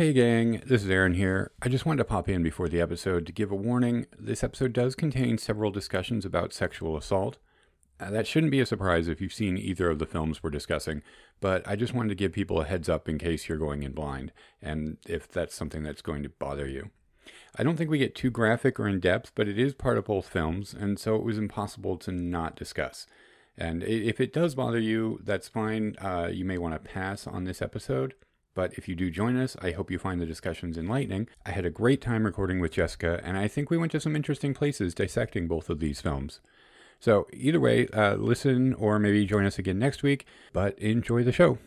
Hey, gang, this is Aaron here. I just wanted to pop in before the episode to give a warning. This episode does contain several discussions about sexual assault. Uh, that shouldn't be a surprise if you've seen either of the films we're discussing, but I just wanted to give people a heads up in case you're going in blind and if that's something that's going to bother you. I don't think we get too graphic or in depth, but it is part of both films, and so it was impossible to not discuss. And if it does bother you, that's fine. Uh, you may want to pass on this episode. But if you do join us, I hope you find the discussions enlightening. I had a great time recording with Jessica, and I think we went to some interesting places dissecting both of these films. So, either way, uh, listen or maybe join us again next week, but enjoy the show.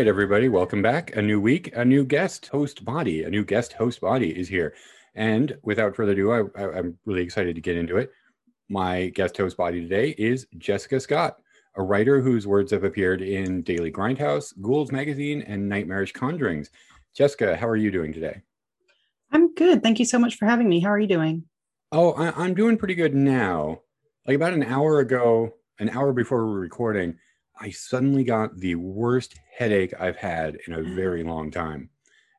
Right, everybody, welcome back. A new week, a new guest host body, a new guest host body is here. And without further ado, I, I'm really excited to get into it. My guest host body today is Jessica Scott, a writer whose words have appeared in Daily Grindhouse, Ghouls Magazine, and Nightmarish Conjurings. Jessica, how are you doing today? I'm good. Thank you so much for having me. How are you doing? Oh, I, I'm doing pretty good now. Like about an hour ago, an hour before we were recording, I suddenly got the worst headache I've had in a very long time.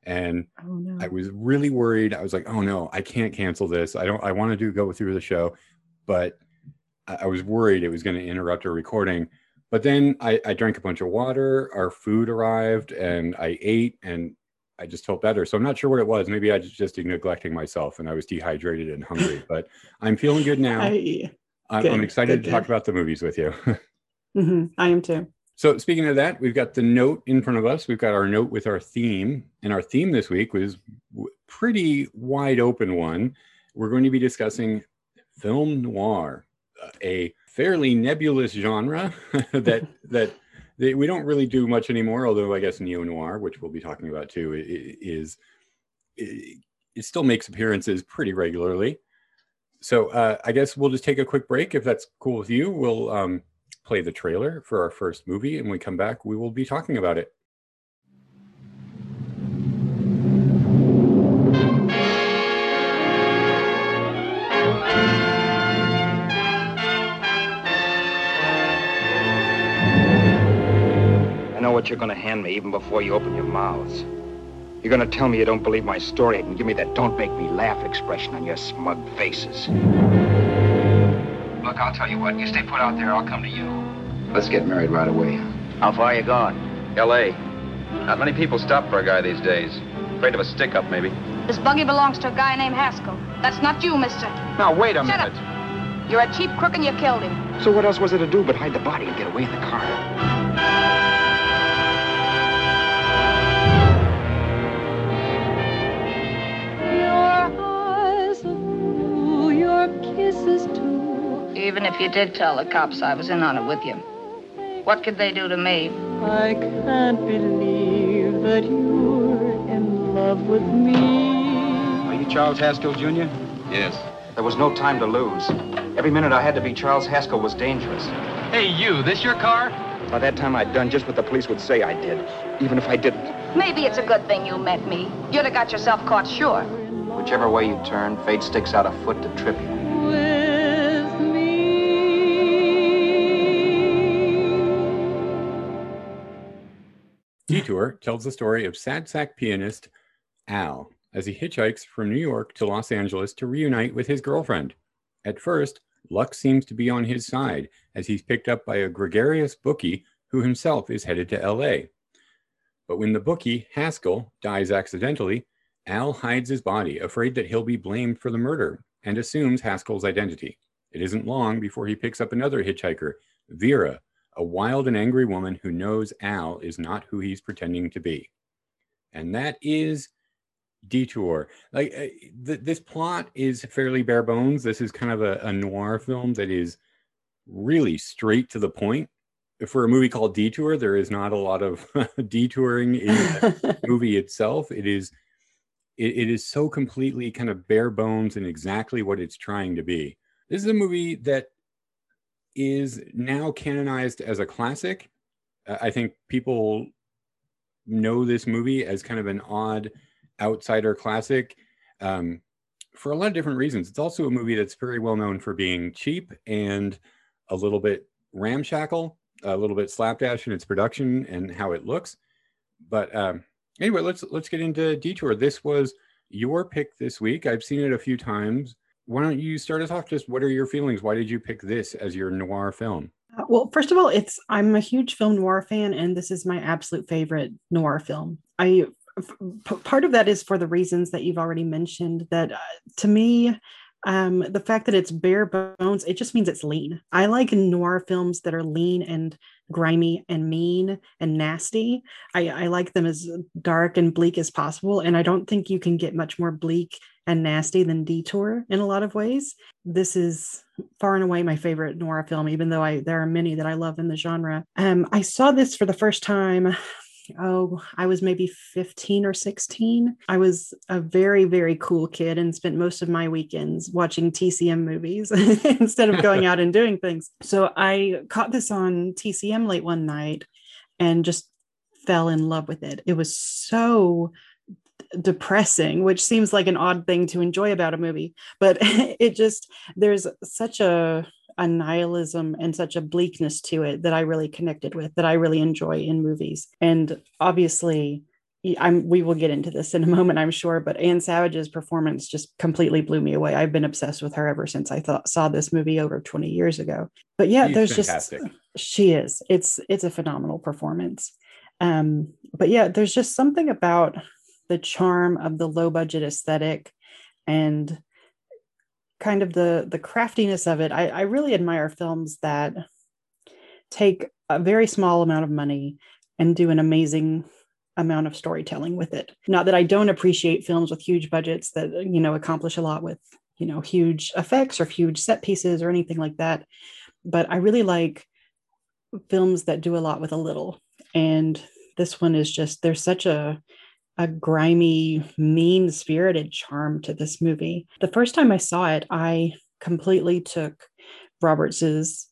And Oh no. I was really worried. I was like, oh no, I can't cancel this. I don't, I want to do go through the show, but I, I was worried it was going to interrupt our recording. But then I, I drank a bunch of water, our food arrived, and I ate, and I just felt better. So I'm not sure what it was. Maybe I was just neglecting myself and I was dehydrated and hungry, but I'm feeling good now. I, I'm, good, I'm excited good, to talk about the movies with you. Mhm, I am too. So speaking of that, we've got the note in front of us. We've got our note with our theme, and our theme this week was pretty wide open one. We're going to be discussing film noir, uh, a fairly nebulous genre that that they, we don't really do much anymore. Although I guess neo noir, which we'll be talking about too, is it still makes appearances pretty regularly. So uh, I guess we'll just take a quick break if that's cool with you. We'll um, play the trailer for our first movie, and when we come back, we will be talking about it. I know what you're gonna hand me even before you open your mouths. You're gonna tell me you don't believe my story and give me that don't make me laugh expression on your smug faces. Look, I'll tell you what. You stay put out there, I'll come to you. Let's get married right away. How far are you going? L.A. Not many people stop for a guy these days. Afraid of a stick-up, maybe. This buggy belongs to a guy named Haskell. That's not you, mister. Now, wait a Shut minute. up. You're a cheap crook and you killed him. So what else was there to do but hide the body and get away in the car? Your eyes are blue, your kisses too. Even if you did tell the cops I was in on it with you, what could they do to me? I can't believe that you're in love with me. Are you Charles Haskell, Jr.? Yes. There was no time to lose. Every minute I had to be Charles Haskell was dangerous. Hey, you, this your car? By that time, I'd done just what the police would say I did, even if I didn't. Maybe it's a good thing you met me. You'd have got yourself caught sure. Whichever way you turn, fate sticks out a foot to trip you. Detour tells the story of sad sack pianist Al as he hitchhikes from New York to Los Angeles to reunite with his girlfriend. At first, luck seems to be on his side as he's picked up by a gregarious bookie who himself is headed to LA. But when the bookie, Haskell, dies accidentally, Al hides his body, afraid that he'll be blamed for the murder, and assumes Haskell's identity. It isn't long before he picks up another hitchhiker, Vera, a wild and angry woman who knows Al is not who he's pretending to be. And that is Detour. Like uh, th- this plot is fairly bare bones. This is kind of a, a noir film that is really straight to the point. For a movie called Detour, there is not a lot of detouring in the movie itself. It is it, it is so completely kind of bare bones and exactly what it's trying to be. This is a movie that is now canonized as a classic. Uh, I think people know this movie as kind of an odd outsider classic um, for a lot of different reasons. It's also a movie that's very well known for being cheap and a little bit ramshackle, a little bit slapdash in its production and how it looks. But um, anyway, let's let's get into Detour. This was your pick this week. I've seen it a few times. Why don't you start us off? Just what are your feelings? Why did you pick this as your noir film? Uh, Well, first of all, it's I'm a huge film noir fan, and this is my absolute favorite noir film. I p- part of that is for the reasons that you've already mentioned. That uh, to me, um, the fact that it's bare bones, it just means it's lean. I like noir films that are lean and grimy and mean and nasty. I, I like them as dark and bleak as possible, and I don't think you can get much more bleak and nasty than Detour in a lot of ways. This is far and away my favorite noir film, even though I there are many that I love in the genre. Um, I saw this for the first time. Oh, I was maybe 15 or 16. I was a very, very cool kid and spent most of my weekends watching TCM movies instead of going out and doing things. So I caught this on TCM late one night and just fell in love with it. It was so depressing, which seems like an odd thing to enjoy about a movie, but it just there's such a a nihilism and such a bleakness to it that I really connected with, that I really enjoy in movies. And obviously, I'm we will get into this in a moment, I'm sure, but Ann Savage's performance just completely blew me away. I've been obsessed with her ever since I thought saw this movie over 20 years ago. But yeah, She's there's fantastic. just she is. It's it's a phenomenal performance. Um, but yeah, there's just something about the charm of the low budget aesthetic and kind of the the craftiness of it. I, I really admire films that take a very small amount of money and do an amazing amount of storytelling with it. Not that I don't appreciate films with huge budgets that you know accomplish a lot with you know huge effects or huge set pieces or anything like that, but I really like films that do a lot with a little. And this one is just there's such a a grimy, mean spirited charm to this movie. The first time I saw it, I completely took Roberts's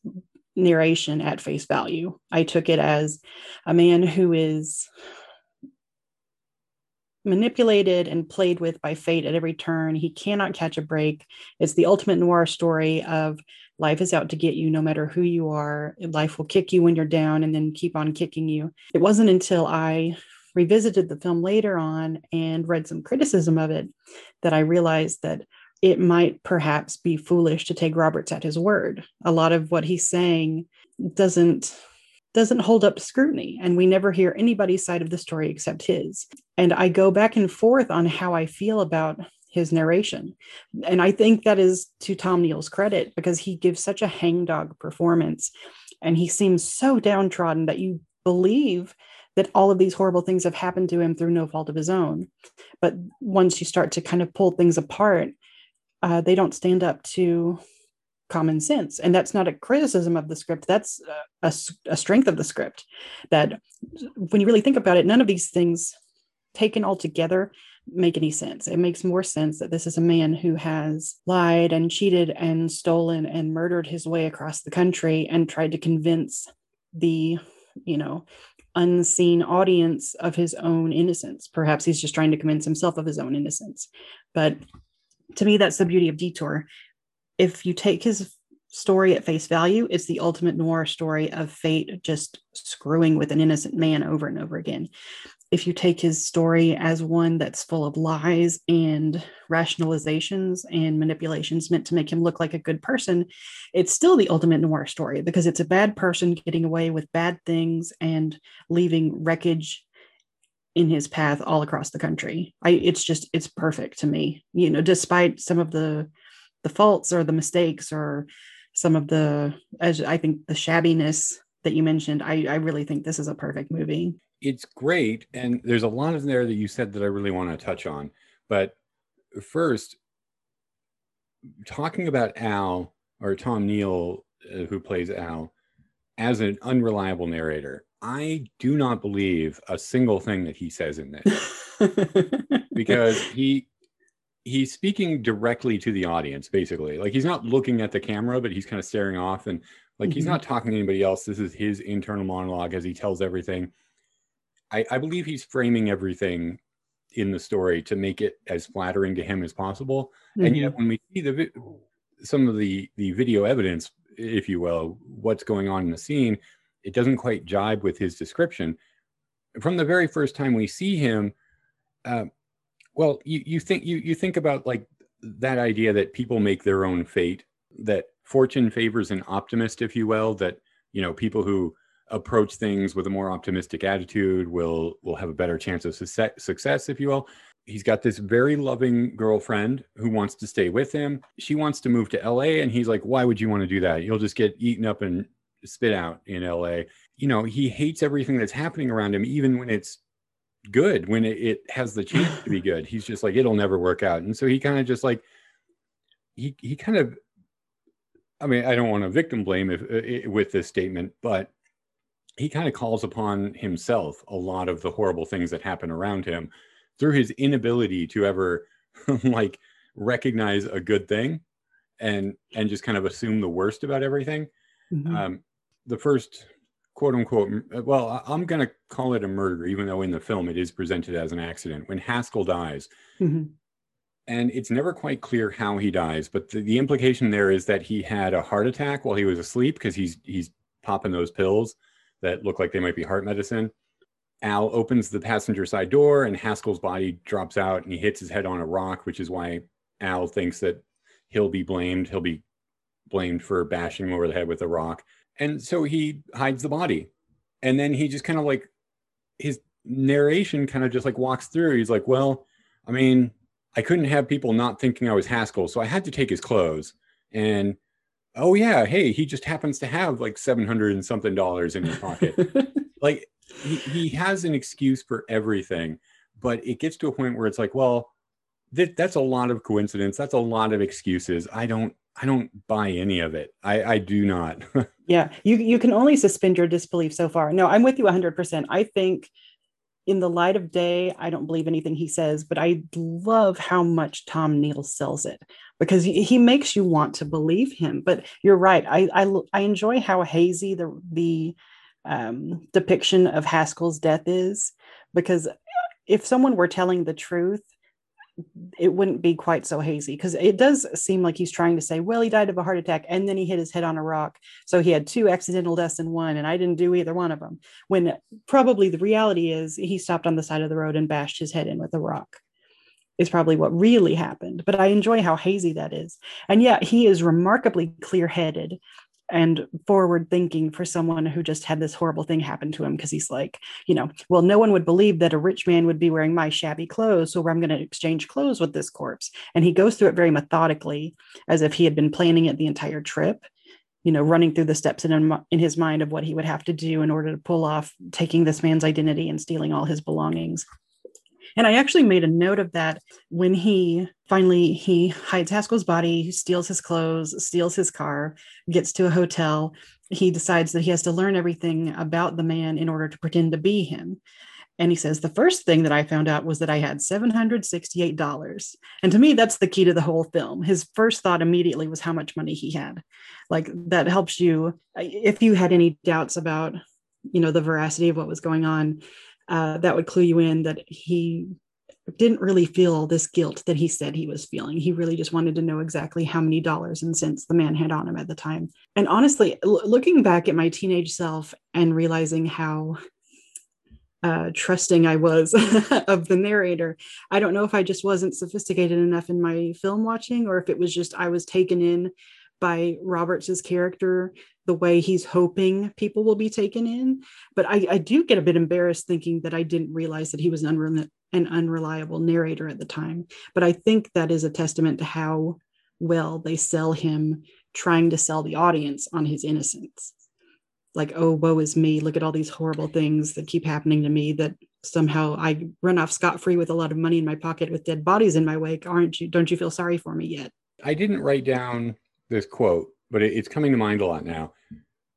narration at face value. I took it as a man who is manipulated and played with by fate at every turn. He cannot catch a break. It's the ultimate noir story of life is out to get you no matter who you are. Life will kick you when you're down and then keep on kicking you. It wasn't until I revisited the film later on and read some criticism of it that I realized that it might perhaps be foolish to take Roberts at his word. A lot of what he's saying doesn't doesn't hold up scrutiny and we never hear anybody's side of the story except his. And I go back and forth on how I feel about his narration. And I think that is to Tom Neal's credit because he gives such a hangdog performance and he seems so downtrodden that you believe that all of these horrible things have happened to him through no fault of his own. But once you start to kind of pull things apart, uh, they don't stand up to common sense. And that's not a criticism of the script. That's a strength of the script. That when you really think about it, none of these things taken all together make any sense. It makes more sense that this is a man who has lied and cheated and stolen and murdered his way across the country and tried to convince the, you know, unseen audience of his own innocence. Perhaps he's just trying to convince himself of his own innocence. But to me, that's the beauty of Detour. If you take his story at face value, it's the ultimate noir story of fate just screwing with an innocent man over and over again. If you take his story as one that's full of lies and rationalizations and manipulations meant to make him look like a good person, it's still the ultimate noir story because it's a bad person getting away with bad things and leaving wreckage in his path all across the country. I it's just it's perfect to me. You know, despite some of the the faults or the mistakes or some of the as I think the shabbiness that you mentioned, I I really think this is a perfect movie. It's great. And there's a lot in there that you said that I really want to touch on. But first, talking about Al or Tom Neal, uh, who plays Al, as an unreliable narrator, I do not believe a single thing that he says in this because he he's speaking directly to the audience basically like he's not looking at the camera but he's kind of staring off and like he's Mhm. not talking to anybody else this is his internal monologue as he tells everything I, I believe he's framing everything in the story to make it as flattering to him as possible and Mhm. yet when we see the some of the the video evidence if you will what's going on in the scene it doesn't quite jibe with his description from the very first time we see him uh, well you, you think you, you think about like that idea that people make their own fate that fortune favors an optimist if you will that you know people who approach things with a more optimistic attitude will will have a better chance of success, success if you will. He's got this very loving girlfriend who wants to stay with him. She wants to move to la and he's like why would you want to do that? You'll just get eaten up and spit out in la you know he hates everything that's happening around him even when it's good when it, it has the chance to be good. He's just like it'll never work out. And so he kind of just like he he kind of i mean i don't want to victim blame if, uh, with this statement but he kind of calls upon himself a lot of the horrible things that happen around him through his inability to ever like recognize a good thing and and just kind of assume the worst about everything Mhm. um, the first quote unquote uh, well i'm going to call it a murder even though in the film it is presented as an accident when haskell dies Mhm. and it's never quite clear how he dies but the, the implication there is that he had a heart attack while he was asleep because he's he's popping those pills that look like they might be heart medicine. Al opens the passenger side door and haskell's body drops out and he hits his head on a rock which is why al thinks that he'll be blamed. He'll be blamed for bashing him over the head with a rock. And so he hides the body. And then he just kind of like his narration kind of just like walks through. He's like well i mean I couldn't have people not thinking I was Haskell, so I had to take his clothes. And oh yeah, hey, he just happens to have like seven hundred and something dollars in his pocket. like he, he has an excuse for everything, but it gets to a point where it's like, well, that that's a lot of coincidence. That's a lot of excuses. I don't I don't buy any of it. I I do not. yeah you you can only suspend your disbelief so far no i'm with you 100% i think in the light of day i don't believe anything he says but i love how much tom neal sells it because he, he makes you want to believe him. But you're right. I i, I enjoy how hazy the the um, depiction of haskell's death is because if someone were telling the truth it wouldn't be quite so hazy because it does seem like he's trying to say, well, he died of a heart attack and then he hit his head on a rock. So he had two accidental deaths in one, and I didn't do either one of them. When probably the reality is he stopped on the side of the road and bashed his head in with a rock, is probably what really happened. But I enjoy how hazy that is. And yet he is remarkably clear headed and forward thinking for someone who just had this horrible thing happen to him because he's like you know well no one would believe that a rich man would be wearing my shabby clothes so i'm going to exchange clothes with this corpse. And he goes through it very methodically as if he had been planning it the entire trip you know running through the steps in, in his mind of what he would have to do in order to pull off taking this man's identity and stealing all his belongings and I actually made a note of that when he finally he hides Haskell's body, steals his clothes, steals his car, gets to a hotel. He decides that he has to learn everything about the man in order to pretend to be him. And he says, The first thing that I found out was that I had $768. And to me, that's the key to the whole film. His first thought immediately was how much money he had. Like that helps you, uh, if you had any doubts about, you know, the veracity of what was going on, uh, that would clue you in that he didn't really feel this guilt that he said he was feeling. He really just wanted to know exactly how many dollars and cents the man had on him at the time. And honestly, l- looking back at my teenage self and realizing how uh, trusting I was of the narrator, I don't know if I just wasn't sophisticated enough in my film watching or if it was just I was taken in by Roberts's character the way he's hoping people will be taken in. But I, I do get a bit embarrassed thinking that I didn't realize that he was an, unre- an unreliable narrator at the time. But I think that is a testament to how well they sell him trying to sell the audience on his innocence. Like, oh, woe is me. Look at all these horrible things that keep happening to me that somehow I run off scot free with a lot of money in my pocket with dead bodies in my wake. Aren't you? Don't you feel sorry for me yet? I didn't write down this quote, but it, it's coming to mind a lot now.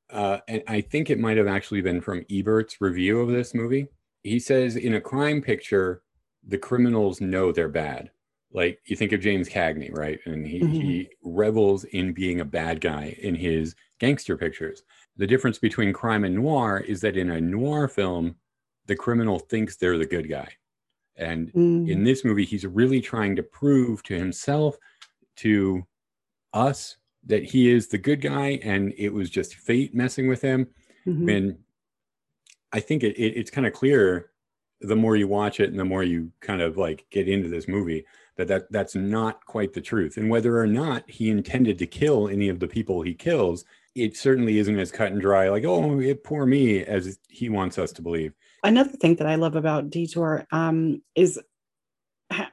Uh, and I think it might have actually been from Ebert's review of this movie. He says, in a crime picture, the criminals know they're bad. like you think of James Cagney, right? And he, Mhm. he revels in being a bad guy in his gangster pictures. The difference between crime and noir is that in a noir film, the criminal thinks they're the good guy. And Mm, in this movie, he's really trying to prove to himself, to us, that he is the good guy and it was just fate messing with him. mhm. And I think it, it, it's kind of clear the more you watch it and the more you kind of like get into this movie that, that that's not quite the truth. And whether or not he intended to kill any of the people he kills, it certainly isn't as cut and dry, like, oh, it, poor me, as he wants us to believe. another thing that I love about Detour um, is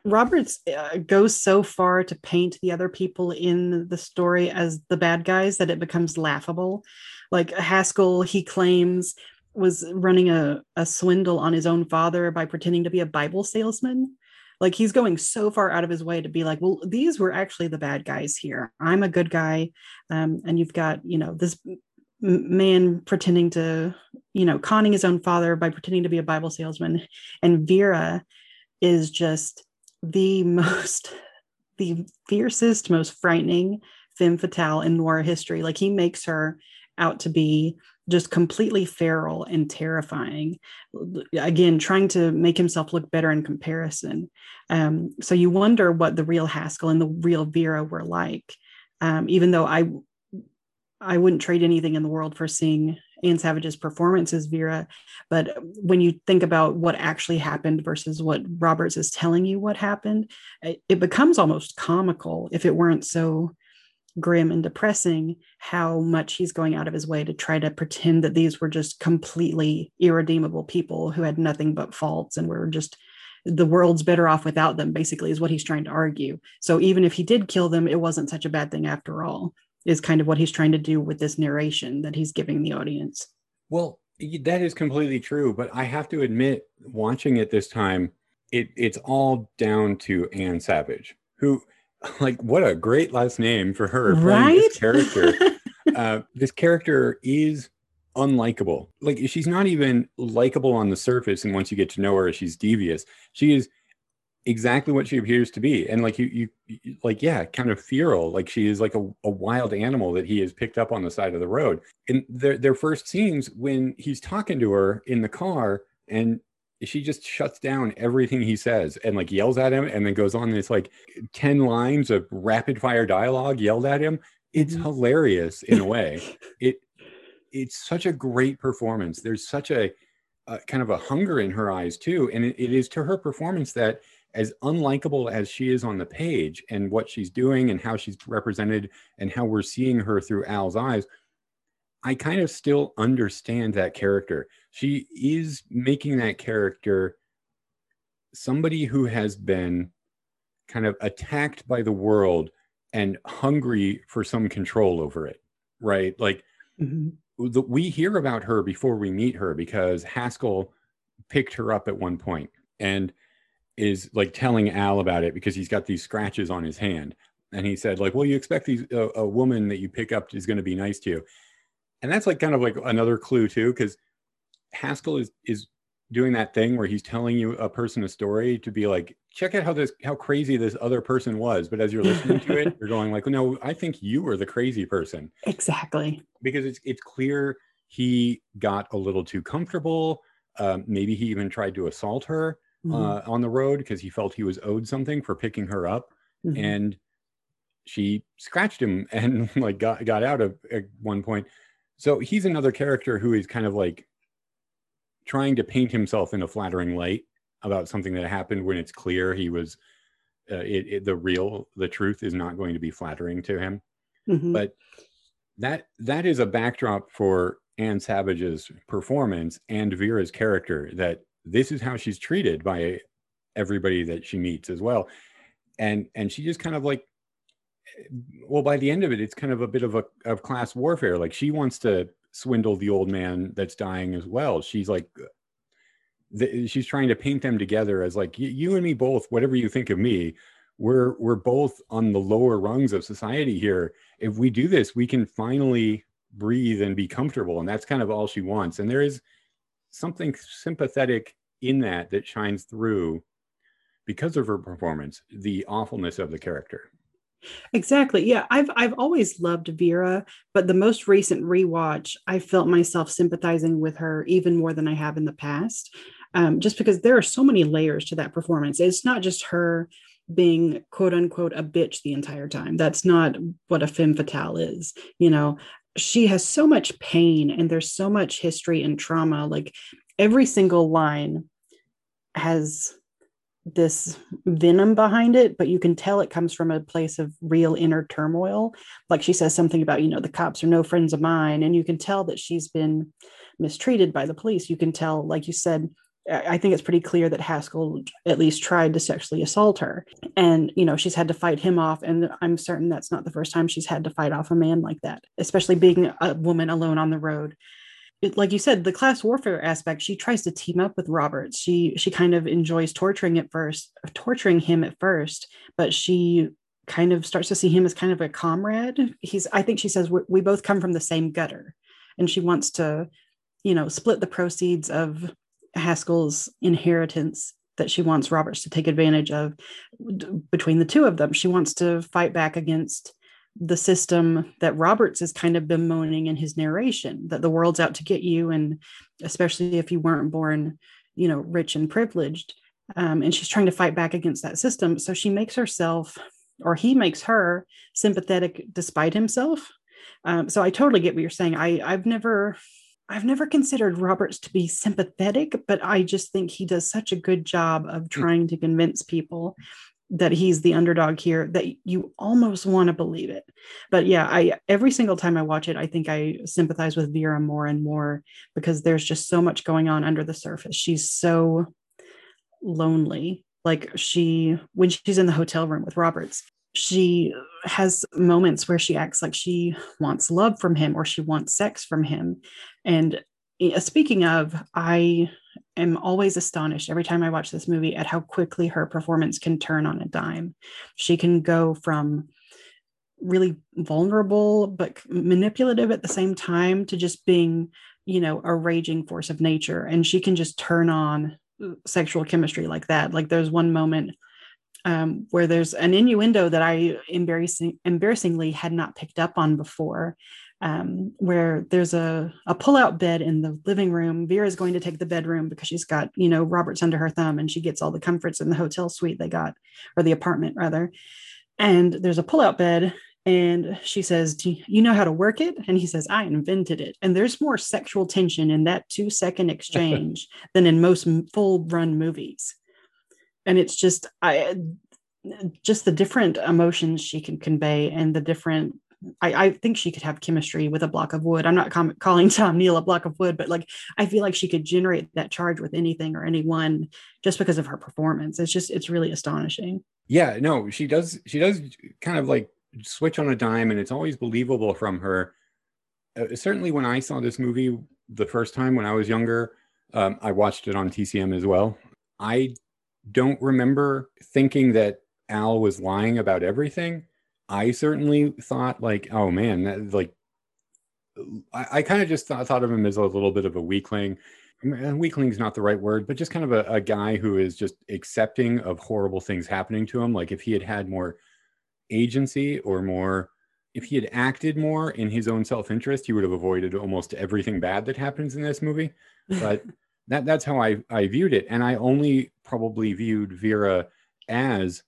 Roberts uh, goes so far to paint the other people in the story as the bad guys that it becomes laughable. Like Haskell, he claims was running a, a swindle on his own father by pretending to be a Bible salesman. Like he's going so far out of his way to be like, well, these were actually the bad guys here. I'm a good guy. Um, and you've got, you know, this man pretending to you know, conning his own father by pretending to be a Bible salesman. And Vera is just the most, the fiercest, most frightening femme fatale in noir history. Like he makes her out to be just completely feral and terrifying. Again, trying to make himself look better in comparison. Um, so you wonder what the real Haskell and the real Vera were like. Um, even though I I wouldn't trade anything in the world for seeing Ann Savage's performance as Vera. But when you think about what actually happened versus what Roberts is telling you what happened, it, it becomes almost comical if it weren't so grim and depressing how much he's going out of his way to try to pretend that these were just completely irredeemable people who had nothing but faults and were just the world's better off without them basically is what he's trying to argue so even if he did kill them it wasn't such a bad thing after all is kind of what he's trying to do with this narration that he's giving the audience. Well, that is completely true, but I have to admit, watching it this time, it it's all down to Ann Savage, who, like, what a great last name for her playing this character. uh, this character is unlikable. Like, she's not even likable on the surface, and once you get to know her, she's devious. She is exactly what she appears to be. And like you, you like yeah kind of feral like she is like a, a wild animal that he has picked up on the side of the road. In their their first scenes when he's talking to her in the car and she just shuts down everything he says and like yells at him and then goes on this like 10 lines of rapid fire dialogue yelled at him. It's Mhm. hilarious in a way. It it's such a great performance. There's such a, a kind of a hunger in her eyes too. And it, it is to her performance that as unlikable as she is on the page and what she's doing and how she's represented and how we're seeing her through Al's eyes, I kind of still understand that character. She is making that character somebody who has been kind of attacked by the world and hungry for some control over it, right? Like Mhm. the, we hear about her before we meet her because Haskell picked her up at one point and is like telling Al about it because he's got these scratches on his hand. And he said, like, well, you expect these a, a woman that you pick up is going to be nice to you. And that's like kind of like another clue too, because Haskell is is doing that thing where he's telling you a person a story to be like, check out how this how crazy this other person was. But as you're listening to it, you're going like, no, I think you were the crazy person Exactly. because it's it's clear he got a little too comfortable. Um, maybe he even tried to assault her Mhm. uh, on the road because he felt he was owed something for picking her up, Mhm. and she scratched him and like got got out of at one point. So he's another character who is kind of like trying to paint himself in a flattering light about something that happened when it's clear he was uh, it, it the real the truth is not going to be flattering to him Mhm. but that that is a backdrop for Ann Savage's performance and Vera's character that this is how she's treated by everybody that she meets as well. And and she just kind of like well by the end of it it's kind of a bit of a of class warfare. Like she wants to swindle the old man that's dying as well. She's like she's trying to paint them together as like "Y- you and me both whatever you think of me we're we're both on the lower rungs of society here. If we do this we can finally breathe and be comfortable. And that's kind of all she wants. And there is something sympathetic in that that shines through because of her performance, the awfulness of the character. Exactly. Yeah, I've I've always loved Vera, but the most recent rewatch, I felt myself sympathizing with her even more than I have in the past. Um, just because there are so many layers to that performance. It's not just her being quote unquote a bitch the entire time. That's not what a femme fatale is. You know, she has so much pain and there's so much history and trauma. Like every single line has this venom behind it, but you can tell it comes from a place of real inner turmoil. Like she says something about, you know, the cops are no friends of mine. And you can tell that she's been mistreated by the police. You can tell, like you said, I think it's pretty clear that Haskell at least tried to sexually assault her. And, you know, she's had to fight him off. And I'm certain that's not the first time she's had to fight off a man like that, especially being a woman alone on the road. Like you said, the class warfare aspect, she tries to team up with Roberts. She she kind of enjoys torturing at first, torturing him at first, but she kind of starts to see him as kind of a comrade. He's I think she says we both come from the same gutter, and she wants to, you know, split the proceeds of Haskell's inheritance that she wants Roberts to take advantage of between the two of them. She wants to fight back against the system that Roberts is kind of bemoaning in his narration that the world's out to get you. And especially if you weren't born, you know, rich and privileged. Um, and she's trying to fight back against that system. So she makes herself, or he makes her sympathetic despite himself. Um, so I totally get what you're saying. I, I've never I've never considered Roberts to be sympathetic, but I just think he does such a good job of hmm. trying to convince people that he's the underdog here that you almost want to believe it. But yeah, I every single time I watch it, I think I sympathize with Vera more and more because there's just so much going on under the surface. She's so lonely. Like she when she's in the hotel room with Roberts, she has moments where she acts like she wants love from him or she wants sex from him. And uh, speaking of, I am always astonished every time I watch this movie at how quickly her performance can turn on a dime. She can go from really vulnerable but manipulative at the same time to just being, you know, a raging force of nature. And she can just turn on uh, sexual chemistry like that. Like there's one moment um, where there's an innuendo that I embarrassing, embarrassingly had not picked up on before, um, where there's a, a pull-out bed in the living room. Vera is going to take the bedroom because she's got, you know, Roberts under her thumb and she gets all the comforts in the hotel suite they got, or the apartment rather. And there's a pull-out bed and she says, Do you know how to work it? And he says, I invented it. And there's more sexual tension in that two second exchange than in most full run movies and it's just i just the different emotions she can convey and the different I, I think she could have chemistry with a block of wood. I'm not com- calling Tom Neal a block of wood, but like I feel like she could generate that charge with anything or anyone just because of her performance. It's just it's really astonishing. Yeah, no, she does. She does kind of like switch on a dime, and it's always believable from her. Uh, certainly, when I saw this movie the first time when I was younger, um, I watched it on TCM as well. I don't remember thinking that Al was lying about everything. I certainly thought like, oh man, that, like I, I kind of just thought, thought of him as a little bit of a weakling. weakling is not the right word, but just kind of a, a guy who is just accepting of horrible things happening to him. Like if he had had more agency or more, if he had acted more in his own self interest, he would have avoided almost everything bad that happens in this movie. But that that's how I I viewed it, and I only probably viewed Vera as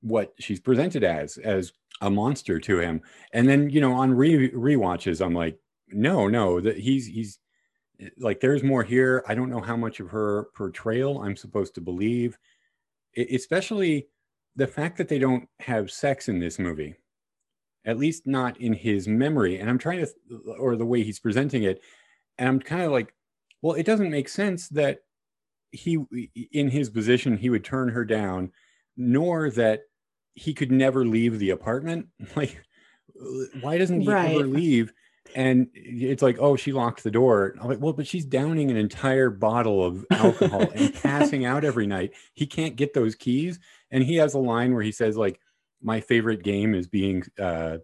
what she's presented as as a monster to him. And then you know on re rewatches, I'm like, no, no, that he's he's like there's more here. I don't know how much of her portrayal I'm supposed to believe, especially the fact that they don't have sex in this movie at least not in his memory and i'm trying to or the way he's presenting it and i'm kind of like well, it doesn't make sense that he, in his position, he would turn her down, nor that he could never leave the apartment. Like, why doesn't he right. ever leave? And it's like, oh, she locked the door. I'm like, well, but she's downing an entire bottle of alcohol and passing out every night. He can't get those keys. And he has a line where he says, like, my favorite game is being uh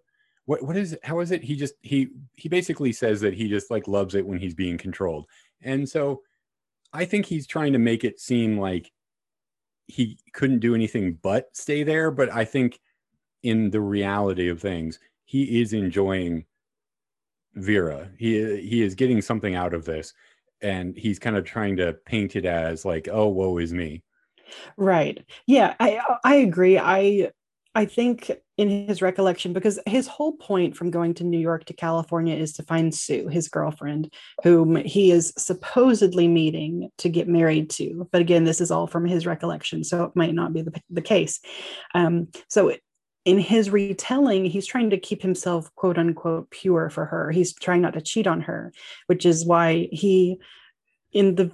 what what is how is it? He just he he basically says that he just like loves it when he's being controlled. And so I think he's trying to make it seem like he couldn't do anything but stay there. But I think in the reality of things, he is enjoying Vera. He he is getting something out of this, and he's kind of trying to paint it as like, oh, woe is me. Right. Yeah, I I agree. I I think in his recollection, because his whole point from going to New York to California is to find Sue, his girlfriend, whom he is supposedly meeting to get married to. But again, this is all from his recollection, so it might not be the, the case. Um, so in his retelling, he's trying to keep himself quote unquote pure for her. He's trying not to cheat on her, which is why he in the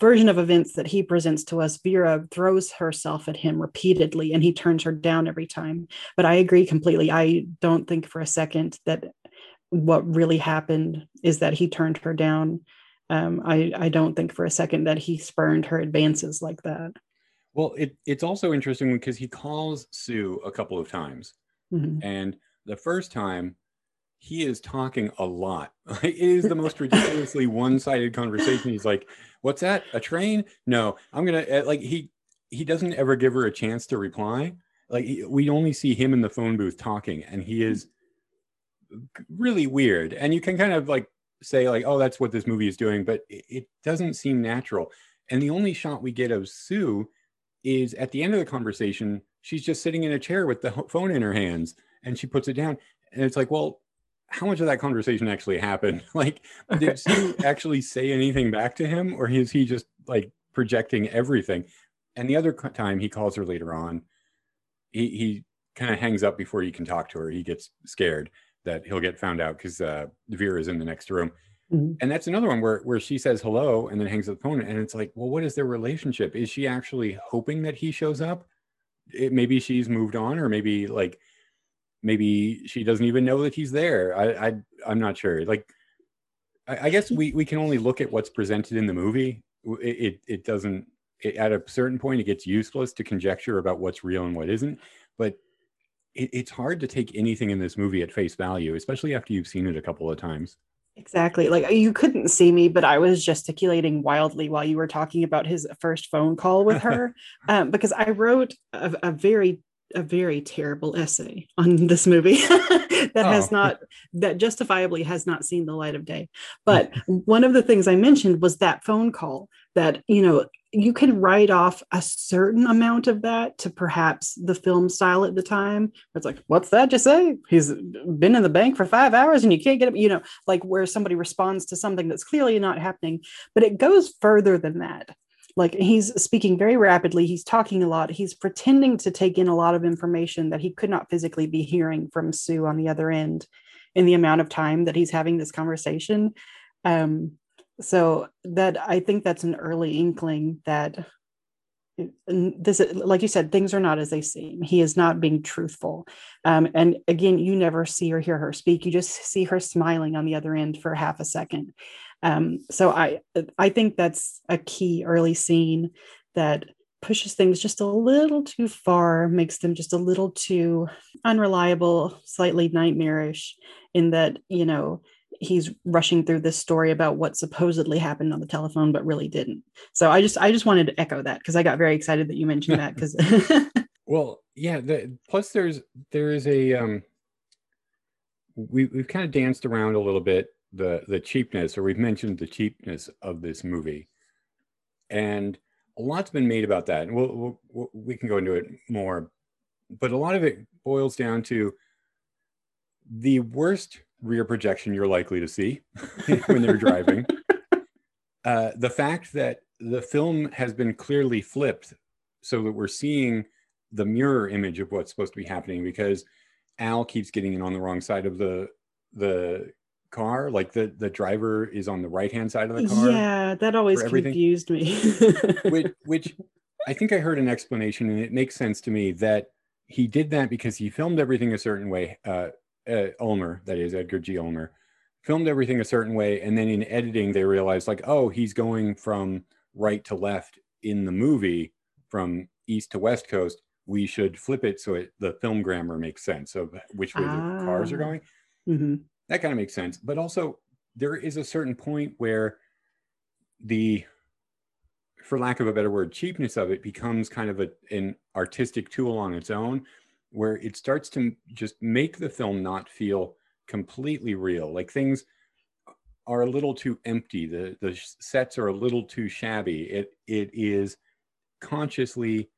version of events that he presents to us, Vera throws herself at him repeatedly and he turns her down every time. But I agree completely. I don't think for a second that what really happened is that he turned her down. Um, I, I don't think for a second that he spurned her advances like that. Well, it, it's also interesting because he calls Sue a couple of times. Mhm. And the first time, he is talking a lot. it is the most ridiculously one-sided conversation. He's like, "What's that? A train? No, I'm gonna uh, like." He he doesn't ever give her a chance to reply. Like we only see him in the phone booth talking, and he is really weird. And you can kind of like say like, "Oh, that's what this movie is doing," but it, it doesn't seem natural. And the only shot we get of Sue is at the end of the conversation. She's just sitting in a chair with the phone in her hands, and she puts it down. And it's like, well, how much of that conversation actually happened? Like, did Sue actually say anything back to him, or is he just like projecting everything? And the other time he calls her later on, he, he kind of hangs up before he can talk to her. He gets scared that he'll get found out because uh, Vera's in the next room. Mhm. And that's another one where, where she says hello and then hangs up the phone. And it's like, well, what is their relationship? Is she actually hoping that he shows up? It, maybe she's moved on, or maybe like maybe she doesn't even know that he's there. I, I I'm not sure. Like, I, I guess we we can only look at what's presented in the movie. It it, it doesn't. It, at a certain point, it gets useless to conjecture about what's real and what isn't. But it, it's hard to take anything in this movie at face value, especially after you've seen it a couple of times. Exactly. Like you couldn't see me, but I was gesticulating wildly while you were talking about his first phone call with her, um, because I wrote a, a very, a very terrible essay on this movie that has Oh. not, that justifiably has not seen the light of day. But one of the things I mentioned was that phone call that you know you can write off a certain amount of that to perhaps the film style at the time. It's like, what's that just say? He's been in the bank for five hours and you can't get him, you know, like where somebody responds to something that's clearly not happening. But it goes further than that. Like he's speaking very rapidly, he's talking a lot, he's pretending to take in a lot of information that he could not physically be hearing from Sue on the other end in the amount of time that he's having this conversation. Um, so that I think that's an early inkling that this like you said things are not as they seem. He is not being truthful. Um, and again you never see or hear her speak. You just see her smiling on the other end for half a second um, so i i think that's a key early scene that pushes things just a little too far makes them just a little too unreliable slightly nightmarish in that you know he's rushing through this story about what supposedly happened on the telephone but really didn't so i just i just wanted to echo that because i got very excited that you mentioned that because Well, yeah. The, plus, there's there is a um, we we've kind of danced around a little bit the the cheapness, or we've mentioned the cheapness of this movie, and a lot's been made about that, and we'll, we'll, we'll we can go into it more, but a lot of it boils down to the worst rear projection you're likely to see when they're driving. uh, the fact that the film has been clearly flipped so that we're seeing the mirror image of what's supposed to be happening because Al keeps getting in on the wrong side of the the car like the the driver is on the right hand side of the car yeah that always confused me which, which I think I heard an explanation, and it makes sense to me that he did that because he filmed everything a certain way. Uh, uh, Ulmer, that is Edgar G. Ulmer, filmed everything a certain way, and then in editing they realized like, oh, he's going from right to left in the movie, from east to west coast. We should flip it so it, the film grammar makes sense of which way the cars are Ah. going Mhm. That kind of makes sense. But also, there is a certain point where the for lack of a better word, cheapness of it becomes kind of a, an artistic tool on its own, where it starts to just make the film not feel completely real. Like things are a little too empty. The the sets are a little too shabby. It it is consciously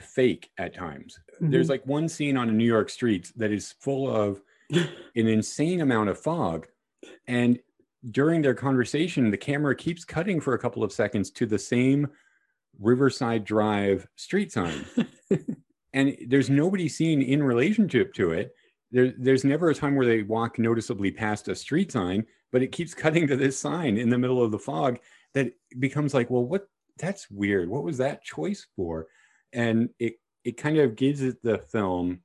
fake at times. Mm-hmm. There's like one scene on a New York streets that is full of an insane amount of fog and during their conversation, the camera keeps cutting for a couple of seconds to the same Riverside Drive street sign. and there's nobody seen in relationship to it. There, there's never a time where they walk noticeably past a street sign, but it keeps cutting to this sign in the middle of the fog that becomes like, well, what? That's weird. What was that choice for? And it it kind of gives it the film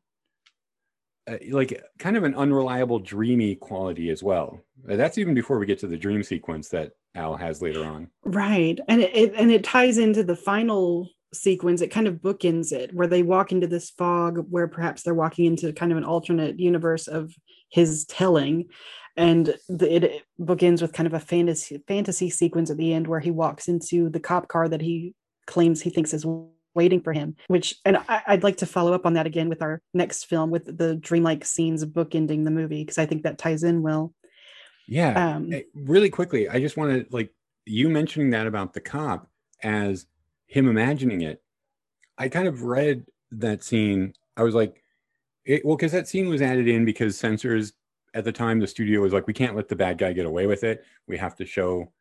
uh, like kind of an unreliable dreamy quality as well. That's even before we get to the dream sequence that al has later on. Right. And it, and it ties into the final sequence. It kind of bookends it where they walk into this fog where perhaps they're walking into kind of an alternate universe of his telling. And the, it bookends with kind of a fantasy fantasy sequence at the end where he walks into the cop car that he claims he thinks is waiting for him which and I, would like to follow up on that again with our next film with the dreamlike scenes bookending the movie because i think that ties in well. Yeah. Um, really quickly i just want to like you mentioning that about the cop as him imagining it i kind of read that scene. I was like it, well because that scene was added in because censors at the time the studio was like we can't let the bad guy get away with it. We have to show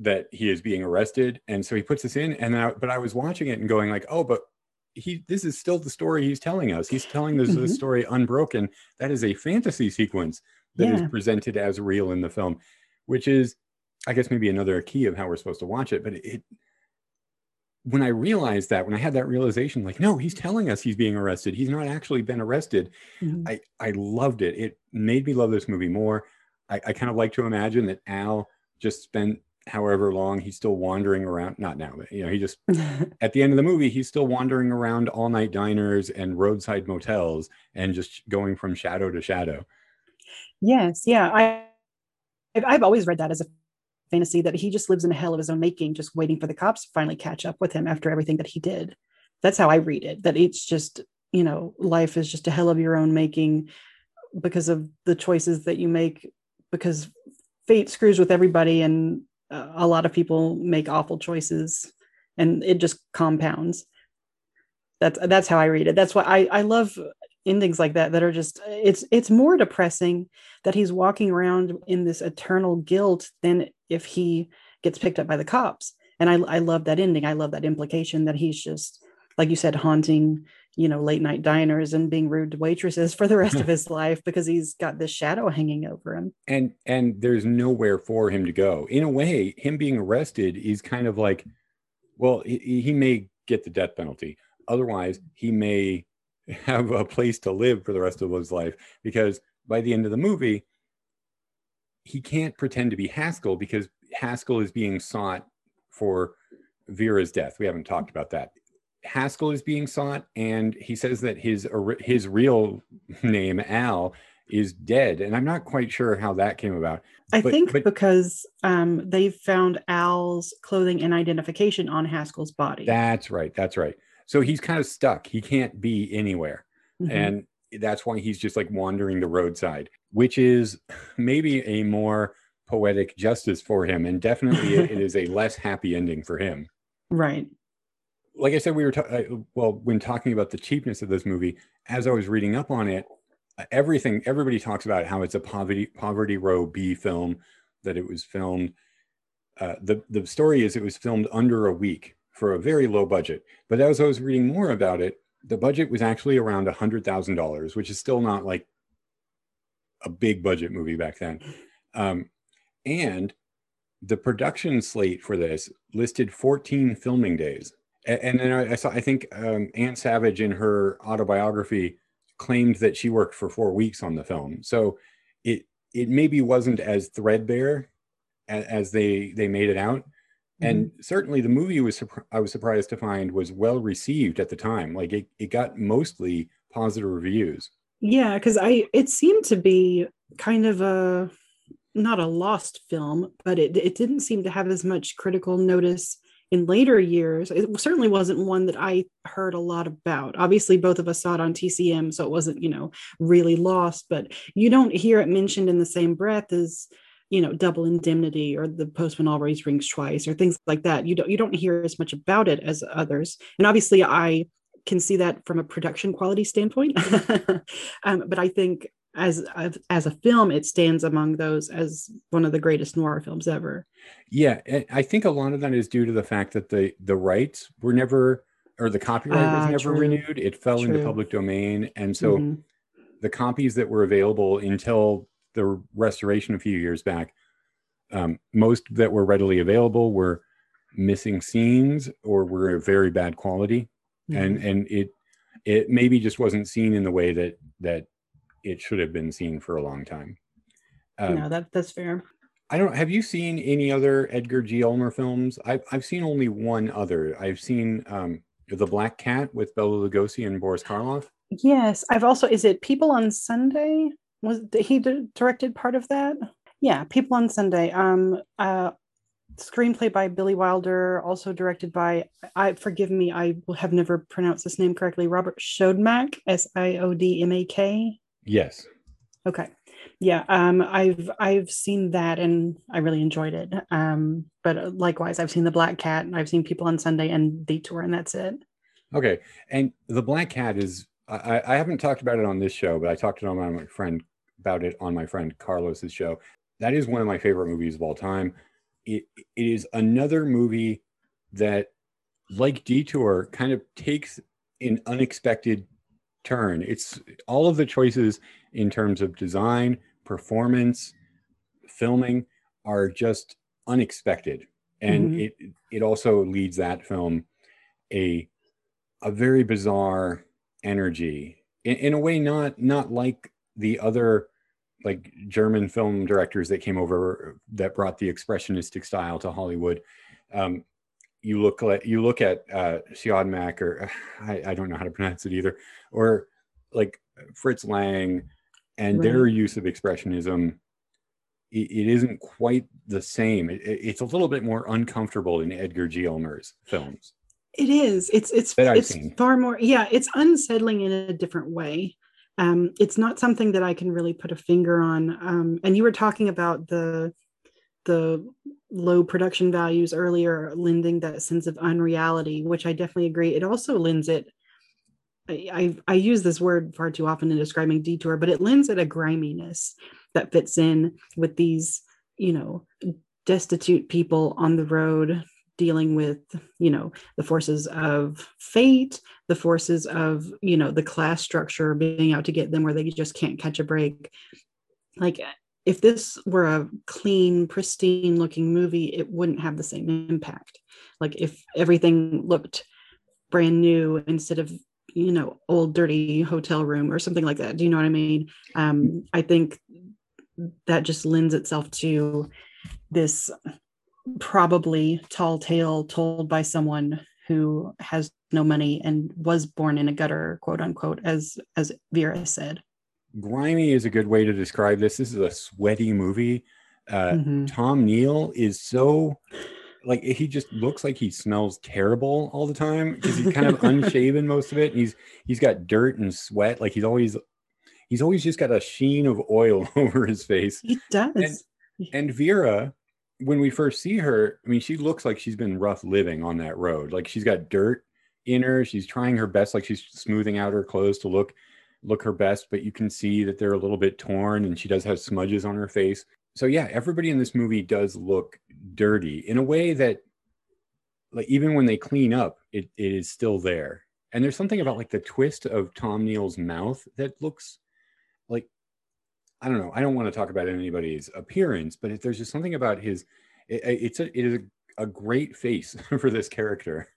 that he is being arrested. And so he puts this in and I, but i was watching it and going like oh but he this is still the story he's telling us. He's telling this, mm-hmm. story unbroken. That is a fantasy sequence that yeah. is presented as real in the film which is i guess maybe another key of how we're supposed to watch it. But it when i realized that when i had that realization like no he's telling us he's being arrested. He's not actually been arrested. Mm-hmm. i i loved it. It made me love this movie more. I, I kind of like to imagine that al just spent however long he's still wandering around not now but you know he just at the end of the movie he's still wandering around all night diners and roadside motels and just going from shadow to shadow. Yes yeah i i've always read that as a fantasy that he just lives in a hell of his own making just waiting for the cops to finally catch up with him after everything that he did. That's how i read it that it's just you know life is just a hell of your own making because of the choices that you make because fate screws with everybody and a lot of people make awful choices and it just compounds. That's that's how i read it. That's why i i love endings like that that are just it's it's more depressing that he's walking around in this eternal guilt than if he gets picked up by the cops. And i i love that ending. I love that implication that he's just like you said haunting you know late night diners and being rude to waitresses for the rest of his life because he's got this shadow hanging over him. And and there's nowhere for him to go. In a way him being arrested is kind of like well he, he may get the death penalty. Otherwise he may have a place to live for the rest of his life because by the end of the movie he can't pretend to be haskell because haskell is being sought for vera's death. We haven't talked about that Haskell is being sought, and he says that his his real name Al is dead, and I'm not quite sure how that came about. I but, think but, because um, they found Al's clothing and identification on Haskell's body. That's right. That's right. So he's kind of stuck. He can't be anywhere, mm-hmm. and that's why he's just like wandering the roadside, which is maybe a more poetic justice for him, and definitely it is a less happy ending for him. Right like I said, we were ta- well when talking about the cheapness of this movie. As I was reading up on it, uh, everything everybody talks about how it's a poverty poverty row B film, that it was filmed. Uh, the the story is it was filmed under a week for a very low budget. But as I was reading more about it, the budget was actually around a hundred thousand dollars, which is still not like a big budget movie back then. Um, and the production slate for this listed 14 filming days and then I, saw I think um, Ann Savage in her autobiography claimed that she worked for four weeks on the film. So it it maybe wasn't as threadbare as, as they they made it out. Mm-hmm. And certainly the movie was I was surprised to find was well received at the time. Like it, it got mostly positive reviews. Yeah, because I it seemed to be kind of a not a lost film, but it it didn't seem to have as much critical notice in later years, it certainly wasn't one that I heard a lot about. Obviously, both of us saw it on TCM, so it wasn't, you know, really lost, but you don't hear it mentioned in the same breath as you know double indemnity or the postman always rings twice or things like that. You don't you don't hear as much about it as others. And obviously i can see that from a production quality standpoint. Um, but i think as as a film it stands among those as one of the greatest noir films ever yeah i think a lot of that is due to the fact that the the rights were never or the copyright was Ah, never true. renewed it fell into public domain and so Mhm. the copies that were available until the restoration a few years back, um, most that were readily available were missing scenes or were of very bad quality, and Mhm. and it it maybe just wasn't seen in the way that that it should have been seen for a long time. Um, no that that's fair I don't. Have you seen any other Edgar G. Ulmer films? I've I've seen only one other. I've seen um, the Black Cat with Bela Lugosi and Boris Karloff. Yes, I've also. Is it People on Sunday? Was he di- directed part of that? Yeah, People on Sunday. Um, uh, screenplay by Billy Wilder, also directed by. I forgive me, I will have never pronounced this name correctly. Robert Shodmak, S I O D M A K. Yes. Okay. Yeah, um, I've I've seen that and I really enjoyed it. Um, but uh, likewise, I've seen the Black Cat and I've seen People on Sunday and Detour, and that's it. Okay. And the Black Cat is. I, I- haven't talked about it on this show, but I talked to it on my friend about it on my friend Carlos's show. That is one of my favorite movies of all time. It it is another movie that, like Detour, kind of takes an unexpected turn. It's all of the choices in terms of design, performance, filming are just unexpected, and Mhm. it it also leads that film a a very bizarre energy in, in a way not not like the other like German film directors that came over that brought the expressionistic style to Hollywood. Um, you look like you look at uh, Siodmak or I, I don't know how to pronounce it either, or like Fritz Lang and their use of expressionism. It, it isn't quite the same. It, it- it's a little bit more uncomfortable in Edgar G. Ulmer's films. It is. It's it's it's seen. far more. Yeah, it's unsettling in a different way. Um, it's not something that I can really put a finger on. Um, and you were talking about the the low production values earlier, lending that sense of unreality, which I definitely agree. It also lends it. I, I I use this word far too often in describing detour, but it lends it a griminess that fits in with these, you know, destitute people on the road dealing with, you know, the forces of fate, the forces of, you know, the class structure being out to get them where they just can't catch a break. Like if this were a clean, pristine looking movie, it wouldn't have the same impact. Like if everything looked brand new instead of, you know, old dirty hotel room or something like that. Do you know what I mean? Um, I think that just lends itself to this probably tall tale told by someone who has no money and was born in a gutter, quote unquote, as as Vera said. Grimy is a good way to describe this. This is a sweaty movie. Uh, Mhm. Tom Neal is so like he just looks like he smells terrible all the time because he's kind of unshaven most of it. He's he's got dirt and sweat. Like he's always he's always just got a sheen of oil over his face. He does. And Vera, when we first see her, I mean, she looks like she's been rough living on that road. Like she's got dirt in her. She's trying her best, like she's smoothing out her clothes to look look her best, but you can see that they're a little bit torn and she does have smudges on her face. So yeah, everybody in this movie does look dirty in a way that like even when they clean up, it, it is still there. And there's something about like the twist of Tom Neal's mouth that looks like I don't know. I don't want to talk about anybody's appearance, but if there's just something about his, it, it's a, it is a, a great face for this character.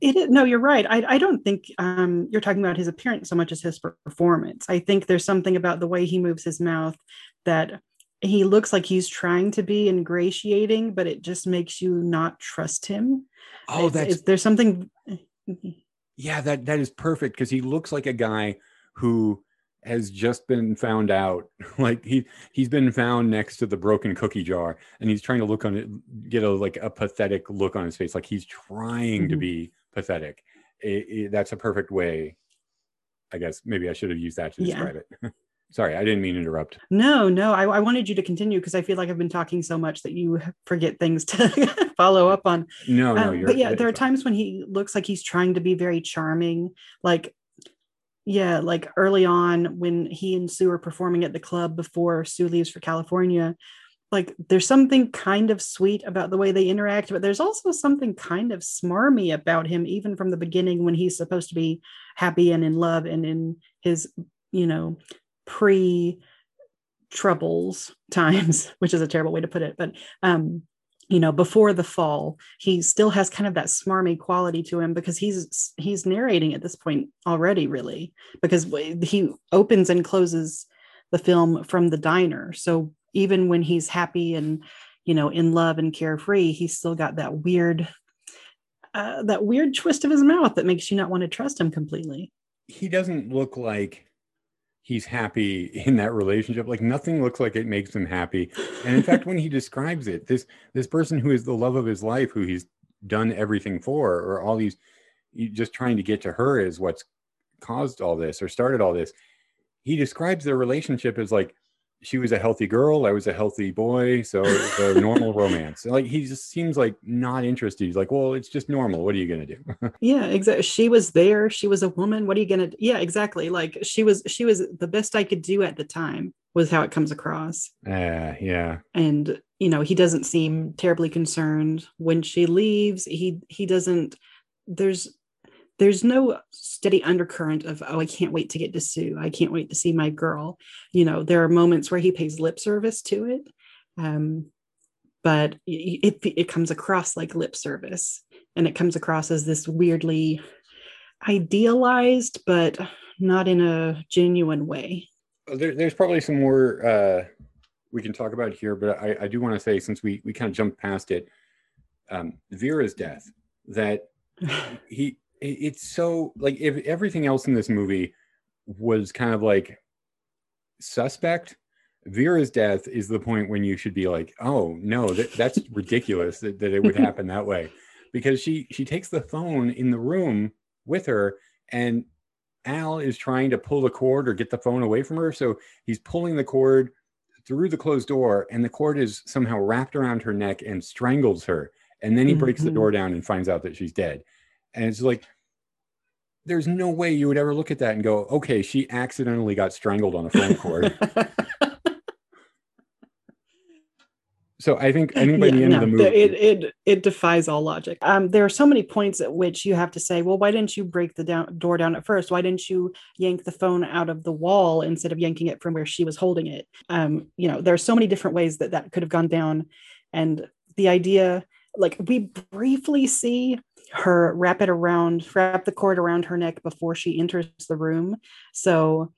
It is, no, you're right. I, I don't think um, you're talking about his appearance so much as his performance. I think there's something about the way he moves his mouth that he looks like he's trying to be ingratiating, but it just makes you not trust him. Oh, It's- that's it's- there's something. yeah, that that is perfect because he looks like a guy who has just been found out. like he he's been found next to the broken cookie jar, and he's trying to look on it, get a like a pathetic look on his face, like he's trying to Mhm. be pathetic. It- it- that's a perfect way. I guess maybe I should have used that to Yeah. describe it. Sorry, I didn't mean to interrupt. No, no, I, I wanted you to continue because I feel like I've been talking so much that you forget things to follow up on. No, no, Um, you're. but yeah, there are times when he looks like he's trying to be very charming. Like, yeah, like early on when he and Sue are performing at the club before Sue leaves for California. Like, there's something kind of sweet about the way they interact, but there's also something kind of smarmy about him, even from the beginning when he's supposed to be happy and in love and in his, you know, pre troubles times, which is a terrible way to put it, but um, you know, before the fall, he still has kind of that smarmy quality to him because he's he's narrating at this point already, really, because he opens and closes the film from the diner. So even when he's happy and you know in love and carefree, he's still got that weird uh, that weird twist of his mouth that makes you not want to trust him completely. he doesn't look like he's happy in that relationship like nothing looks like it makes him happy. And in fact when he describes it this this person who is the love of his life who he's done everything for or all these just trying to get to her is what's caused all this or started all this he describes their relationship as like she was a healthy girl i was a healthy boy so a normal romance. Like he just seems like not interested. He's like well it's just normal. What are you going to do? Yeah exactly she was there. She was a woman. What are you gonna do? yeah exactly. Like she was she was the best i could do at the time was how it comes across. Uh, yeah. And you know he doesn't seem terribly concerned. When she leaves he he doesn't there's there's no steady undercurrent of oh i can't wait to get to sue i can't wait to see my girl you know there are moments where he pays lip service to it um but it it comes across like lip service and it comes across as this weirdly idealized but not in a genuine way Uh, there, there's probably some more uh, we can talk about here, but I, I do want to say since we we kind of jumped past it, um, Vera's death. That he, it's so like if everything else in this movie was kind of like suspect. Vera's death is the point when you should be like, oh no, that, that's ridiculous that, that it would happen that way, because she she takes the phone in the room with her and Al is trying to pull the cord or get the phone away from her. So he's pulling the cord through the closed door, and the cord is somehow wrapped around her neck and strangles her. And then he breaks the Mhm. door down and finds out that she's dead. And it's like, there's no way you would ever look at that and go, okay, she accidentally got strangled on a phone cord. so I think I think by Yeah, the end of the movie, it, it it defies all logic. Um, there are so many points at which you have to say, well, why didn't you break the down, door down at first? Why didn't you yank the phone out of the wall instead of yanking it from where she was holding it? Um, you know, there are so many different ways that that could have gone down, and the idea, like we briefly see her wrap it around, wrap the cord around her neck before she enters the room, so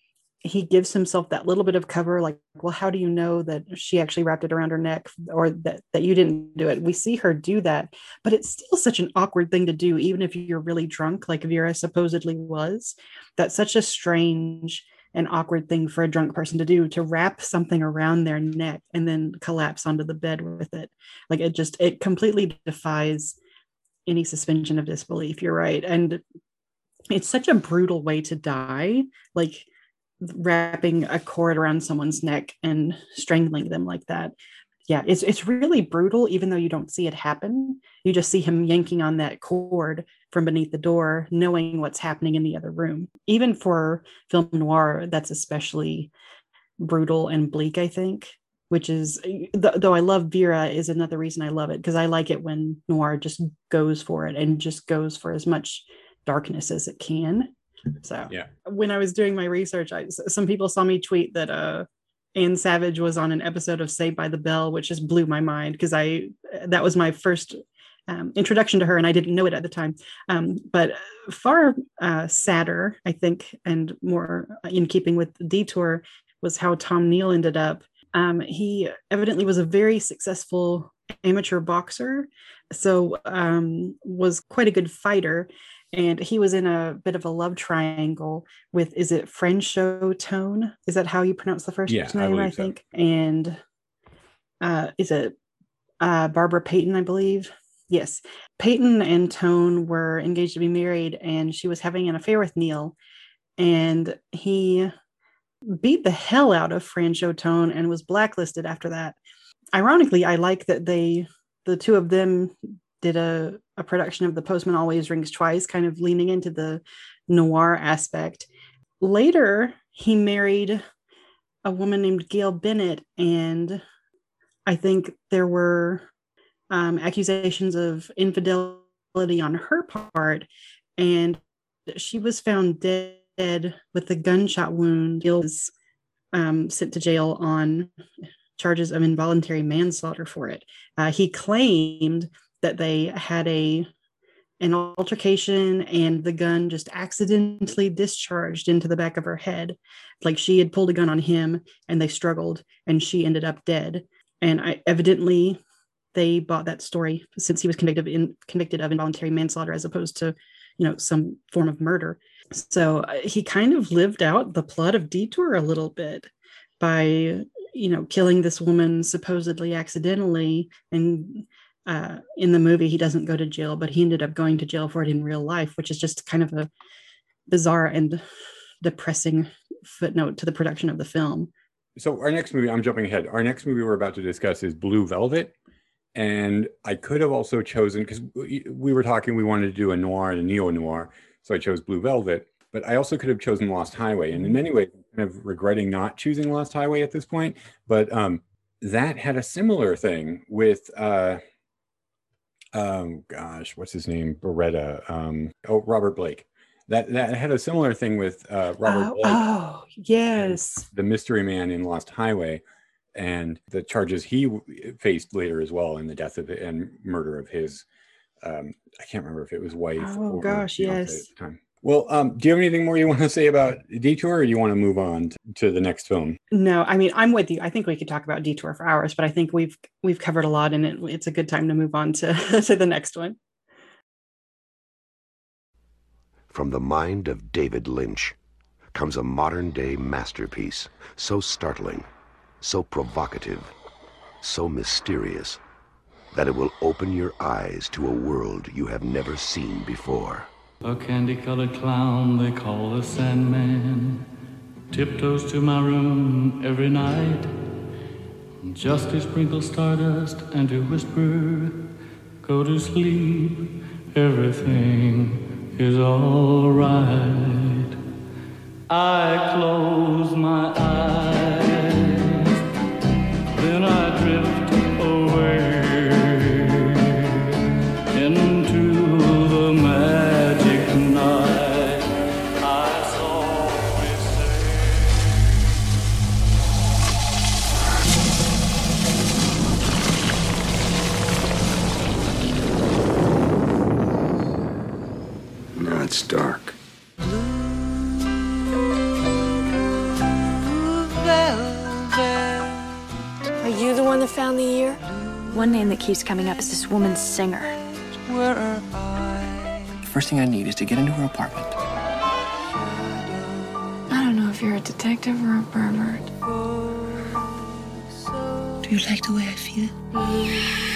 he gives himself that little bit of cover like well how do you know that she actually wrapped it around her neck or that that you didn't do it? We see her do that but it's still such an awkward thing to do even if you're really drunk like vera supposedly was. That's such a strange and awkward thing for a drunk person to do to wrap something around their neck and then collapse onto the bed with it. Like it just it completely defies any suspension of disbelief you're right and it's such a brutal way to die like wrapping a cord around someone's neck and strangling them like that. Yeah, it's it's really brutal, even though you don't see it happen. You just see him yanking on that cord from beneath the door, knowing what's happening in the other room. Even for film noir, that's especially brutal and bleak, I think. Which is, th- though I love Vera, is another reason I love it because I like it when noir just goes for it and just goes for as much darkness as it can. So Yeah. when I was doing my research, I, some people saw me tweet that uh, Ann Savage was on an episode of Saved by the Bell, which just blew my mind because I that was my first um, introduction to her, and I didn't know it at the time. Um, but far uh, sadder, I think, and more in keeping with the detour was how Tom Neal ended up. Um, he evidently was a very successful amateur boxer, so um, was quite a good fighter and he was in a bit of a love triangle with is it Franchot Tone? Is that how you pronounce the first Yeah, I name? I, so. think. And uh, is it uh, Barbara Payton? I believe. Yes, Payton and Tone were engaged to be married, and she was having an affair with Neal, and he beat the hell out of Franchot Tone and was blacklisted after that. Ironically, I like that they, the two of them, did a, a production of The Postman Always Rings Twice, kind of leaning into the noir aspect. Later, he married a woman named Gail Bennett, and I think there were um, accusations of infidelity on her part, and she was found dead with a gunshot wound. Gail was um, sent to jail on charges of involuntary manslaughter for it. Uh, he claimed that they had a an altercation and the gun just accidentally discharged into the back of her head like she had pulled a gun on him and they struggled and she ended up dead and I evidently they bought that story since he was convicted in convicted of involuntary manslaughter as opposed to you know some form of murder so uh, he kind of lived out the plot of detour a little bit by you know killing this woman supposedly accidentally and uh, in the movie he doesn't go to jail but he ended up going to jail for it in real life which is just kind of a bizarre and depressing footnote to the production of the film So our next movie, I'm jumping ahead. Our next movie we're about to discuss is Blue Velvet. And I could have also chosen because we we were talking, we wanted to do a noir and a neo noir. So I chose Blue Velvet, but I also could have chosen Lost Highway. And in many ways, I'm kind of regretting not choosing Lost Highway at this point. But um, that had a similar thing with, uh, um, gosh, what's his name? Baretta. Um, oh, Robert Blake. That that had a similar thing with uh, Robert oh, Blake oh, yes the mystery man in Lost Highway and the charges he faced later as well in the death of and murder of his um I can't remember if it was wife Oh, gosh, fiancé yes. at the time. Well, um, do you have anything more you want to say about Detour, or do you want to move on t- to the next film? No, I mean I'm with you. I think we could talk about detour for hours, but I think we've we've covered a lot, and it, it's a good time to move on to to the next one. From the mind of David Lynch comes a modern day masterpiece, so startling, so provocative, so mysterious, that it will open your eyes to a world you have never seen before. A candy colored clown they call the Sandman tiptoes to my room every night just to sprinkle stardust and to whisper, Go to sleep, everything is alright. I close my eyes, One name that keeps coming up is this woman's singer. The First thing I need is to get into her apartment. I don't know if you're a detective or a pervert. Do you like the way I feel?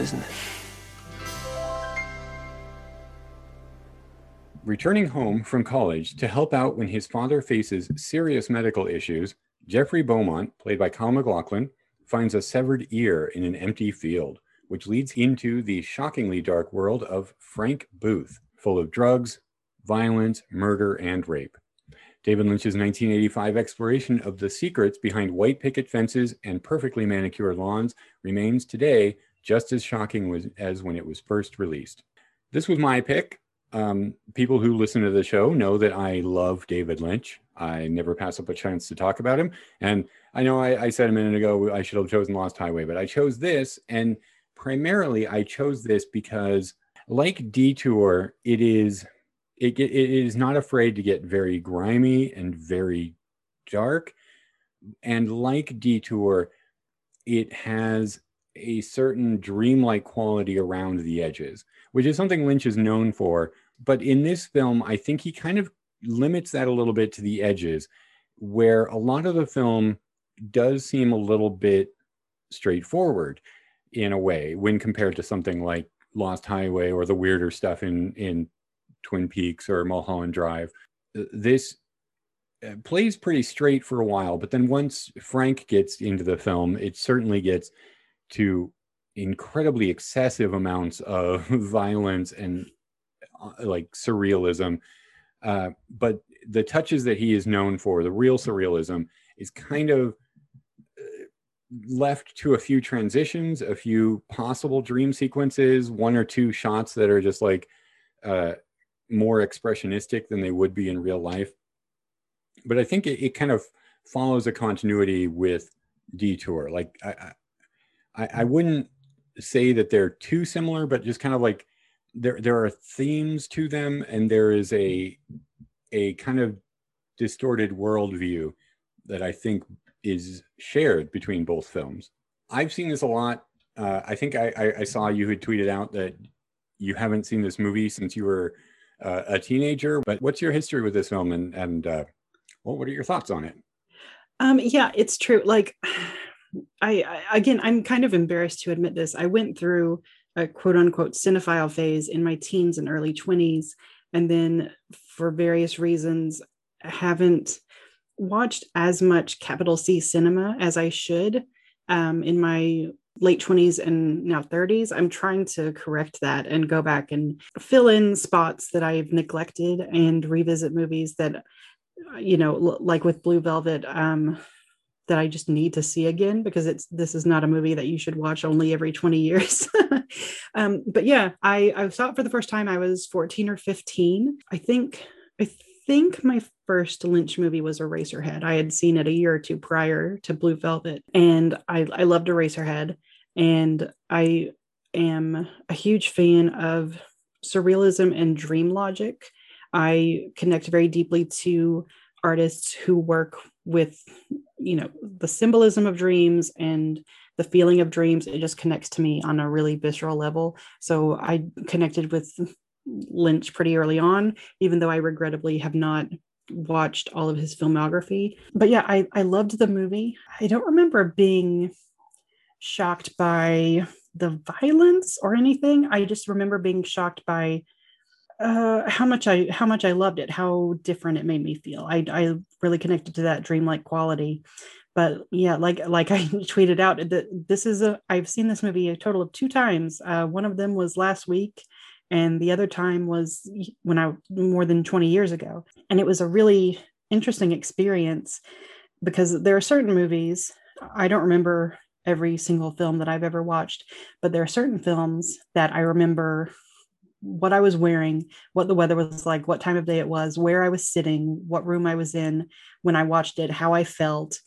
Isn't it? Returning home from college to help out when his father faces serious medical issues, Jeffrey Beaumont, played by Kyle MacLachlan, finds a severed ear in an empty field, which leads into the shockingly dark world of Frank Booth, full of drugs, violence, murder, and rape. David Lynch's 1985 exploration of the secrets behind white picket fences and perfectly manicured lawns remains today just as shocking was, as when it was first released. This was my pick. Um, people who listen to the show know that I love David Lynch. I never pass up a chance to talk about him. And I know I, I said a minute ago I should have chosen Lost Highway, but I chose this. And primarily, I chose this because, like Detour, it is it, it is not afraid to get very grimy and very dark. And like Detour, it has a certain dreamlike quality around the edges, which is something Lynch is known for. But in this film, I think he kind of limits that a little bit to the edges, where a lot of the film does seem a little bit straightforward in a way when compared to something like Lost Highway or the weirder stuff in in Twin Peaks or Mulholland Drive. This uh, plays pretty straight for a while, but then once Frank gets into the film, it certainly gets to incredibly excessive amounts of violence and uh, like surrealism. Uh, but the touches that he is known for, the real surrealism, is kind of uh, left to a few transitions, a few possible dream sequences, one or two shots that are just like uh, more expressionistic than they would be in real life. But I think it, it kind of follows a continuity with Detour. Like I, I, I wouldn't say that they're too similar, but just kind of like there there are themes to them, and there is a a kind of distorted worldview that I think is shared between both films. I've seen this a lot. Uh, I think I, I, I, saw you had tweeted out that you haven't seen this movie since you were uh, a teenager. But what's your history with this film, and and uh, well, what are your thoughts on it? Um, yeah, it's true. Like I, I again, I'm kind of embarrassed to admit this. I went through a quote unquote cinephile phase in my teens and early 20s, and then for various reasons, haven't watched as much capital C cinema as I should um, in my late 20s and now 30s. I'm trying to correct that and go back and fill in spots that I've neglected and revisit movies that, you know, like with Blue Velvet. Um, that I just need to see again because it's this is not a movie that you should watch only every 20 years. um, but yeah, I, I saw it for the first time. I was 14 or 15. I think I think my first Lynch movie was Eraserhead. I had seen it a year or two prior to Blue Velvet, and I, I loved Eraserhead. And I am a huge fan of surrealism and dream logic. I connect very deeply to artists who work with you know the symbolism of dreams and the feeling of dreams it just connects to me on a really visceral level. So i connected with lynch pretty early on even though i regrettably have not watched all of his filmography. But yeah i i loved the movie. I don't remember being shocked by the violence or anything. I just remember being shocked by uh, how much I how much I loved it, how different it made me feel. I I really connected to that dreamlike quality. But yeah, like like I tweeted out that this is a I've seen this movie a total of two times. Uh, one of them was last week, and the other time was when I more than 20 years ago. And it was a really interesting experience because there are certain movies I don't remember every single film that I've ever watched, but there are certain films that I remember what I was wearing, what the weather was like, what time of day it was, where I was sitting, what room I was in when I watched it, how I felt,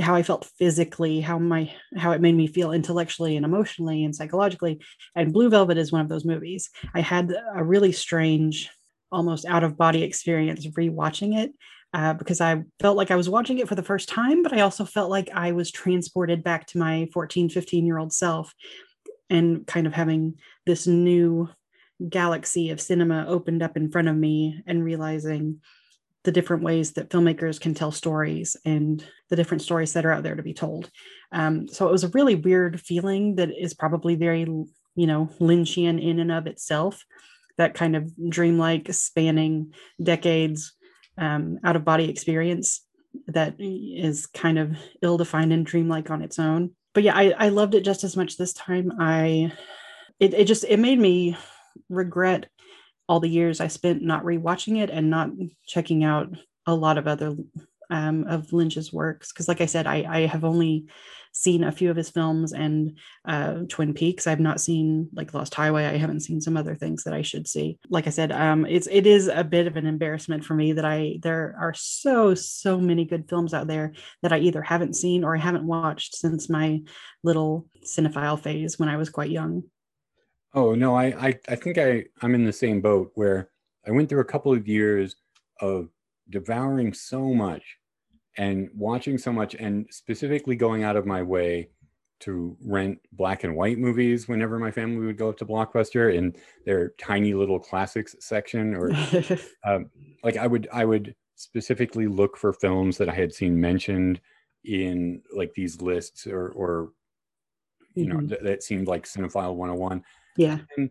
how I felt physically, how my how it made me feel intellectually and emotionally and psychologically. And Blue Velvet is one of those movies. I had a really strange, almost out of body experience rewatching it. Uh, because I felt like I was watching it for the first time, but I also felt like I was transported back to my 14, 15 year old self and kind of having this new galaxy of cinema opened up in front of me and realizing the different ways that filmmakers can tell stories and the different stories that are out there to be told. Um, so it was a really weird feeling that is probably very, you know, Lynchian in and of itself. That kind of dreamlike, spanning decades, um, out of body experience that is kind of ill defined and dreamlike on its own. But yeah, I, I loved it just as much this time. I, it, it just, it made me regret all the years I spent not rewatching it and not checking out a lot of other um, of Lynch's works because, like I said, I, I have only seen a few of his films and uh, Twin Peaks. I've not seen like Lost Highway. I haven't seen some other things that I should see. Like I said, um, it's it is a bit of an embarrassment for me that I there are so so many good films out there that I either haven't seen or I haven't watched since my little cinephile phase when I was quite young. Oh no, I I, I think I I'm in the same boat where I went through a couple of years of devouring so much and watching so much and specifically going out of my way to rent black and white movies whenever my family would go up to blockbuster in their tiny little classics section or um, like i would i would specifically look for films that i had seen mentioned in like these lists or or you know Mhm. th- that seemed like cinephile 101 Yeah. and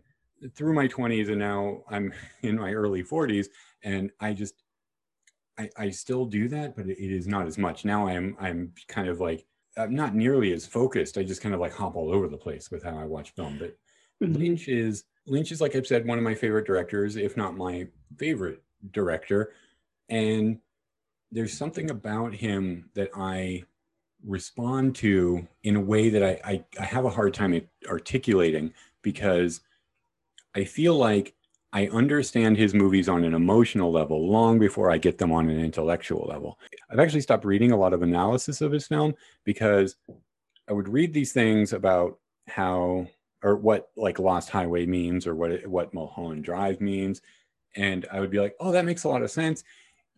through my 20s and now i'm in my early 40s and i just I, I still do that, but it is not as much. Now I'm I'm kind of like I'm not nearly as focused. I just kind of like hop all over the place with how I watch film. But Mhm. Lynch is Lynch is like I've said, one of my favorite directors, if not my favorite director. And there's something about him that I respond to in a way that I, I, I have a hard time articulating because I feel like I understand his movies on an emotional level long before I get them on an intellectual level. I've actually stopped reading a lot of analysis of his film because I would read these things about how or what like Lost Highway means or what it, what Mulholland Drive means, and I would be like, oh, that makes a lot of sense.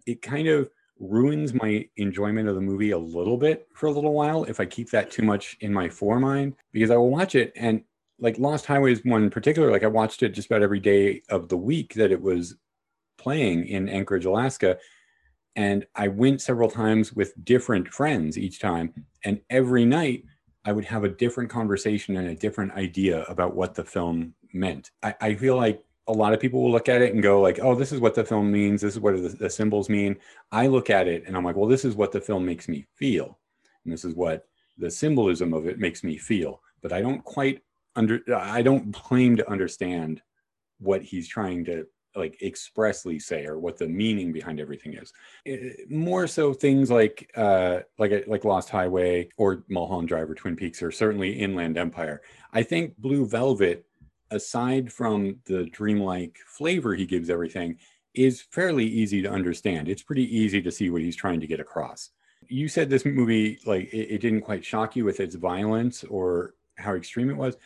It kind of ruins my enjoyment of the movie a little bit for a little while if I keep that too much in my foremind because I will watch it and like Lost Highways one in particular. Like I watched it just about every day of the week that it was playing in Anchorage, Alaska. And I went several times with different friends each time. And every night I would have a different conversation and a different idea about what the film meant. I, I feel like a lot of people will look at it and go like, oh, this is what the film means. This is what the, the symbols mean. I look at it and I'm like, well, this is what the film makes me feel. And this is what the symbolism of it makes me feel. But I don't quite under i don't claim to understand what he's trying to like expressly say or what the meaning behind everything is. Eh, more so things like uh like like lost highway or mulholland drive or twin peaks or certainly inland empire. I think blue velvet aside from the dreamlike flavor he gives everything is fairly easy to understand. It's pretty easy to see what he's trying to get across. You said this movie like it, it didn't quite shock you with its violence or how extreme it was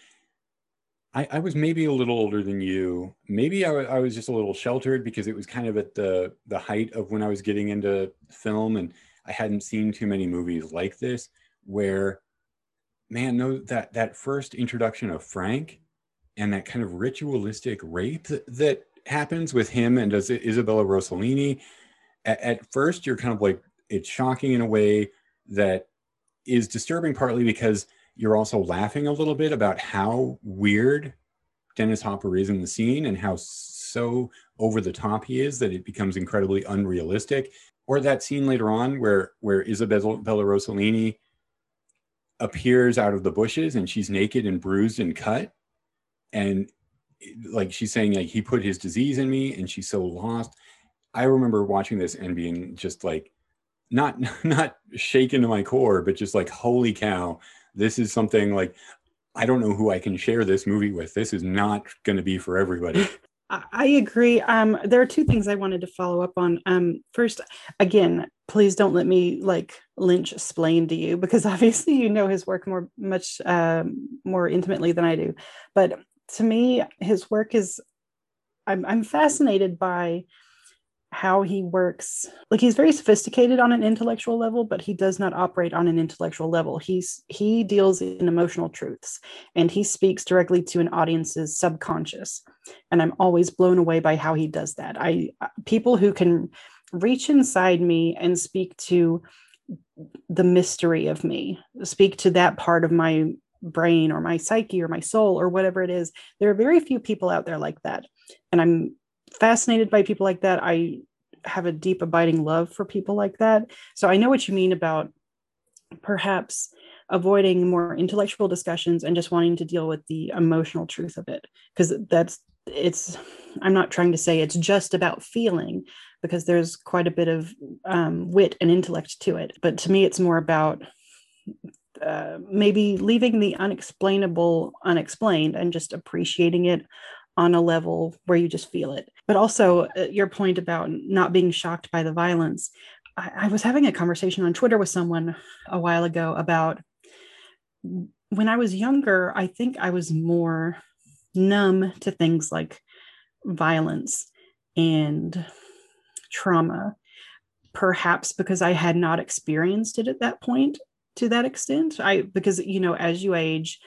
I, I was maybe a little older than you. Maybe I, I was just a little sheltered because it was kind of at the the height of when I was getting into film, and I hadn't seen too many movies like this. Where, man, no, that that first introduction of Frank, and that kind of ritualistic rape that, that happens with him and does Isabella Rossellini. At, at first, you're kind of like it's shocking in a way that is disturbing, partly because you're also laughing a little bit about how weird Dennis Hopper is in the scene and how so over the top he is that it becomes incredibly unrealistic. Or that scene later on where where Isabella Bella Rossellini appears out of the bushes and she's naked and bruised and cut, and like she's saying like he put his disease in me and she's so lost. I remember watching this and being just like not not shaken to my core, but just like holy cow, this is something like I don't know who I can share this movie with. This is not going to be for everybody. I agree. Um, there are two things I wanted to follow up on. Um, first, again, please don't let me like Lynch explain to you because obviously you know his work more much um, more intimately than I do. But to me, his work is I'm I'm fascinated by how he works. Like he's very sophisticated on an intellectual level but he does not operate on an intellectual level. He's he deals in emotional truths and he speaks directly to an audience's subconscious. And i'm always blown away by how he does that. I uh, people who can reach inside me and speak to the mystery of me speak to that part of my brain or my psyche or my soul or whatever it is there are very few people out there like that. And i'm fascinated by people like that. I have a deep abiding love for people like that. So i know what you mean about perhaps avoiding more intellectual discussions and just wanting to deal with the emotional truth of it. Because that's it's i'm not trying to say it's just about feeling because there's quite a bit of um, wit and intellect to it. But to me it's more about uh, maybe leaving the unexplainable unexplained and just appreciating it on a level where you just feel it. But also, uh, your point about not being shocked by the violence. I, I was having a conversation on Twitter with someone a while ago about when I was younger, I think I was more numb to things like violence and trauma, perhaps because I had not experienced it at that point to that extent. I because you know, as you age,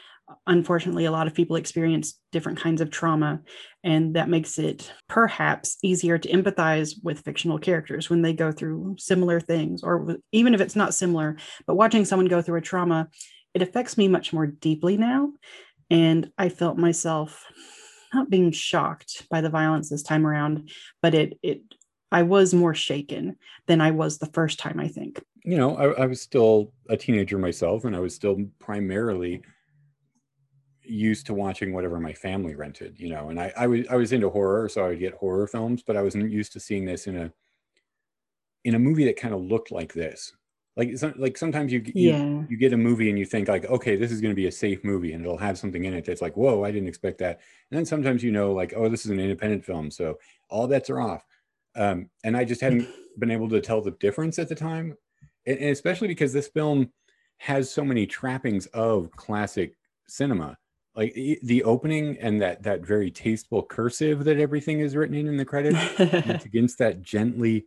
unfortunately, a lot of people experience different kinds of trauma, and that makes it perhaps easier to empathize with fictional characters when they go through similar things, or even if it's not similar, but watching someone go through a trauma, it affects me much more deeply now. And I felt myself not being shocked by the violence this time around, but it it I was more shaken than I was the first time, I think. You know, I, I was still a teenager myself, and I was still primarily used to watching whatever my family rented, you know, and I, I was I was into horror, so I would get horror films, but I wasn't used to seeing this in a in a movie that kind of looked like this. Like like sometimes you, you yeah. you get a movie and you think like, okay, this is going to be a safe movie and it'll have something in it that's like, whoa, I didn't expect that. And then sometimes you know, like, oh, this is an independent film, so all bets are off. Um, and I just hadn't been able to tell the difference at the time, and, and especially because this film has so many trappings of classic cinema like the opening and that that very tasteful cursive that everything is written in in the credits it's against that gently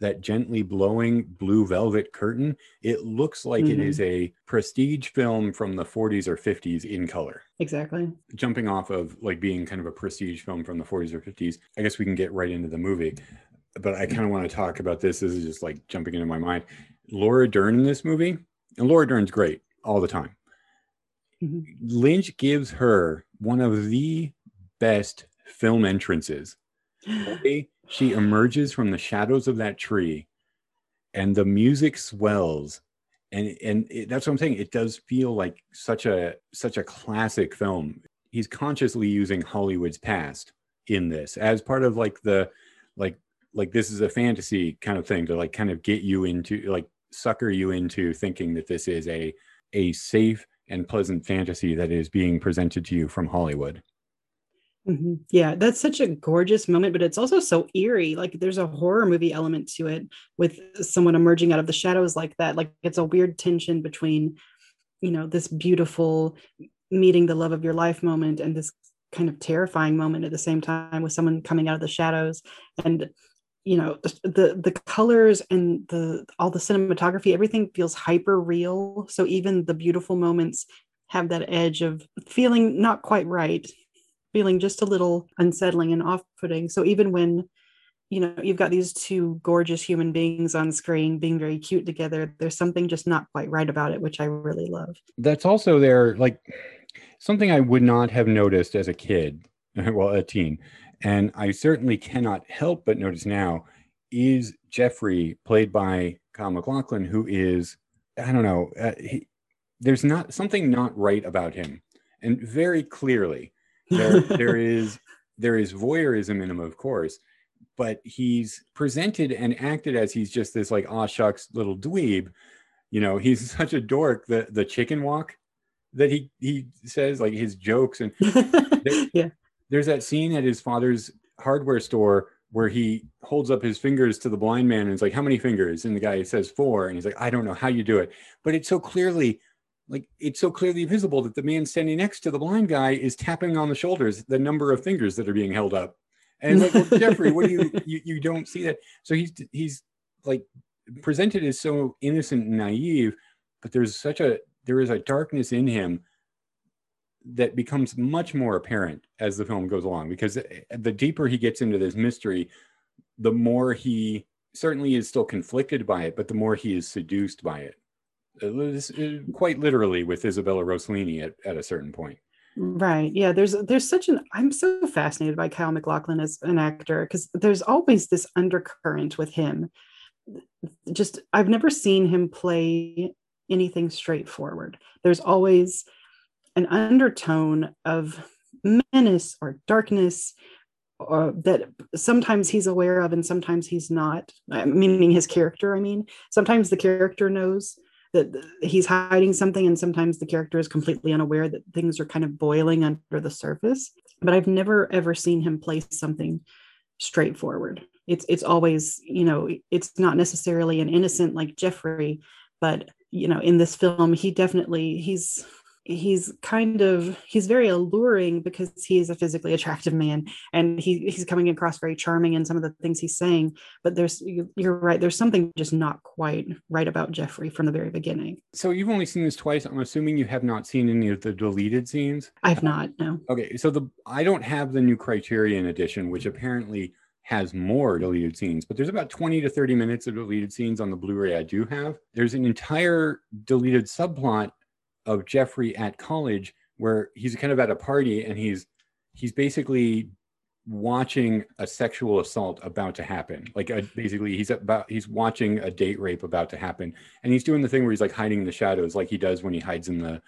that gently blowing blue velvet curtain it looks like mm-hmm. it is a prestige film from the 40s or 50s in color. Exactly. Jumping off of like being kind of a prestige film from the 40s or 50s i guess we can get right into the movie. But i kind of want to talk about this this is just like jumping into my mind. Laura dern in this movie and laura dern's great all the time Mm-hmm. Lynch gives her one of the best film entrances. she emerges from the shadows of that tree and the music swells and and it, that's what i'm saying it does feel like such a such a classic film he's consciously using hollywood's past in this as part of like the like like this is a fantasy kind of thing to like kind of get you into like sucker you into thinking that this is a a safe and pleasant fantasy that is being presented to you from Hollywood. Mm-hmm. Yeah, that's such a gorgeous moment, but it's also so eerie. Like there's a horror movie element to it with someone emerging out of the shadows like that. Like it's a weird tension between, you know, this beautiful meeting the love of your life moment and this kind of terrifying moment at the same time with someone coming out of the shadows. And you know the the colors and the all the cinematography everything feels hyper real. So even the beautiful moments have that edge of feeling not quite right feeling just a little unsettling and off-putting. So even when you know you've got these two gorgeous human beings on screen being very cute together there's something just not quite right about it which i really love. That's also there like something i would not have noticed as a kid well a teen and I certainly cannot help but notice now is Jeffrey, played by Kyle MacLachlan, who is, I don't know, uh, he, there's not something not right about him. And very clearly, there, there is there is voyeurism in him, of course, but he's presented and acted as he's just this like aw shucks little dweeb. You know, he's such a dork. The the chicken walk that he he says, like his jokes and yeah there's that scene at his father's hardware store where he holds up his fingers to the blind man and it's like, How many fingers? And the guy says four. And he's like, I don't know how you do it. But it's so clearly like it's so clearly visible that the man standing next to the blind guy is tapping on the shoulders the number of fingers that are being held up. And like, well, Jeffrey, what do you, you you don't see that? So he's he's like presented as so innocent and naive, but there's such a there is a darkness in him that becomes much more apparent as the film goes along because eh, eh, the deeper he gets into this mystery the more he certainly is still conflicted by it but the more he is seduced by it. Uh, uh, quite literally with isabella rossellini at, at a certain point. Right. Yeah there's there's such an i'm so fascinated by kyle maclachlan as an actor because there's always this undercurrent with him. Just i've never seen him play anything straightforward. There's always an undertone of menace or darkness or that sometimes he's aware of and sometimes he's not uh, meaning his character i mean. Sometimes the character knows that he's hiding something and sometimes the character is completely unaware that things are kind of boiling under the surface. But i've never ever seen him play something straightforward. It's it's always you know it's not necessarily an innocent like jeffrey but you know in this film he definitely he's he's kind of he's very alluring because he is a physically attractive man and he he's coming across very charming in some of the things he's saying but there's you're right there's something just not quite right about jeffrey from the very beginning. So you've only seen this twice. I'm assuming you have not seen any of the deleted scenes? I've not no. Okay so the i don't have the new criterion edition which apparently has more deleted scenes, but there's about 20 to 30 minutes of deleted scenes on the Blu-ray I do have. There's an entire deleted subplot of Jeffrey at college where he's kind of at a party and he's he's basically watching a sexual assault about to happen. Like a, basically he's about he's watching a date rape about to happen. And he's doing the thing where he's like hiding in the shadows like he does when he hides in the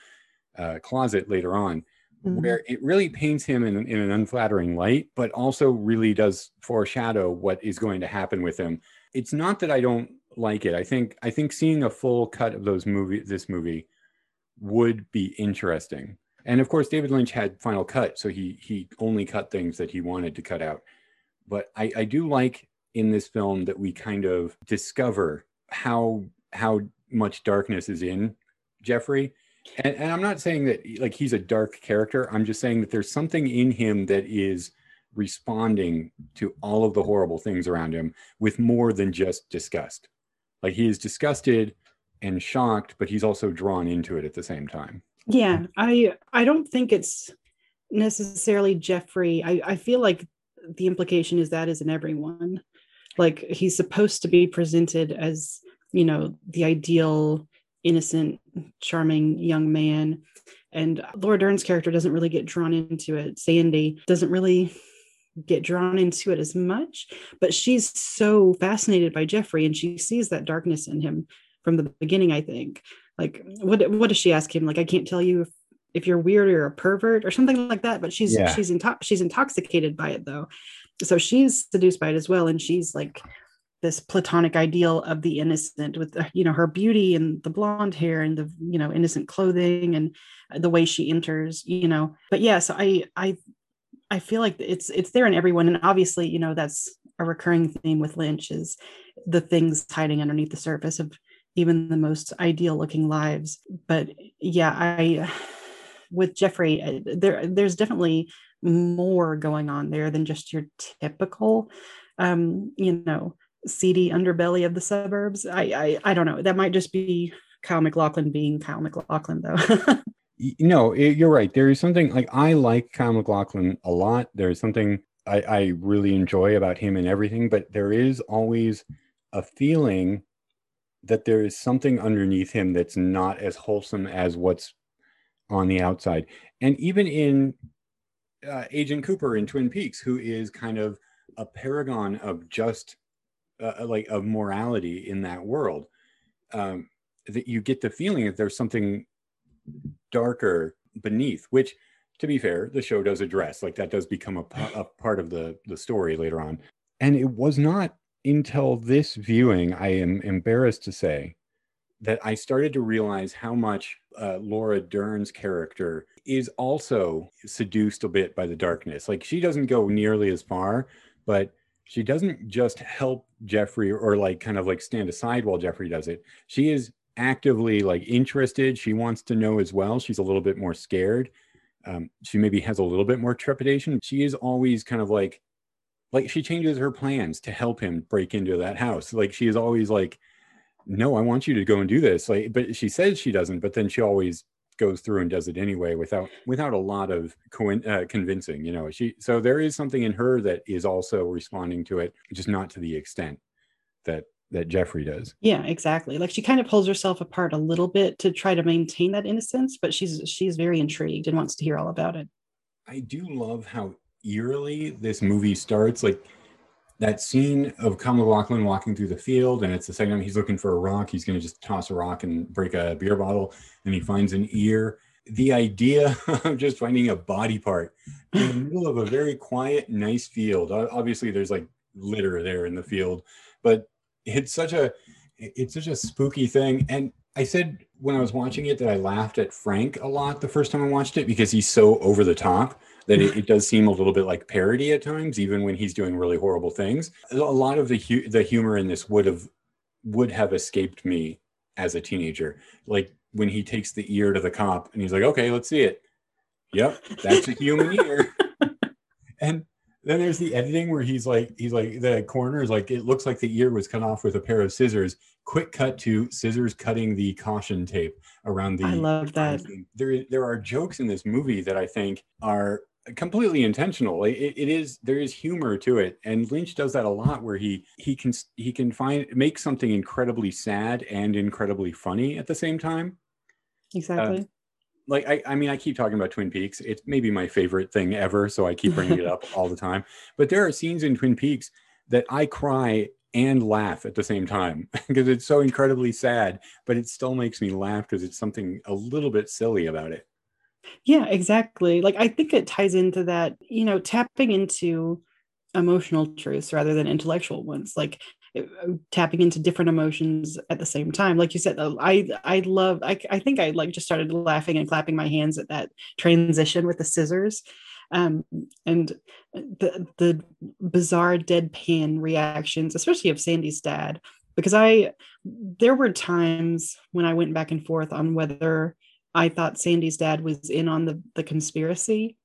uh, closet later on mm-hmm. where it really paints him in, in an unflattering light but also really does foreshadow what is going to happen with him. It's not that i don't like it. I think i think seeing a full cut of those movie this movie would be interesting. And of course, David Lynch had Final Cut, so he he only cut things that he wanted to cut out. But I, I do like in this film that we kind of discover how how much darkness is in Jeffrey. And, and I'm not saying that like he's a dark character. I'm just saying that there's something in him that is responding to all of the horrible things around him with more than just disgust. Like he is disgusted and shocked, but he's also drawn into it at the same time. Yeah, I I don't think it's necessarily Jeffrey. I, I feel like the implication is that is in everyone. Like he's supposed to be presented as, you know, the ideal, innocent, charming young man. And Laura Dern's character doesn't really get drawn into it. Sandy doesn't really get drawn into it as much, but she's so fascinated by Jeffrey and she sees that darkness in him from the beginning i think. Like what what does she ask him? Like i can't tell you if, if you're weird or a pervert or something like that but she's yeah. she's into- she's intoxicated by it though. So she's seduced by it as well and she's like this platonic ideal of the innocent with you know her beauty and the blonde hair and the you know innocent clothing and the way she enters you know. But yeah so i i i feel like it's it's there in everyone and obviously you know that's a recurring theme with lynch is the things hiding underneath the surface of even the most ideal looking lives. But yeah i with jeffrey uh, there there's definitely more going on there than just your typical um you know seedy underbelly of the suburbs. I i, I don't know. That might just be kyle MacLachlan being kyle MacLachlan, though. No you're right. There is something like i like kyle MacLachlan a lot. There's something I, I really enjoy about him and everything but there is always a feeling that there is something underneath him that's not as wholesome as what's on the outside. And even in uh, Agent Cooper in Twin Peaks, who is kind of a paragon of just uh, uh, like of morality in that world, um, that you get the feeling that there's something darker beneath, which to be fair, the show does address like that does become a, a part of the the story later on. And it was not until this viewing, I am embarrassed to say that I started to realize how much uh, Laura Dern's character is also seduced a bit by the darkness. Like she doesn't go nearly as far, but she doesn't just help Jeffrey or like kind of like stand aside while Jeffrey does it. She is actively like interested. She wants to know as well. She's a little bit more scared. Um, she maybe has a little bit more trepidation. She is always kind of like like she changes her plans to help him break into that house. Like she is always like no i want you to go and do this. Like but she says she doesn't but then she always goes through and does it anyway without without a lot of co- uh, convincing you know? She so there is something in her that is also responding to it just not to the extent that that jeffrey does. Yeah exactly. Like she kind of pulls herself apart a little bit to try to maintain that innocence but she's she's very intrigued and wants to hear all about it. I do love how eerily this movie starts. Like that scene of Kyle MacLachlan walking through the field, and it's the second time he's looking for a rock. He's going to just toss a rock and break a beer bottle, and he finds an ear. the idea of just finding a body part in the middle of a very quiet, nice field. Obviously, there's like litter there in the field, but it's such a it's such a spooky thing. And I said when I was watching it that I laughed at Frank a lot the first time I watched it because he's so over the top that it, it does seem a little bit like parody at times, even when he's doing really horrible things. A lot of the hu- the humor in this would have would have escaped me as a teenager. Like when he takes the ear to the cop and he's like, "Okay, let's see it." Yep, that's a human ear. and then there's the editing where he's like, he's like the corner is like, it looks like the ear was cut off with a pair of scissors. Quick cut to scissors cutting the caution tape around the. I love that. There, there are jokes in this movie that I think are completely intentional. It, it is there is humor to it, and Lynch does that a lot, where he he can he can find make something incredibly sad and incredibly funny at the same time. Exactly. Uh, like I, I mean i keep talking about twin peaks. It's maybe my favorite thing ever so i keep bringing it up all the time. But there are scenes in twin peaks that i cry and laugh at the same time because it's so incredibly sad but it still makes me laugh because it's something a little bit silly about it Yeah, exactly. Like I think it ties into that, you know, tapping into emotional truths rather than intellectual ones. Like uh, tapping into different emotions at the same time. Like you said, uh, I I love. I I think I like just started laughing and clapping my hands at that transition with the scissors, um, and the the bizarre deadpan reactions, especially of Sandy's dad. Because I, there were times when I went back and forth on whether I thought Sandy's dad was in on the the conspiracy.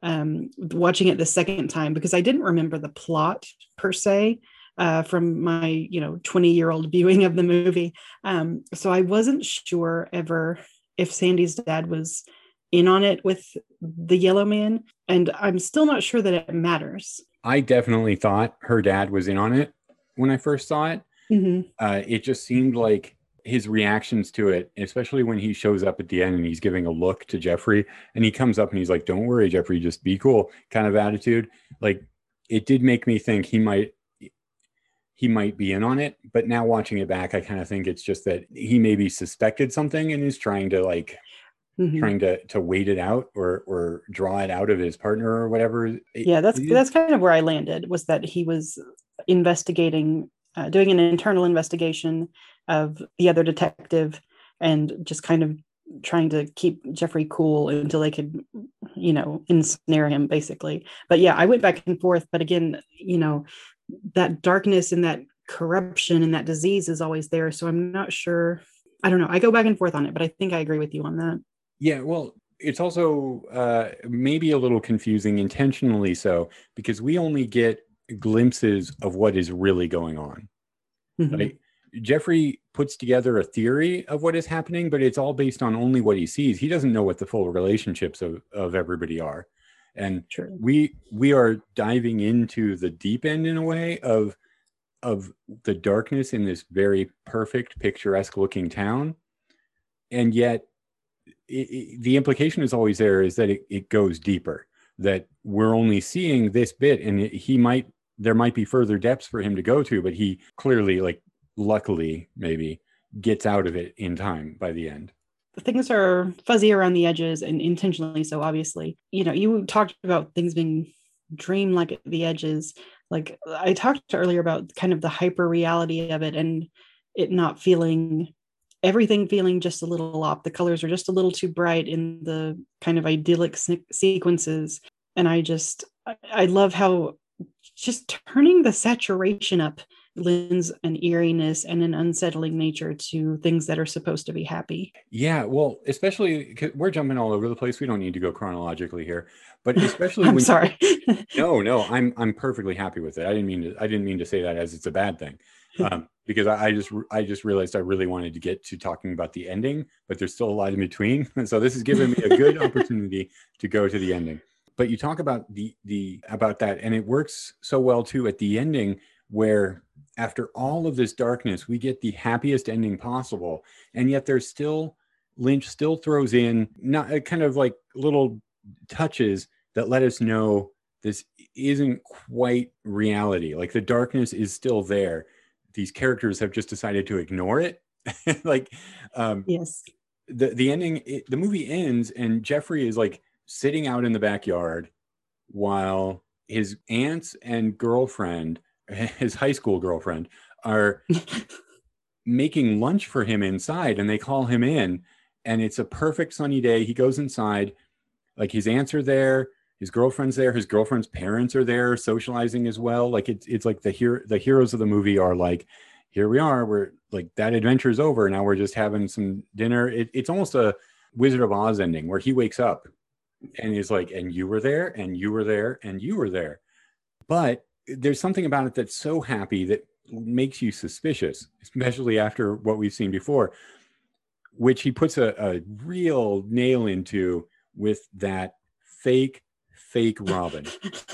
Um, watching it the second time because I didn't remember the plot per se uh, from my you know 20 year old viewing of the movie. Um, so I wasn't sure ever if Sandy's dad was in on it with the yellow man, and I'm still not sure that it matters. i definitely thought her dad was in on it when i first saw it Mhm. uh, it just seemed like his reactions to it, especially when he shows up at the end and he's giving a look to Jeffrey and he comes up and he's like, Don't worry, Jeffrey, just be cool kind of attitude. Like it did make me think he might he might be in on it. But now watching it back, I kind of think it's just that he maybe suspected something and is trying to like Mhm. trying to to wait it out or or draw it out of his partner or whatever. Yeah that's that's kind of where i landed was that he was investigating uh, doing an internal investigation of the other detective and just kind of trying to keep jeffrey cool until they could you know ensnare him basically but yeah i went back and forth but again you know that darkness and that corruption and that disease is always there so i'm not sure i don't know i go back and forth on it but i think i agree with you on that Yeah, well, it's also uh, maybe a little confusing, intentionally so, because we only get glimpses of what is really going on. Mhm. Right? Jeffrey puts together a theory of what is happening, but it's all based on only what he sees. He doesn't know what the full relationships of, of everybody are. And True. we we are diving into the deep end in a way of of the darkness in this very perfect picturesque looking town and yet it, it- the implication is always there is that it, it goes deeper that we're only seeing this bit and he might there might be further depths for him to go to but he clearly like luckily maybe gets out of it in time by the end. The things are fuzzy around the edges and intentionally so obviously. You know you talked about things being dream like at the edges. Like i talked earlier about kind of the hyper reality of it and it not feeling everything feeling just a little off. The colors are just a little too bright in the kind of idyllic se- sequences. And i just I, I love how just turning the saturation up lends an eeriness and an unsettling nature to things that are supposed to be happy. Yeah well especially we're jumping all over the place. We don't need to go chronologically here. But especially I'm when sorry. no no i'm i'm perfectly happy with it. I didn't mean to i didn't mean to say that as it's a bad thing um, because I, I just i just realized i really wanted to get to talking about the ending but there's still a lot in between. And so this is giving me a good opportunity to go to the ending. But you talk about the the about that and it works so well too at the ending where after all of this darkness we get the happiest ending possible. And yet there's still lynch still throws in not uh, kind of like little touches that let us know this isn't quite reality. Like the darkness is still there. These characters have just decided to ignore it. Like um yes. the the ending it, the movie ends and Jeffrey is like sitting out in the backyard while his aunts and girlfriend, his high school girlfriend, are making lunch for him inside and they call him in and it's a perfect sunny day. He goes inside, like his aunts are there, his girlfriend's there, his girlfriend's parents are there socializing as well. Like it's it's like the hero the heroes of the movie are like, here we are, we're like that adventure is over. Now we're just having some dinner. It, it's almost a Wizard of Oz ending where he wakes up and he's like, and you were there, and you were there, and you were there. But there's something about it that's so happy that makes you suspicious, especially after what we've seen before, which he puts a, a real nail into with that fake fake robin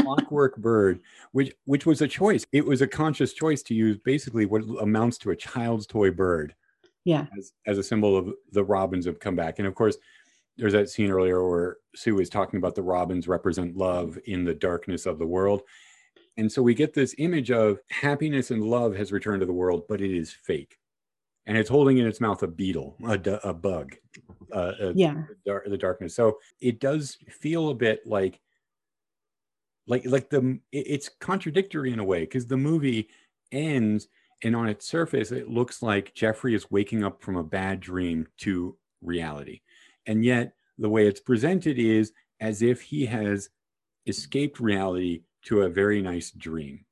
clockwork bird which which was a choice. It was a conscious choice to use basically what amounts to a child's toy bird yeah. as, as a symbol of the robins have come back. And of course there's that scene earlier where sue was talking about the robins represent love in the darkness of the world and so we get this image of happiness and love has returned to the world but it is fake. And it's holding in its mouth a beetle a, a bug uh, a, yeah. the, the darkness. So it does feel a bit like like like the it's contradictory in a way because the movie ends and on its surface it looks like jeffrey is waking up from a bad dream to reality. And yet the way it's presented is as if he has escaped reality to a very nice dream.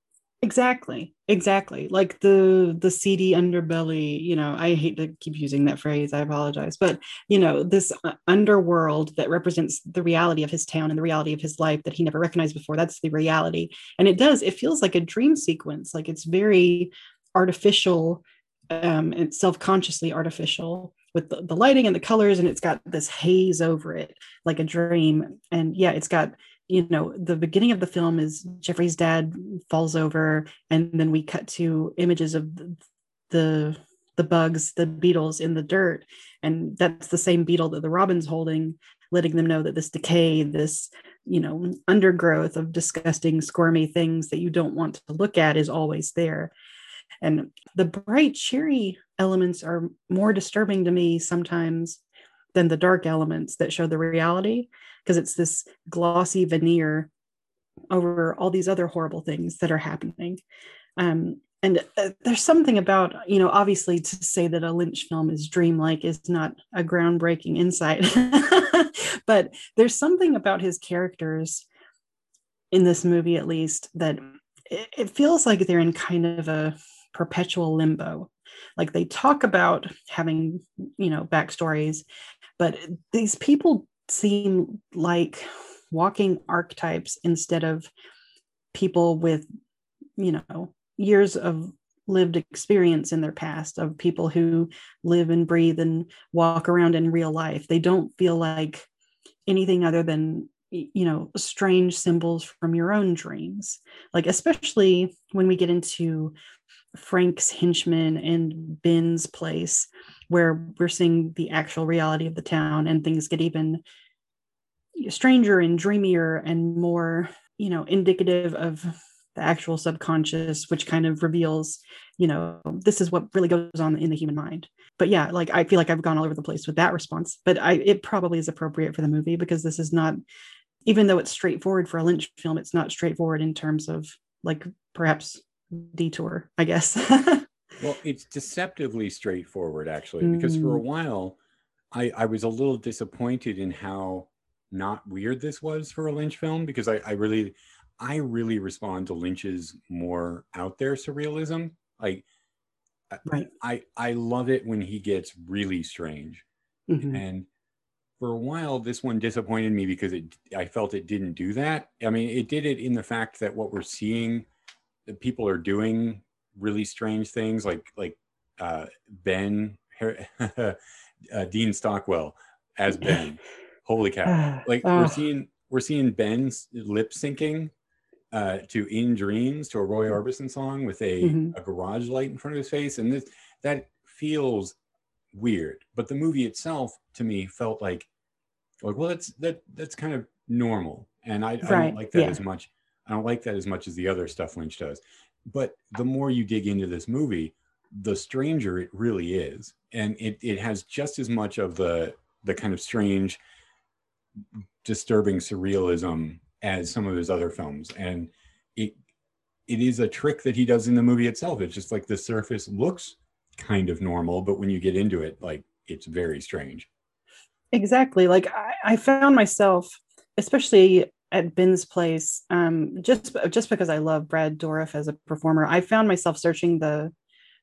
Exactly exactly. Like the the seedy underbelly you know i hate to keep using that phrase i apologize but you know this uh, underworld that represents the reality of his town and the reality of his life that he never recognized before that's the reality. And it does it feels like a dream sequence like it's very artificial um and self-consciously artificial with the, the lighting and the colors and it's got this haze over it like a dream. And yeah it's got you know the beginning of the film is jeffrey's dad falls over and then we cut to images of the the, bugs the beetles in the dirt and that's the same beetle that the robin's holding letting them know that this decay this you know undergrowth of disgusting squirmy things that you don't want to look at is always there. And the bright cheery elements are more disturbing to me sometimes than the dark elements that show the reality because it's this glossy veneer over all these other horrible things that are happening. Um, and uh, there's something about, you know, obviously to say that a Lynch film is dreamlike is not a groundbreaking insight, but there's something about his characters in this movie, at least, that it, it feels like they're in kind of a perpetual limbo. Like they talk about having, you know, backstories, but these people seem like walking archetypes instead of people with you know years of lived experience in their past of people who live and breathe and walk around in real life. They don't feel like anything other than you know strange symbols from your own dreams. Like especially when we get into frank's henchman and ben's place where we're seeing the actual reality of the town and things get even stranger and dreamier and more you know indicative of the actual subconscious which kind of reveals you know this is what really goes on in the human mind. But yeah like i feel like i've gone all over the place with that response but i it probably is appropriate for the movie because this is not even though it's straightforward for a lynch film it's not straightforward in terms of like perhaps detour i guess well it's deceptively straightforward actually because for a Mm. while i i was a little disappointed in how not weird this was for a lynch film because i i really i really respond to lynch's more out there surrealism like I- Right. i i love it when he gets really strange Mhm. and for a while this one disappointed me because it i felt it didn't do that i mean it did it in the fact that what we're seeing that people are doing really strange things like like uh ben uh, dean stockwell as ben. Holy cow. Like we're seeing we're seeing ben's lip syncing uh to in dreams to a roy orbison song with a, Mhm. a garage light in front of his face and this that feels weird. But the movie itself to me felt like like well that's that that's kind of normal. And i, I don't like that yeah. as much i don't like that as much as the other stuff lynch does but the more you dig into this movie the stranger it really is. And it, it has just as much of the the kind of strange disturbing surrealism as some of his other films. And it it is a trick that he does in the movie itself. It's just like the surface looks kind of normal but when you get into it like it's very strange. Exactly. Like i, I found myself especially at ben's place um, just just because i love brad dourif as a performer i found myself searching the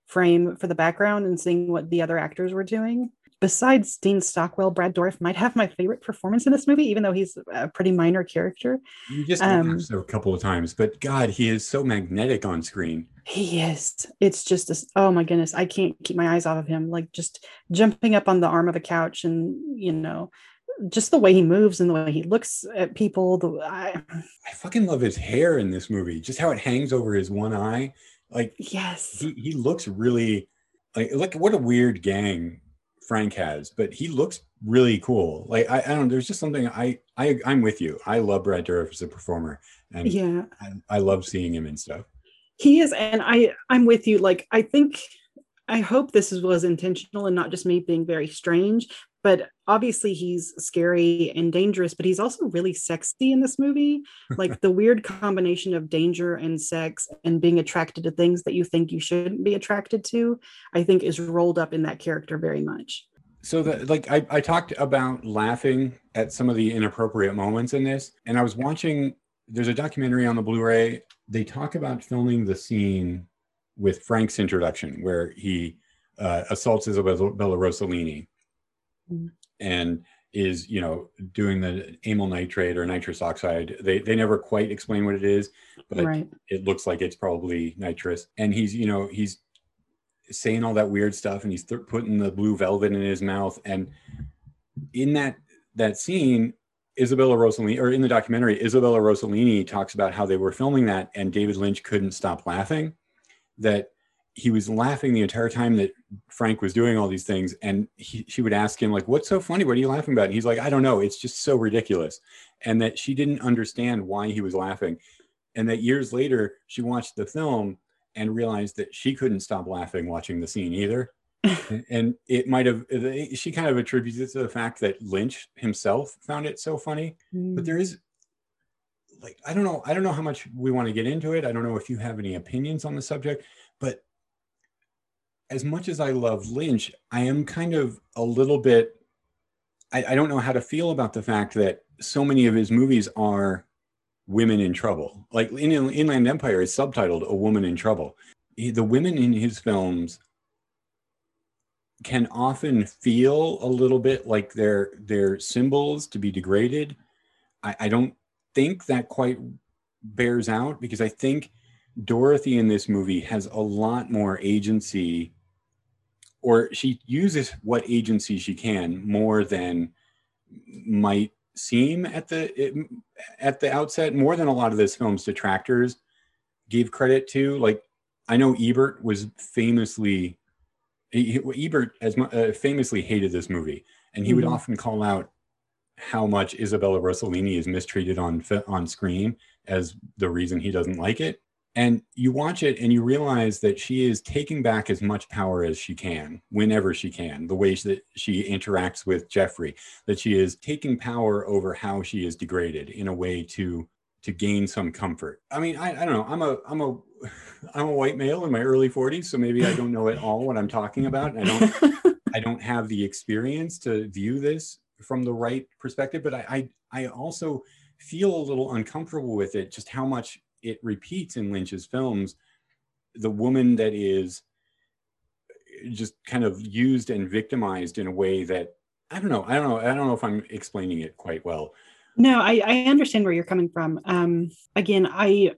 frame for the background and seeing what the other actors were doing besides dean stockwell brad dourif might have my favorite performance in this movie even though he's a pretty minor character you just Um, so a couple of times but god he is so magnetic on screen He is. It's just this. Oh my goodness, I can't keep my eyes off of him. Like just jumping up on the arm of a couch, and you know, just the way he moves and the way he looks at people. The I, I fucking love his hair in this movie. Just how it hangs over his one eye. Like yes, he, he looks really like like what a weird gang Frank has, but he looks really cool. Like I, I don't know, there's just something I I I'm with you. I love Brad Dourif as a performer, and yeah, I, I love seeing him and stuff. he is, and I I'm with you. Like I think I hope this was intentional and not just me being very strange. But obviously he's scary and dangerous, but he's also really sexy in this movie. Like the weird combination of danger and sex and being attracted to things that you think you shouldn't be attracted to, I think is rolled up in that character very much. So that like I, I talked about laughing at some of the inappropriate moments in this, and I was watching. There's a documentary on the Blu-ray. They talk about filming the scene with Frank's introduction, where he uh, assaults Isabella Rossellini, Mm. and is you know doing the amyl nitrate or nitrous oxide. They they never quite explain what it is, but Right. it looks like it's probably nitrous. And he's you know he's saying all that weird stuff and he's th- putting the blue velvet in his mouth and in that that scene isabella rossellini or in the documentary isabella rossellini talks about how they were filming that and david lynch couldn't stop laughing that he was laughing the entire time that frank was doing all these things and he, she would ask him like what's so funny? What are you laughing about? And he's like i don't know. It's just so ridiculous. And that she didn't understand why he was laughing. And that years later she watched the film and realized that she couldn't stop laughing watching the scene either. And- and it might have she kind of attributes it to the fact that lynch himself found it so funny. Hmm. But there is like i don't know i don't know how much we want to get into it. I don't know if you have any opinions on the subject but as much as i love lynch i am kind of a little bit i, I don't know how to feel about the fact that so many of his movies are women in trouble like in inland empire is subtitled a woman in trouble He- the women in his films can often feel a little bit like they're they're symbols to be degraded. I, I don't think that quite bears out because I think Dorothy in this movie has a lot more agency, or she uses what agency she can more than might seem at the at the outset, more than a lot of this film's detractors gave credit to. Like I know Ebert was famously Ebert as uh, famously hated this movie, and he would Mhm. often call out how much Isabella Rossellini is mistreated on on screen as the reason he doesn't like it. And you watch it and you realize that she is taking back as much power as she can, whenever she can. The ways that she interacts with Jeffrey, that she is taking power over how she is degraded in a way to to gain some comfort. I mean, I, I don't know. I'm a I'm a I'm a white male in my early 40s, so maybe I don't know at all what I'm talking about. I don't I don't have the experience to view this from the right perspective, but I I, I also feel a little uncomfortable with it, just how much it repeats in Lynch's films. The woman that is just kind of used and victimized in a way that I don't know. I don't know. I don't know if I'm explaining it quite well. No, I, I understand where you're coming from. Um, again, I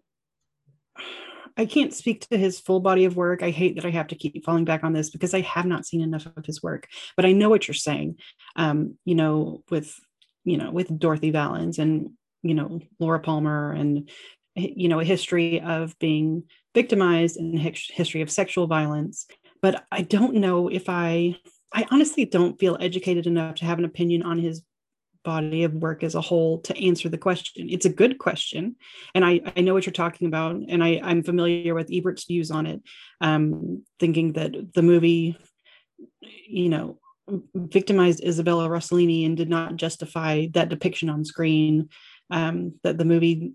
I can't speak to his full body of work. I hate that I have to keep falling back on this because I have not seen enough of his work. But I know what you're saying. Um, you know, with you know, with Dorothy Vallens and you know Laura Palmer and you know a history of being victimized and his- history of sexual violence. But I don't know if I I honestly don't feel educated enough to have an opinion on his body of work as a whole to answer the question. It's a good question, and I I know what you're talking about, and I I'm familiar with Ebert's views on it, um, thinking that the movie, you know, victimized Isabella Rossellini and did not justify that depiction on screen. Um, that the movie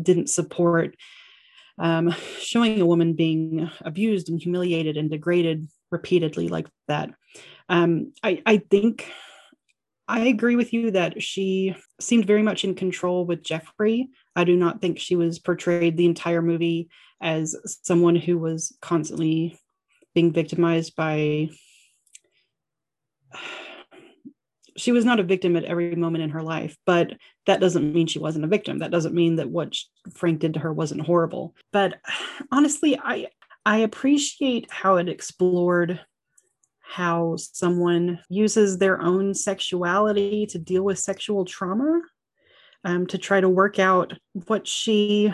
didn't support um, showing a woman being abused and humiliated and degraded repeatedly like that. Um, I, I think I agree with you that she seemed very much in control with Jeffrey. I do not think she was portrayed the entire movie as someone who was constantly being victimized by. She was not a victim at every moment in her life, but that doesn't mean she wasn't a victim. That doesn't mean that what Frank did to her wasn't horrible. But honestly, I I appreciate how it explored how someone uses their own sexuality to deal with sexual trauma um, to try to work out what she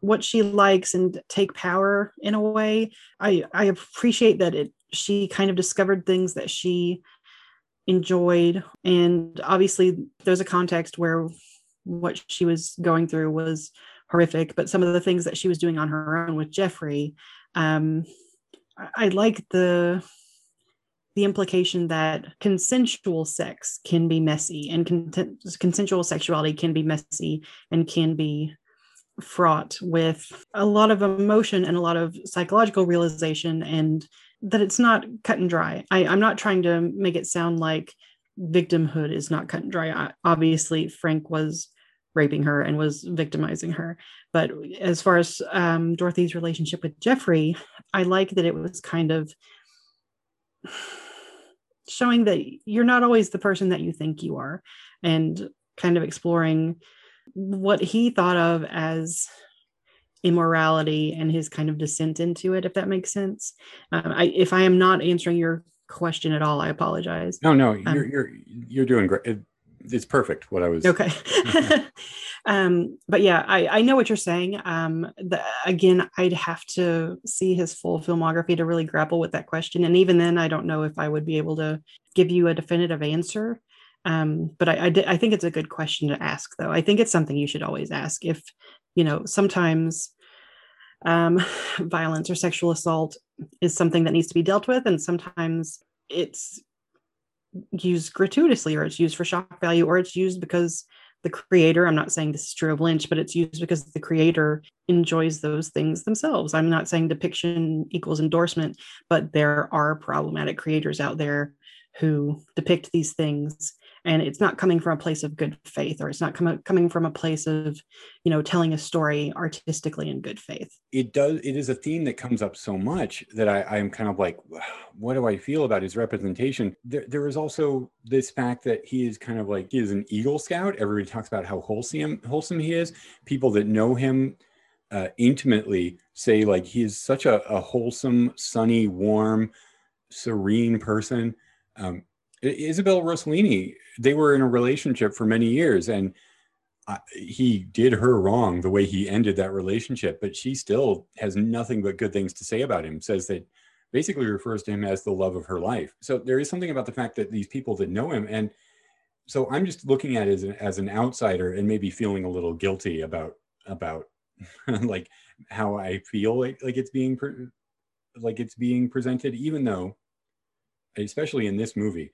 what she likes and take power in a way i i appreciate that it she kind of discovered things that she enjoyed. And obviously there's a context where what she was going through was horrific but some of the things that she was doing on her own with jeffrey um, I, like the the implication that consensual sex can be messy and con- consensual sexuality can be messy and can be fraught with a lot of emotion and a lot of psychological realization and that it's not cut and dry. I, i'm not trying to make it sound like victimhood is not cut and dry. Obviously frank was raping her and was victimizing her. But as far as um, dorothy's relationship with jeffrey i like that it was kind of showing that you're not always the person that you think you are and kind of exploring what he thought of as immorality and his kind of descent into it if that makes sense. Um, I, if i am not answering your question at all i apologize. No no you're um, you're you're doing great. It, it's perfect what i was okay. um but yeah i i know what you're saying. Um the, again i'd have to see his full filmography to really grapple with that question. And even then i don't know if i would be able to give you a definitive answer. Um but i I, I think it's a good question to ask though. I think it's something you should always ask if you know sometimes um violence or sexual assault is something that needs to be dealt with and sometimes it's used gratuitously or it's used for shock value or it's used because the creator i'm not saying this is true of lynch but it's used because the creator enjoys those things themselves. I'm not saying depiction equals endorsement but there are problematic creators out there who depict these things and it's not coming from a place of good faith or it's not com- coming from a place of you know telling a story artistically in good faith. It does it is a theme that comes up so much that i i'm kind of like what do i feel about his representation? There, there is also this fact that he is kind of like he is an eagle scout. Everybody talks about how wholesome wholesome he is. People that know him uh, intimately say like he is such a, a wholesome sunny warm serene person. Um, Isabel Rossellini, they were in a relationship for many years, and uh, he did her wrong the way he ended that relationship. But she still has nothing but good things to say about him. Says that basically refers to him as the love of her life. So there is something about the fact that these people that know him, and so I'm just looking at it as an, as an outsider and maybe feeling a little guilty about about like how I feel like, like it's being pre- like it's being presented, even though, especially in this movie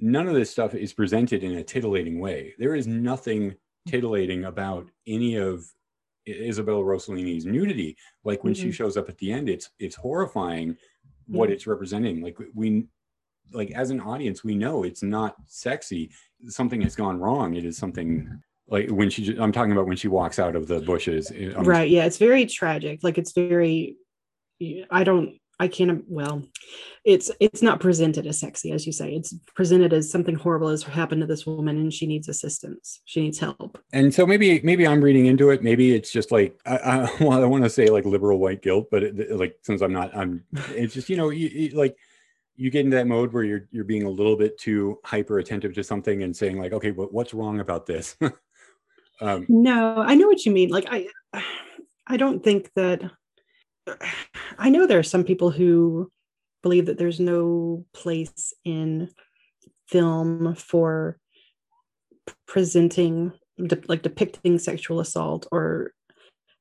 none of this stuff is presented in a titillating way. There is nothing titillating about any of Isabella Rossellini's nudity. Like when mm-hmm. she shows up at the end, it's it's horrifying what it's representing. Like we like as an audience, we know it's not sexy. Something has gone wrong. It is something like when she i'm talking about when she walks out of the bushes I'm right yeah it's very tragic like it's very i don't I can't well it's it's not presented as sexy as you say. It's presented as something horrible has happened to this woman and she needs assistance. She needs help. And so maybe maybe i'm reading into it. Maybe it's just like i, I well i want to say like liberal white guilt but it, like since i'm not i'm it's just you know you, you, like you get into that mode where you're you're being a little bit too hyper attentive to something and saying like okay but what's wrong about this? Um, no i know what you mean. Like i i don't think that I know there are some people who believe that there's no place in film for presenting de- like depicting sexual assault or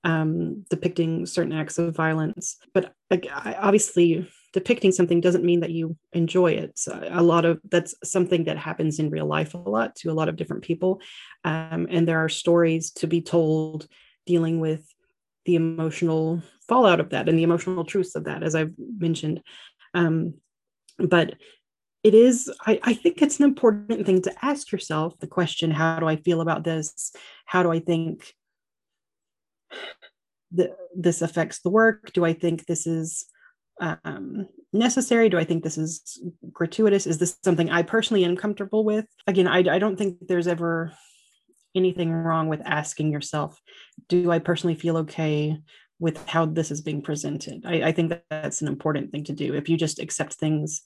um, depicting certain acts of violence. But like, I, obviously depicting something doesn't mean that you enjoy it. So a lot of that's something that happens in real life a lot to a lot of different people. Um, and there are stories to be told dealing with the emotional fallout of that and the emotional truths of that as i've mentioned. Um, but it is I, I think it's an important thing to ask yourself the question how do i feel about this? How do i think that this affects the work? Do i think this is um, necessary? Do i think this is gratuitous? Is this something i personally am comfortable with? Again I, I don't think there's ever anything wrong with asking yourself do i personally feel okay with how this is being presented i, I think that that's an important thing to do if you just accept things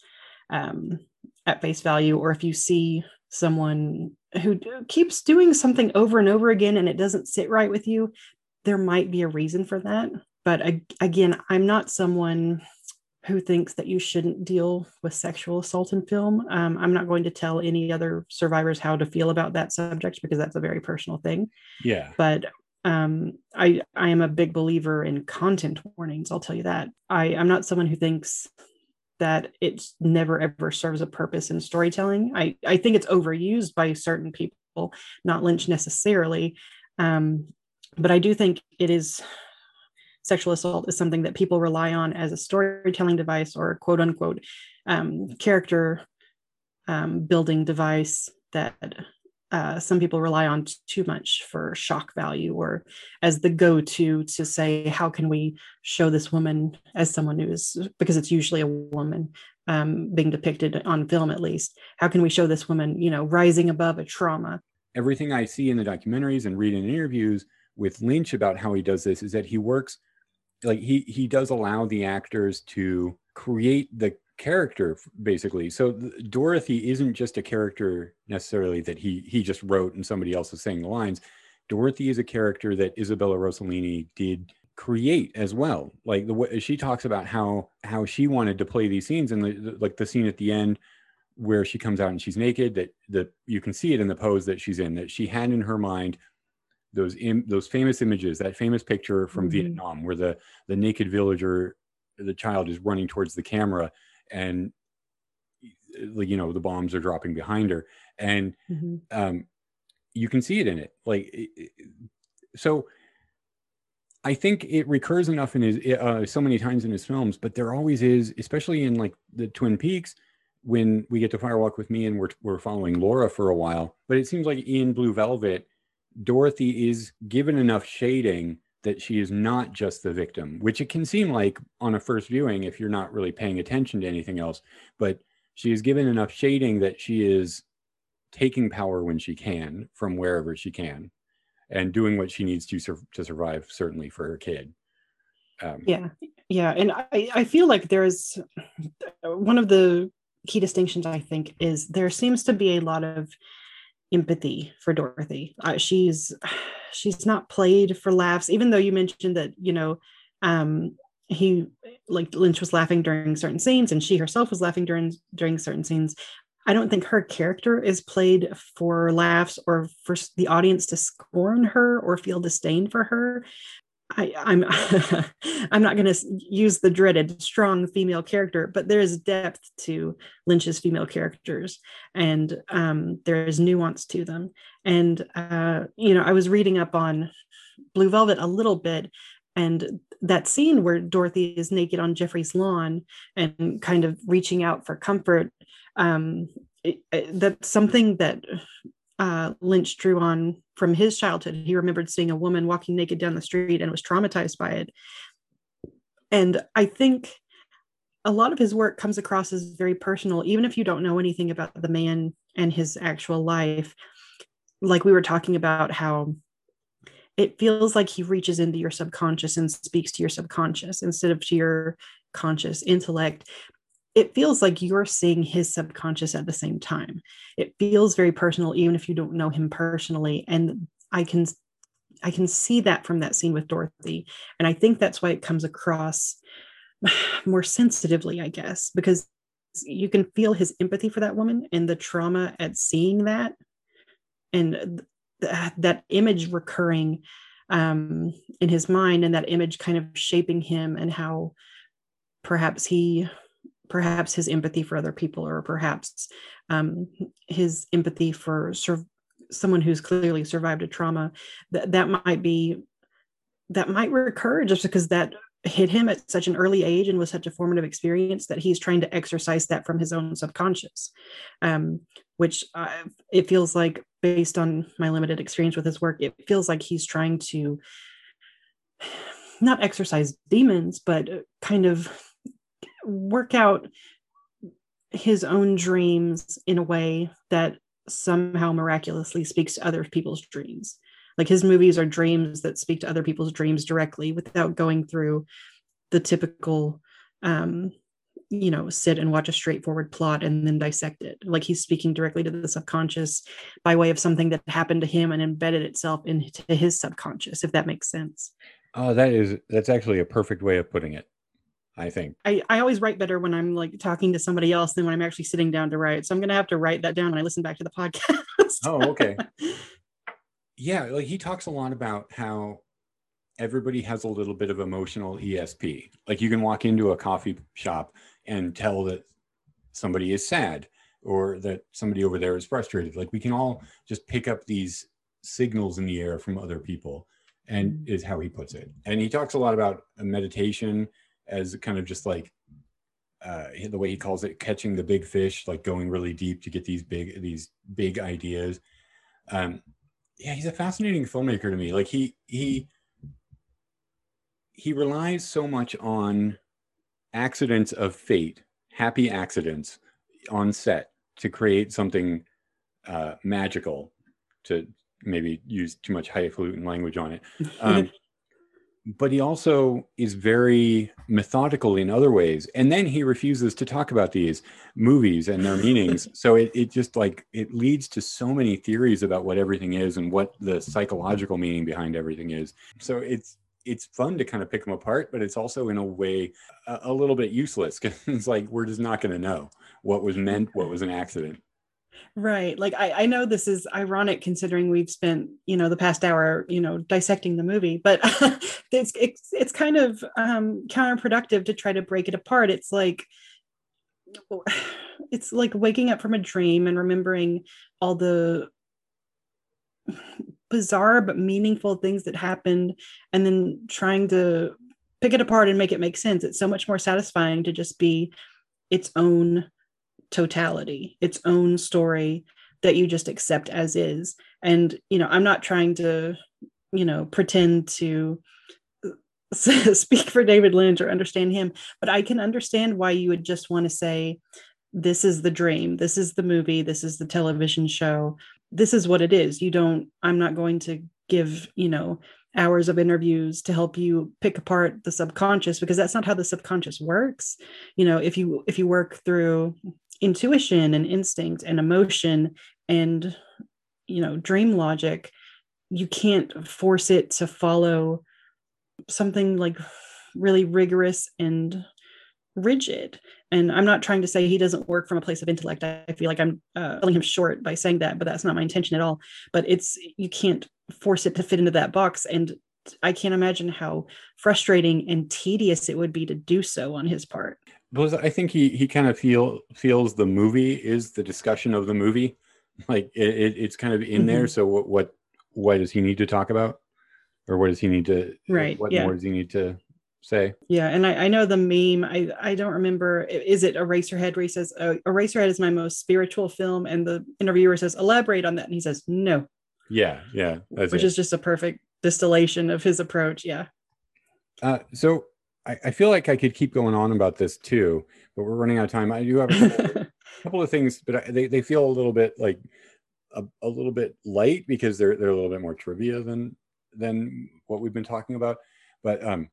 um, at face value, or if you see someone who keeps doing something over and over again and it doesn't sit right with you, there might be a reason for that. But again, I'm not someone who thinks that you shouldn't deal with sexual assault in film. Um, I'm not going to tell any other survivors how to feel about that subject because that's a very personal thing. Yeah. But um, I I am a big believer in content warnings. I'll tell you that. I I'm not someone who thinks that it never ever serves a purpose in storytelling. I, I think it's overused by certain people, not Lynch necessarily. Um, but I do think it is sexual assault is something that people rely on as a storytelling device or quote unquote um, character um, building device that uh, some people rely on t- too much for shock value or as the go-to to say how can we show this woman as someone who is because it's usually a woman um, being depicted on film at least. How can we show this woman you know rising above a trauma? Everything i see in the documentaries and read in interviews with lynch about how he does this is that he works like he he does allow the actors to create the character basically. So dorothy isn't just a character necessarily that he he just wrote and somebody else is saying the lines. Dorothy is a character that isabella rossellini did create as well. Like the way she talks about how how she wanted to play these scenes and the, the, like the scene at the end where she comes out and she's naked that the you can see it in the pose that she's in that she had in her mind those Im, those famous images that famous picture from mm-hmm. vietnam where the the naked villager the child is running towards the camera and you know the bombs are dropping behind her and mm-hmm. um, you can see it in it like so i think it recurs enough in his uh, so many times in his films but there always is especially in like the twin peaks when we get to firewalk with me and we're, we're following laura for a while but it seems like in blue velvet dorothy is given enough shading that she is not just the victim, which it can seem like on a first viewing if you're not really paying attention to anything else. But she is given enough shading that she is taking power when she can from wherever she can and doing what she needs to sur- to survive certainly for her kid um, yeah yeah and I, I feel like there's one of the key distinctions i think is there seems to be a lot of empathy for Dorothy. Uh, she's she's not played for laughs, even though you mentioned that you know um, he like Lynch was laughing during certain scenes, and she herself was laughing during during certain scenes. I don't think her character is played for laughs or for the audience to scorn her or feel disdain for her. I, I'm I'm not going to use the dreaded strong female character, but there is depth to Lynch's female characters, and um, there is nuance to them. And uh, you know, I was reading up on Blue Velvet a little bit, and that scene where Dorothy is naked on Jeffrey's lawn and kind of reaching out for comfort. Um, something that uh, Lynch drew on from his childhood. He remembered seeing a woman walking naked down the street and was traumatized by it. And I think a lot of his work comes across as very personal, even if you don't know anything about the man and his actual life. Like we were talking about how it feels like he reaches into your subconscious and speaks to your subconscious instead of to your conscious intellect it feels like you're seeing his subconscious at the same time. It feels very personal, even if you don't know him personally. And I can I can see that from that scene with Dorothy. And I think that's why it comes across more sensitively, I guess, because you can feel his empathy for that woman and the trauma at seeing that. and th- that image recurring um, in his mind and that image kind of shaping him and how perhaps he perhaps his empathy for other people or perhaps um, his empathy for sur- someone who's clearly survived a trauma that that might be that might recur just because that hit him at such an early age and was such a formative experience that he's trying to exercise that from his own subconscious. Um, which uh, it feels like based on my limited experience with his work it feels like he's trying to not exercise demons but kind of work out his own dreams in a way that somehow miraculously speaks to other people's dreams. Like his movies are dreams that speak to other people's dreams directly without going through the typical um you know sit and watch a straightforward plot and then dissect it. Like he's speaking directly to the subconscious by way of something that happened to him and embedded itself into his subconscious if that makes sense. Oh, that is that's actually a perfect way of putting it. I think. I, I always write better when I'm like talking to somebody else than when I'm actually sitting down to write. So I'm gonna have to write that down when I listen back to the podcast. Oh, okay. yeah, like he talks a lot about how everybody has a little bit of emotional ESP. Like you can walk into a coffee shop and tell that somebody is sad or that somebody over there is frustrated. Like we can all just pick up these signals in the air from other people and mm-hmm. is how he puts it. And he talks a lot about meditation as kind of just like uh, the way he calls it, catching the big fish, like going really deep to get these big these big ideas. Um, yeah, he's a fascinating filmmaker to me. Like he he he relies so much on accidents of fate, happy accidents on set to create something uh, magical. To maybe use too much highfalutin language on it. Um, but he also is very methodical in other ways. And then he refuses to talk about these movies and their meanings. So it, it just like it leads to so many theories about what everything is and what the psychological meaning behind everything is. So it's it's fun to kind of pick them apart but it's also in a way a, a little bit useless because it's like we're just not going to know what was meant what was an accident right like I, I know this is ironic considering we've spent you know the past hour you know dissecting the movie but it's, it's it's kind of um counterproductive to try to break it apart. It's like it's like waking up from a dream and remembering all the bizarre but meaningful things that happened and then trying to pick it apart and make it make sense. It's so much more satisfying to just be its own totality, its own story that you just accept as is. And, you know, I'm not trying to, you know, pretend to speak for David Lynch or understand him, but I can understand why you would just want to say, this is the dream, this is the movie, this is the television show, this is what it is. You don't, I'm not going to give, you know, hours of interviews to help you pick apart the subconscious because that's not how the subconscious works you know if you if you work through intuition and instinct and emotion and you know dream logic you can't force it to follow something like really rigorous and rigid. And i'm not trying to say he doesn't work from a place of intellect. I feel like i'm uh, him short by saying that but that's not my intention at all. But it's you can't force it to fit into that box. And i can't imagine how frustrating and tedious it would be to do so on his part because I think he he kind of feel feels the movie is the discussion of the movie, like it, it it's kind of in mm-hmm. there. So what what what does he need to talk about, or what does he need to right? What yeah. more does he need to say? Yeah, and I, I know the meme. I I don't remember. Is it Eraserhead? Where he says uh, Eraserhead is my most spiritual film, and the interviewer says elaborate on that, and he says no. Yeah, yeah, which it. is just a perfect distillation of his approach. Yeah. Uh, so I, I, feel like I could keep going on about this too, but we're running out of time. I do have a couple, couple of things, but I, they, they feel a little bit like a, a, little bit light because they're they're a little bit more trivia than than what we've been talking about. But um,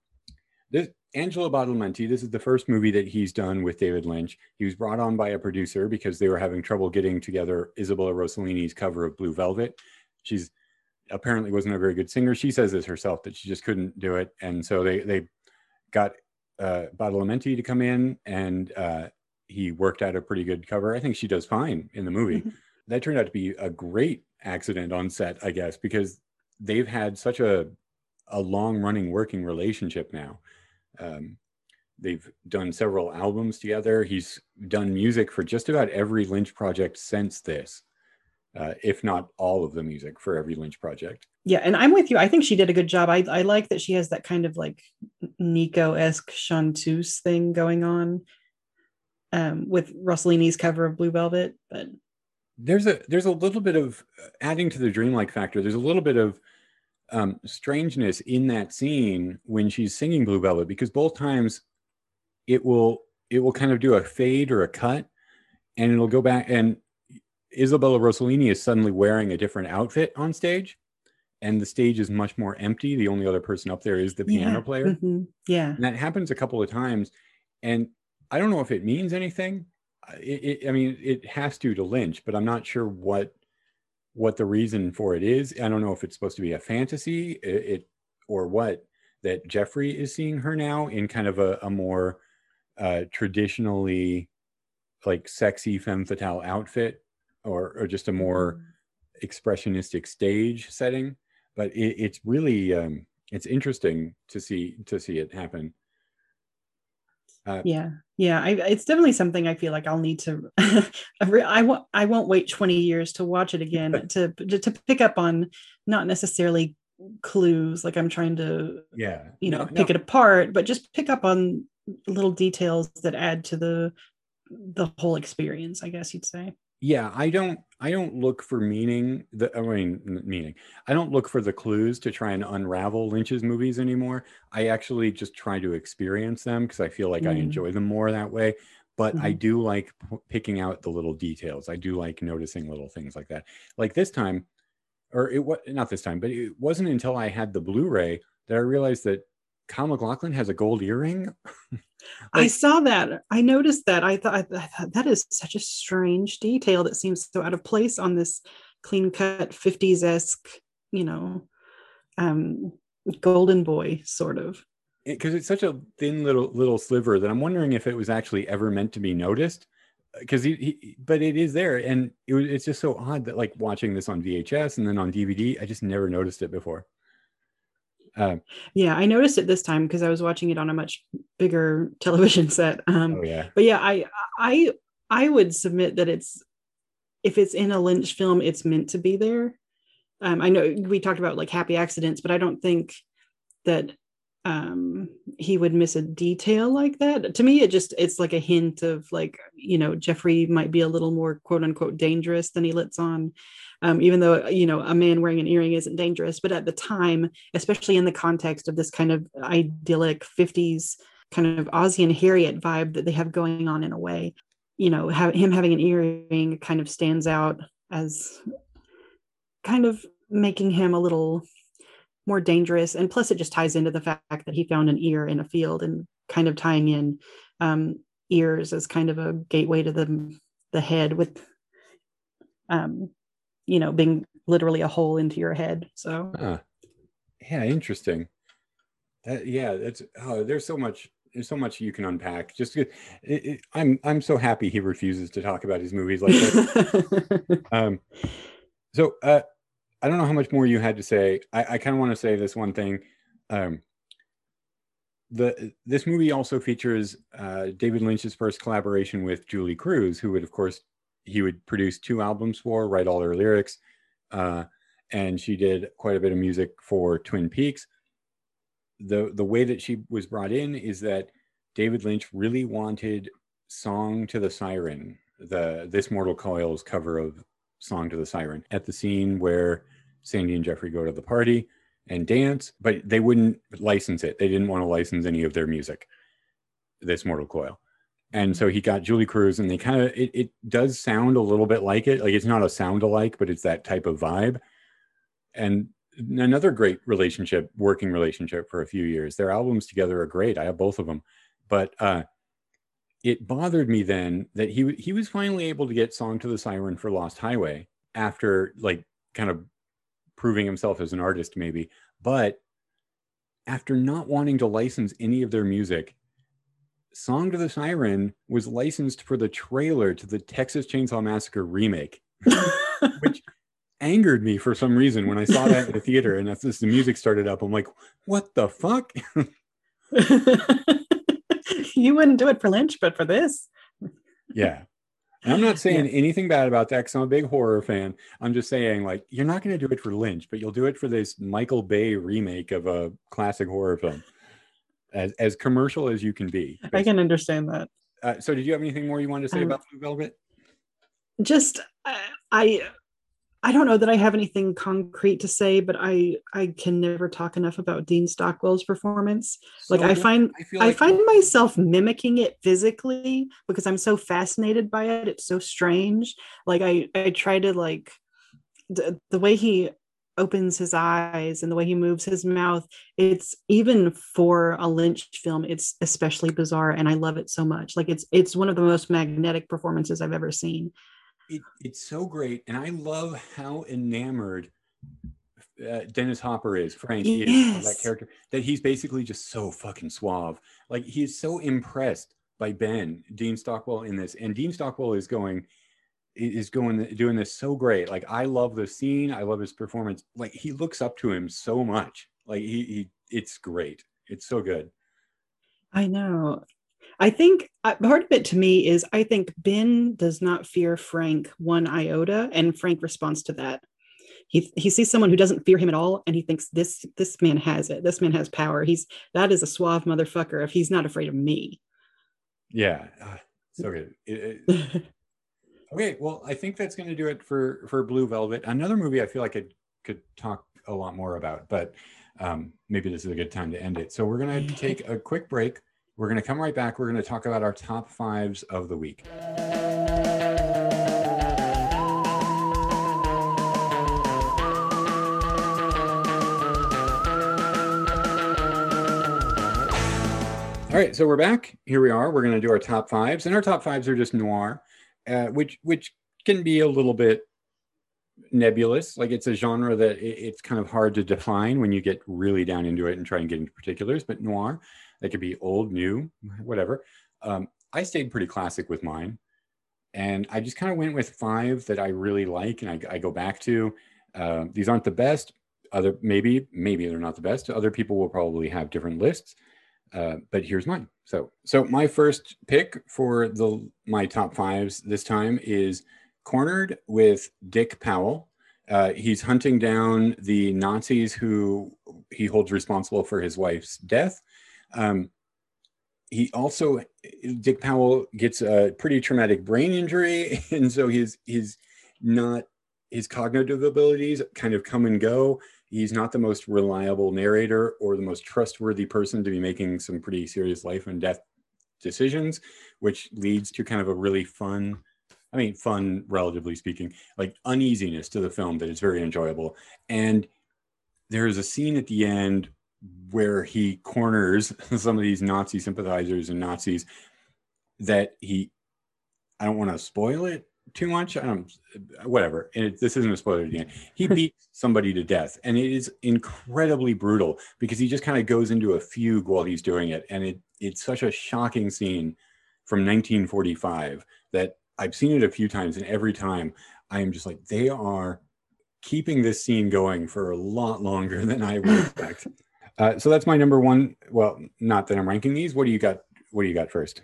this Angelo Badalamenti, this is the first movie that he's done with David Lynch. He was brought on by a producer because they were having trouble getting together Isabella Rossellini's cover of Blue Velvet. She's apparently wasn't a very good singer. She says this herself that she just couldn't do it, and so they they got uh, Badalamenti to come in, and uh, he worked out a pretty good cover. I think she does fine in the movie. Mm-hmm. That turned out to be a great accident on set, I guess, because they've had such a a long running working relationship now. Um, they've done several albums together. He's done music for just about every Lynch project since this, uh, if not all of the music for every Lynch project. Yeah, and I'm with you. I think she did a good job. I, I like that she has that kind of like Nico esque chanteuse thing going on um, with Rossellini's cover of Blue Velvet. But there's a there's a little bit of adding to the dreamlike factor. There's a little bit of um, strangeness in that scene when she's singing Blue Velvet because both times it will it will kind of do a fade or a cut, and it'll go back and Isabella Rossellini is suddenly wearing a different outfit on stage, and the stage is much more empty. The only other person up there is the piano yeah. player. Mhm. Yeah. And that happens a couple of times, and I don't know if it means anything. It, it, I mean, it has to to Lynch, but I'm not sure what what the reason for it is. I don't know if it's supposed to be a fantasy, it, it or what that Jeffrey is seeing her now in kind of a, a more uh, traditionally like sexy femme fatale outfit, or or just a more expressionistic stage setting. But it, it's really um, it's interesting to see to see it happen. Uh, yeah yeah I, it's definitely something i feel like i'll need to I re- I won't i won't wait 20 years to watch it again to to pick up on not necessarily clues like i'm trying to yeah you know No, pick no. it apart but just pick up on little details that add to the the whole experience i guess you'd say yeah i don't i don't look for meaning the i mean meaning i don't look for the clues to try and unravel lynch's movies anymore i actually just try to experience them because i feel like i Mm. enjoy them more that way but i Mhm. do like p- picking out the little details i do like noticing little things like that like this time or it was not this time but it wasn't until i had the blu-ray that i realized that Kyle MacLachlan has a gold earring I saw that. I noticed that. I thought, I thought that is such a strange detail that seems so out of place on this clean cut 50s esque, you know, um, golden boy sort of. because it's such a thin little little sliver that I'm wondering if it was actually ever meant to be noticed. Because he, he, but it is there, and it was, it's just so odd that like watching this on VHS and then on DVD, I just never noticed it before. Um, Yeah, I noticed it this time because I was watching it on a much bigger television set. Um, oh yeah, but yeah, I I I would submit that it's if it's in a Lynch film, it's meant to be there. Um, I know we talked about like happy accidents, but I don't think that um he would miss a detail like that. To me it just it's like a hint of like you know jeffrey might be a little more quote unquote dangerous than he lets on um even though you know a man wearing an earring isn't dangerous. But at the time especially in the context of this kind of idyllic 50s kind of ozzy and harriet vibe that they have going on in a way you know him having an earring kind of stands out as kind of making him a little more dangerous and plus it just ties into the fact that he found an ear in a field and kind of tying in um, ears as kind of a gateway to the the head with um you know being literally a hole into your head so Huh. yeah, interesting. That, yeah, that's oh, there's so much. There's so much you can unpack. Just it, it, I'm I'm so happy he refuses to talk about his movies like that. um, so uh, I don't know how much more you had to say. I, I kind of want to say this one thing. Um, the this movie also features uh, David Lynch's first collaboration with Julee Cruise, who would of course he would produce two albums for, write all her lyrics, uh, and she did quite a bit of music for Twin Peaks. the The way that she was brought in is that David Lynch really wanted "Song to the Siren," the This Mortal Coil's cover of "Song to the Siren," at the scene where Sandy and Jeffrey go to the party and dance, but they wouldn't license it. They didn't want to license any of their music. This Mortal Coil. And so he got Julee Cruise, and they kind of it, it does sound a little bit like it. Like it's not a sound alike, but it's that type of vibe. And another great relationship, working relationship for a few years. Their albums together are great. I have both of them. But uh it bothered me then that he he was finally able to get Song to the Siren for Lost Highway after like kind of proving himself as an artist maybe but after not wanting to license any of their music song to the siren was licensed for the trailer to the texas chainsaw massacre remake which angered me for some reason when I saw that in the theater and as the music started up. I'm like, what the fuck? you wouldn't do it for Lynch, but for this. yeah. And I'm not saying yeah. anything bad about that because I'm a big horror fan. I'm just saying, like, you're not going to do it for Lynch, but you'll do it for this Michael Bay remake of a classic horror film, as as commercial as you can be. Basically. I can understand that. Uh, so, did you have anything more you wanted to say um, about Blue Velvet? Just, uh, I I don't know that I have anything concrete to say, but I I can never talk enough about Dean Stockwell's performance. So like I find I, like- I find myself mimicking it physically because I'm so fascinated by it. It's so strange. Like I I try to like the, the way he opens his eyes and the way he moves his mouth it's even for a lynch film it's especially bizarre and i love it so much like it's it's one of the most magnetic performances i've ever seen it, it's so great, and I love how enamored uh, Dennis Hopper is, Frank yes. is that character. That he's basically just so fucking suave. Like he's so impressed by Ben Dean Stockwell in this, and Dean Stockwell is going is going doing this so great. Like I love the scene. I love his performance. Like he looks up to him so much. Like he, he it's great. It's so good. I know. I think uh, part of it to me is I think Ben does not fear Frank one iota, and Frank responds to that. He, he sees someone who doesn't fear him at all, and he thinks this this man has it. This man has power. He's that is a suave motherfucker if he's not afraid of me. Yeah, uh, so good. It, it, okay, well, I think that's going to do it for for Blue Velvet. Another movie I feel like I could talk a lot more about, but um, maybe this is a good time to end it. So we're going to take a quick break. We're going to come right back. We're going to talk about our top fives of the week. All right, so we're back. Here we are. We're going to do our top fives, and our top fives are just noir, uh, which which can be a little bit nebulous. Like it's a genre that it's kind of hard to define when you get really down into it and try and get into particulars. But noir they could be old, new, whatever. Um, I stayed pretty classic with mine. And I just kind of went with five that I really like and I, I go back to. Uh, these aren't the best. Other maybe, maybe they're not the best. Other people will probably have different lists. Uh, but here's mine. So, so my first pick for the my top fives this time is Cornered with Dick Powell. Uh, he's hunting down the Nazis who he holds responsible for his wife's death. Um, he also Dick Powell gets a pretty traumatic brain injury, and so his his not his cognitive abilities kind of come and go. He's not the most reliable narrator or the most trustworthy person to be making some pretty serious life and death decisions, which leads to kind of a really fun, I mean, fun, relatively speaking, like uneasiness to the film that is very enjoyable. And there is a scene at the end where he corners some of these Nazi sympathizers and Nazis that he I don't want to spoil it too much. I don't whatever. And it, this isn't a spoiler again. He beats somebody to death and it is incredibly brutal because he just kind of goes into a fugue while he's doing it and it it's such a shocking scene from 1945 that I've seen it a few times and every time I am just like they are keeping this scene going for a lot longer than I would expect. Uh, so that's my number one. Well, not that I'm ranking these. What do you got? What do you got first?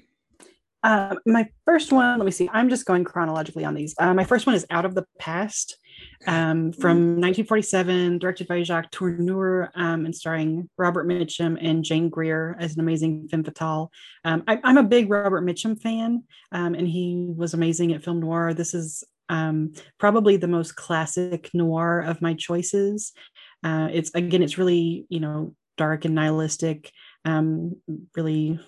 Uh, my first one, let me see. I'm just going chronologically on these. Uh, my first one is Out of the Past um, from 1947, directed by Jacques Tourneur um, and starring Robert Mitchum and Jane Greer as an amazing femme fatale. Um, I, am a big Robert Mitchum fan, um, and he was amazing at film noir. This is um, probably the most classic noir of my choices. Uh, it's again, it's really you know dark and nihilistic, um, really,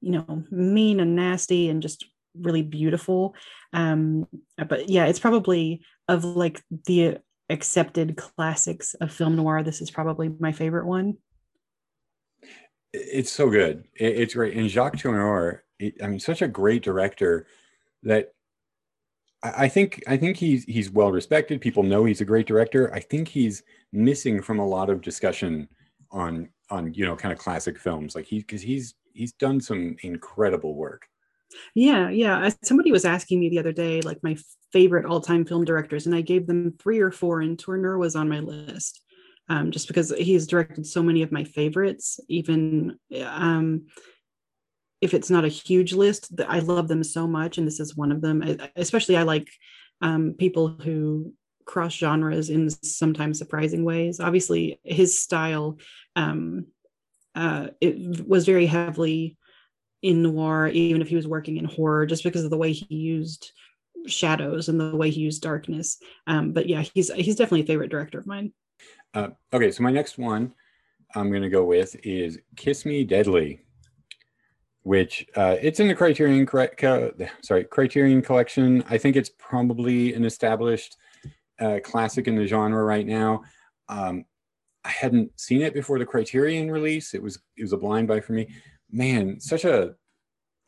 you know, mean and nasty and just really beautiful. Um, but yeah, it's probably of like the accepted classics of film noir. This is probably my favorite one. It's so good. It's great. And Jacques Tourneur, I mean, such a great director that I think I think he's he's well respected. People know he's a great director. I think he's missing from a lot of discussion on on you know kind of classic films like he because he's he's done some incredible work Yeah, yeah. Somebody was asking me the other day, like my favorite all-time film directors, and I gave them three or four, and Tourneur was on my list, um, just because he's directed so many of my favorites. Even um, if it's not a huge list, I love them so much, and this is one of them. I- Especially, I like um, people who cross genres in sometimes surprising ways. Obviously, his style um, uh, it was very heavily in noir, even if he was working in horror, just because of the way he used shadows and the way he used darkness. Um, but yeah, he's he's definitely a favorite director of mine. Uh, okay, so my next one I'm going to go with is Kiss Me Deadly, which uh, it's in the Criterion sorry Criterion collection. I think it's probably an established uh, classic in the genre right now. Um, I hadn't seen it before the Criterion release. It was it was a blind buy for me. Man, such a,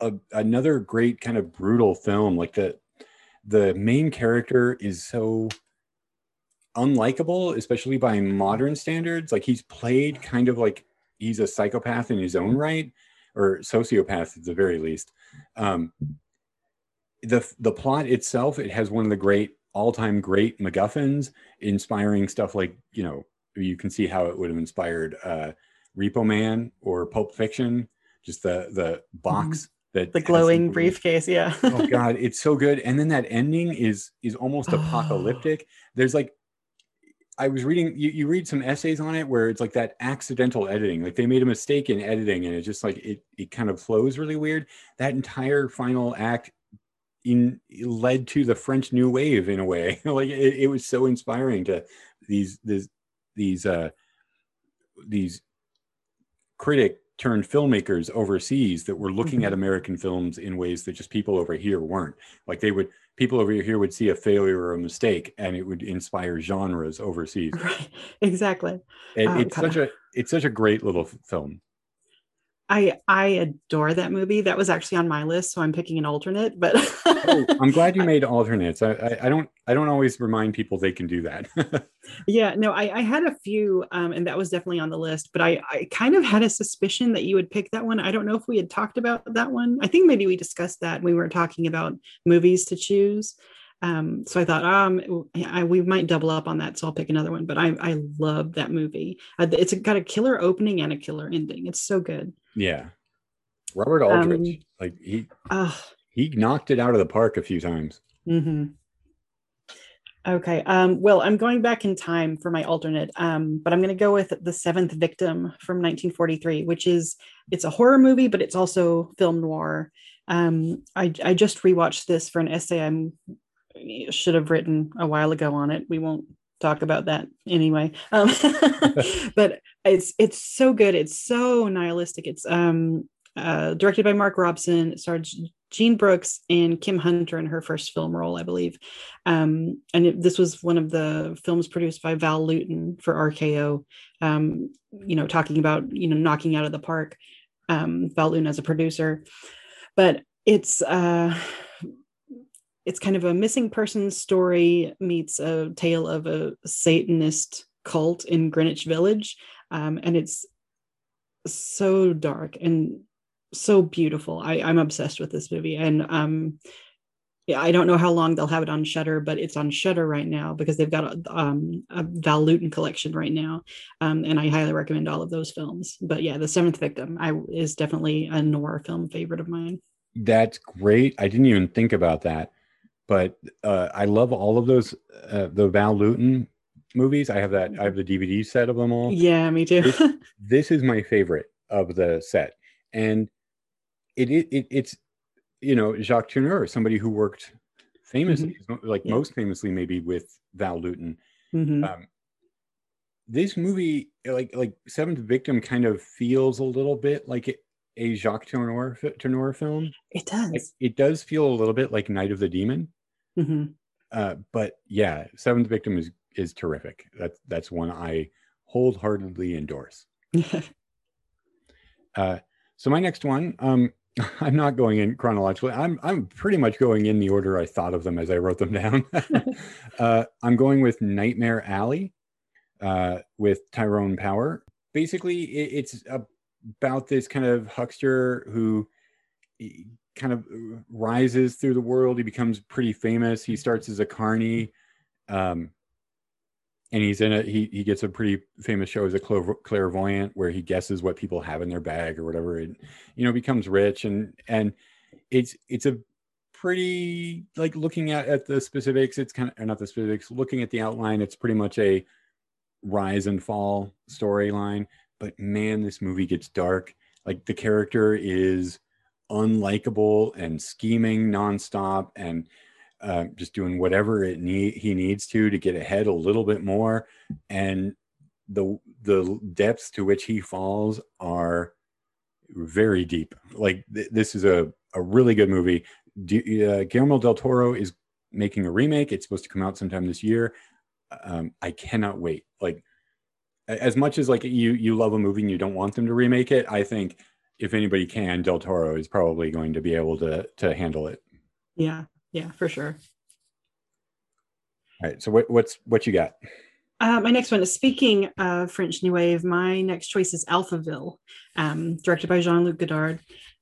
a another great kind of brutal film. Like the the main character is so unlikable, especially by modern standards. Like he's played kind of like he's a psychopath in his own right, or sociopath at the very least. Um, the the plot itself, it has one of the great all-time great MacGuffins, inspiring stuff like you know you can see how it would have inspired uh, Repo Man or Pulp Fiction. Just the the box that The glowing briefcase, yeah. oh god it's so good and then that ending is is almost apocalyptic there's like i was reading you, you read some essays on it where it's like that accidental editing like they made a mistake in editing and it just like it, it kind of flows really weird that entire final act in led to the french new wave in a way like it, it was so inspiring to these these these uh these critic turned filmmakers overseas that were looking at Mhm. American films in ways that just people over here weren't. Like they would, people over here would see a failure or a mistake, and it would inspire genres overseas. Right, exactly. It- Uh, it's such kinda- a it's such a great little film. I I adore that movie. That was actually on my list, so I'm picking an alternate. But Oh, I'm glad you made alternates. I, I I don't I don't always remind people they can do that. yeah, no, I, I had a few, um, and that was definitely on the list. But I I kind of had a suspicion that you would pick that one. I don't know if we had talked about that one. I think maybe we discussed that when we were talking about movies to choose. Um, so I thought, um, I, we might double up on that, so I'll pick another one. But I I love that movie. Uh, it's got a killer opening and a killer ending. It's so good. Yeah, Robert Aldrich, Um, like he Oh, he knocked it out of the park a few times. hmm Okay. Um, well, I'm going back in time for my alternate, um, but I'm going to go with The Seventh Victim from 1943, which is it's a horror movie, but it's also film noir. Um, I, I just rewatched this for an essay I'm should have written a while ago on it. We won't talk about that anyway. Um, but it's it's so good. It's so nihilistic. It's um, uh, directed by Mark Robson. It stars Jean Brooks and Kim Hunter in her first film role, I believe. Um, and it, this was one of the films produced by Val Lewton for RKO. Um, you know, talking about you know knocking out of the park. Um, Val Lewton as a producer, but it's uh, it's kind of a missing person story meets a tale of a Satanist cult in Greenwich Village, um, and it's so dark and so beautiful. I, I'm obsessed with this movie, and um, yeah, I don't know how long they'll have it on Shudder, but it's on Shudder right now because they've got a, um, a Val Lewton collection right now, um, and I highly recommend all of those films. But yeah, The Seventh Victim I is definitely a noir film favorite of mine. That's great. I didn't even think about that, but uh, I love all of those uh, the Val Lewton movies. I have that. I have the DVD set of them all. Yeah, me too. This, this is my favorite of the set, and it, it, it it's you know Jacques Tourneur, somebody who worked famously, like Yeah. most famously, maybe with Val Lewton. Mhm. Um, this movie, like like Seventh Victim, kind of feels a little bit like it, a Jacques Tourneur Tourneur film. It does. Like, it does feel a little bit like Night of the Demon. Hmm Uh, but yeah, Seventh Victim is is terrific. That's that's one I wholeheartedly endorse. Uh, so my next one, um, I'm not going in chronologically. I'm I'm pretty much going in the order I thought of them as I wrote them down. uh, I'm going with Nightmare Alley uh, with Tyrone Power. Basically, it, it's about this kind of huckster who kind of rises through the world. He becomes pretty famous. He starts as a carny. Um, and he's in a he he gets a pretty famous show as a clairvoyant where he guesses what people have in their bag or whatever and you know becomes rich and and it's it's a pretty like looking at at the specifics it's kind of not the specifics looking at the outline it's pretty much a rise and fall storyline but man this movie gets dark like the character is unlikable and scheming nonstop and uh, just doing whatever it need he needs to to get ahead a little bit more, and the the depths to which he falls are very deep. Like th- this is a a really good movie. Uh, Guillermo del Toro is making a remake. It's supposed to come out sometime this year. Um, I cannot wait. Like as much as like you you love a movie and you don't want them to remake it, I think if anybody can, Del Toro is probably going to be able to to handle it. Yeah, yeah, for sure. All right. So what, what's what you got? Uh, my next one is speaking of French New Wave. My next choice is Alphaville, um, directed by Jean Luc Godard.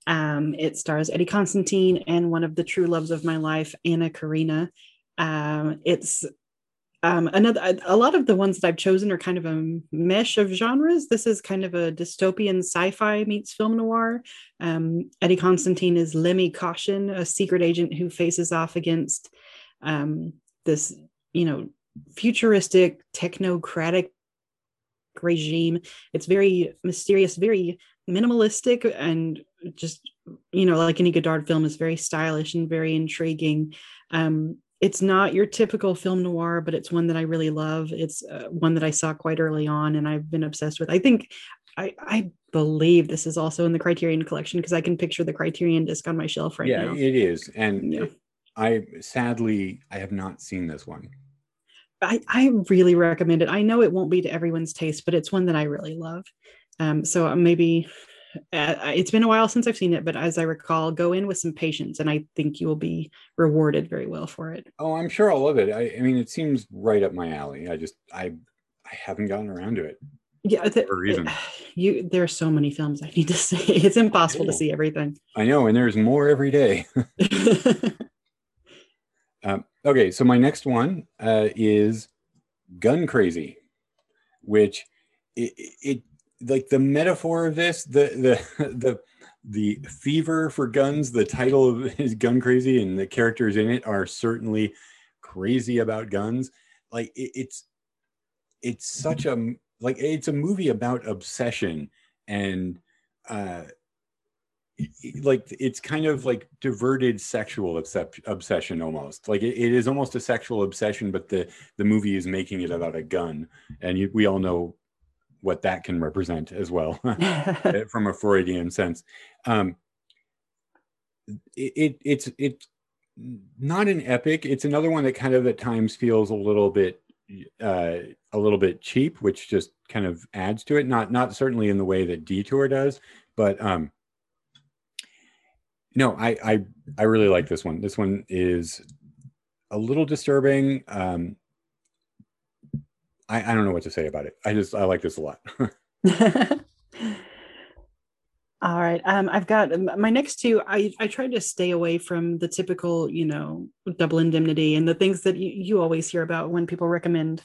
Um, it stars Eddie Constantine and one of the true loves of my life, Anna Karina. Um, it's um, another a lot of the ones that I've chosen are kind of a mesh of genres. This is kind of a dystopian sci-fi meets film noir. Um, Eddie Constantine is Lemmy Caution, a secret agent who faces off against um, this, you know, futuristic technocratic regime. It's very mysterious, very minimalistic, and just you know, like any Godard film, is very stylish and very intriguing. Um, it's not your typical film noir, but it's one that I really love. It's uh, one that I saw quite early on and I've been obsessed with. I think I, I believe this is also in the Criterion collection because I can picture the Criterion disc on my shelf right yeah, now. Yeah, it is. And yeah. I sadly I have not seen this one. I, I really recommend it. I know it won't be to everyone's taste, but it's one that I really love. Um, so maybe uh, it's been a while since I've seen it, but as I recall, go in with some patience, and I think you will be rewarded very well for it. Oh, I'm sure I'll love it. I, I mean, it seems right up my alley. I just I I haven't gotten around to it. Yeah, the, for a reason. You there are so many films I need to see. It's impossible to see everything. I know, and there's more every day. um, okay, so my next one uh, is Gun Crazy, which it, it like the metaphor of this, the the the the fever for guns, the title of is Gun Crazy, and the characters in it are certainly crazy about guns. Like it, it's it's such a like it's a movie about obsession and uh like it's kind of like diverted sexual obsession almost like it, it is almost a sexual obsession but the the movie is making it about a gun and you, we all know what that can represent as well from a Freudian sense. Um, it, it, it's it's not an epic. It's another one that kind of at times feels a little bit uh, a little bit cheap, which just kind of adds to it. Not not certainly in the way that Detour does, but um, no, I I I really like this one. This one is a little disturbing. Um, I, I don't know what to say about it. I just I like this a lot. All right. Um, I've got um, my next two. I, I try to stay away from the typical, you know, double indemnity and the things that you, you always hear about when people recommend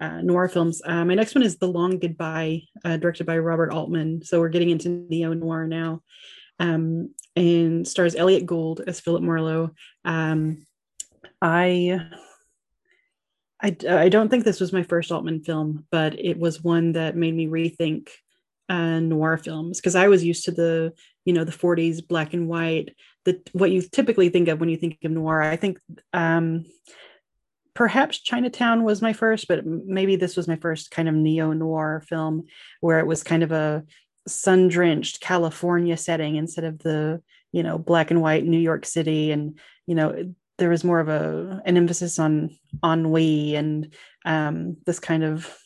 uh, noir films. Uh, my next one is The Long Goodbye, uh, directed by Robert Altman. So we're getting into neo noir now, um, and stars Elliott Gould as Philip Marlowe. Um, I I, I don't think this was my first Altman film, but it was one that made me rethink uh, noir films because I was used to the you know the 40s black and white, the what you typically think of when you think of noir. I think um, perhaps Chinatown was my first, but maybe this was my first kind of neo noir film where it was kind of a sun drenched California setting instead of the you know black and white New York City and you know there was more of a an emphasis on ennui and um, this kind of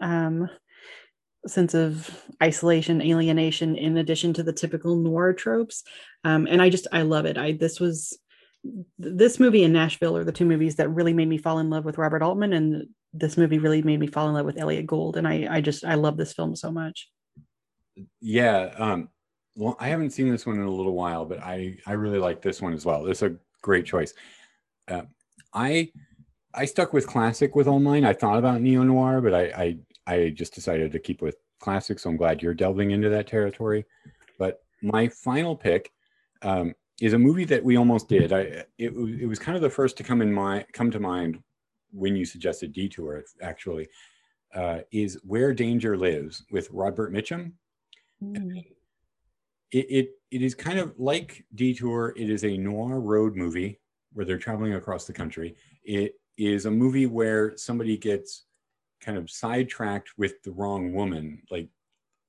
um, sense of isolation, alienation, in addition to the typical noir tropes. Um, and I just I love it. I this was this movie in Nashville are the two movies that really made me fall in love with Robert Altman, and this movie really made me fall in love with Elliott Gould. And I I just I love this film so much. Yeah, um, well, I haven't seen this one in a little while, but I I really like this one as well. It's a great choice. Uh, I I stuck with classic with all mine. I thought about neo noir, but I, I I just decided to keep with classic. So I'm glad you're delving into that territory. But my final pick um, is a movie that we almost did. I it, was- it was kind of the first to come in my come to mind when you suggested Detour. Actually, uh, is Where Danger Lives with Robert Mitchum. It, it it is kind of like Detour. It is a noir road movie where they're traveling across the country. It is a movie where somebody gets kind of sidetracked with the wrong woman, like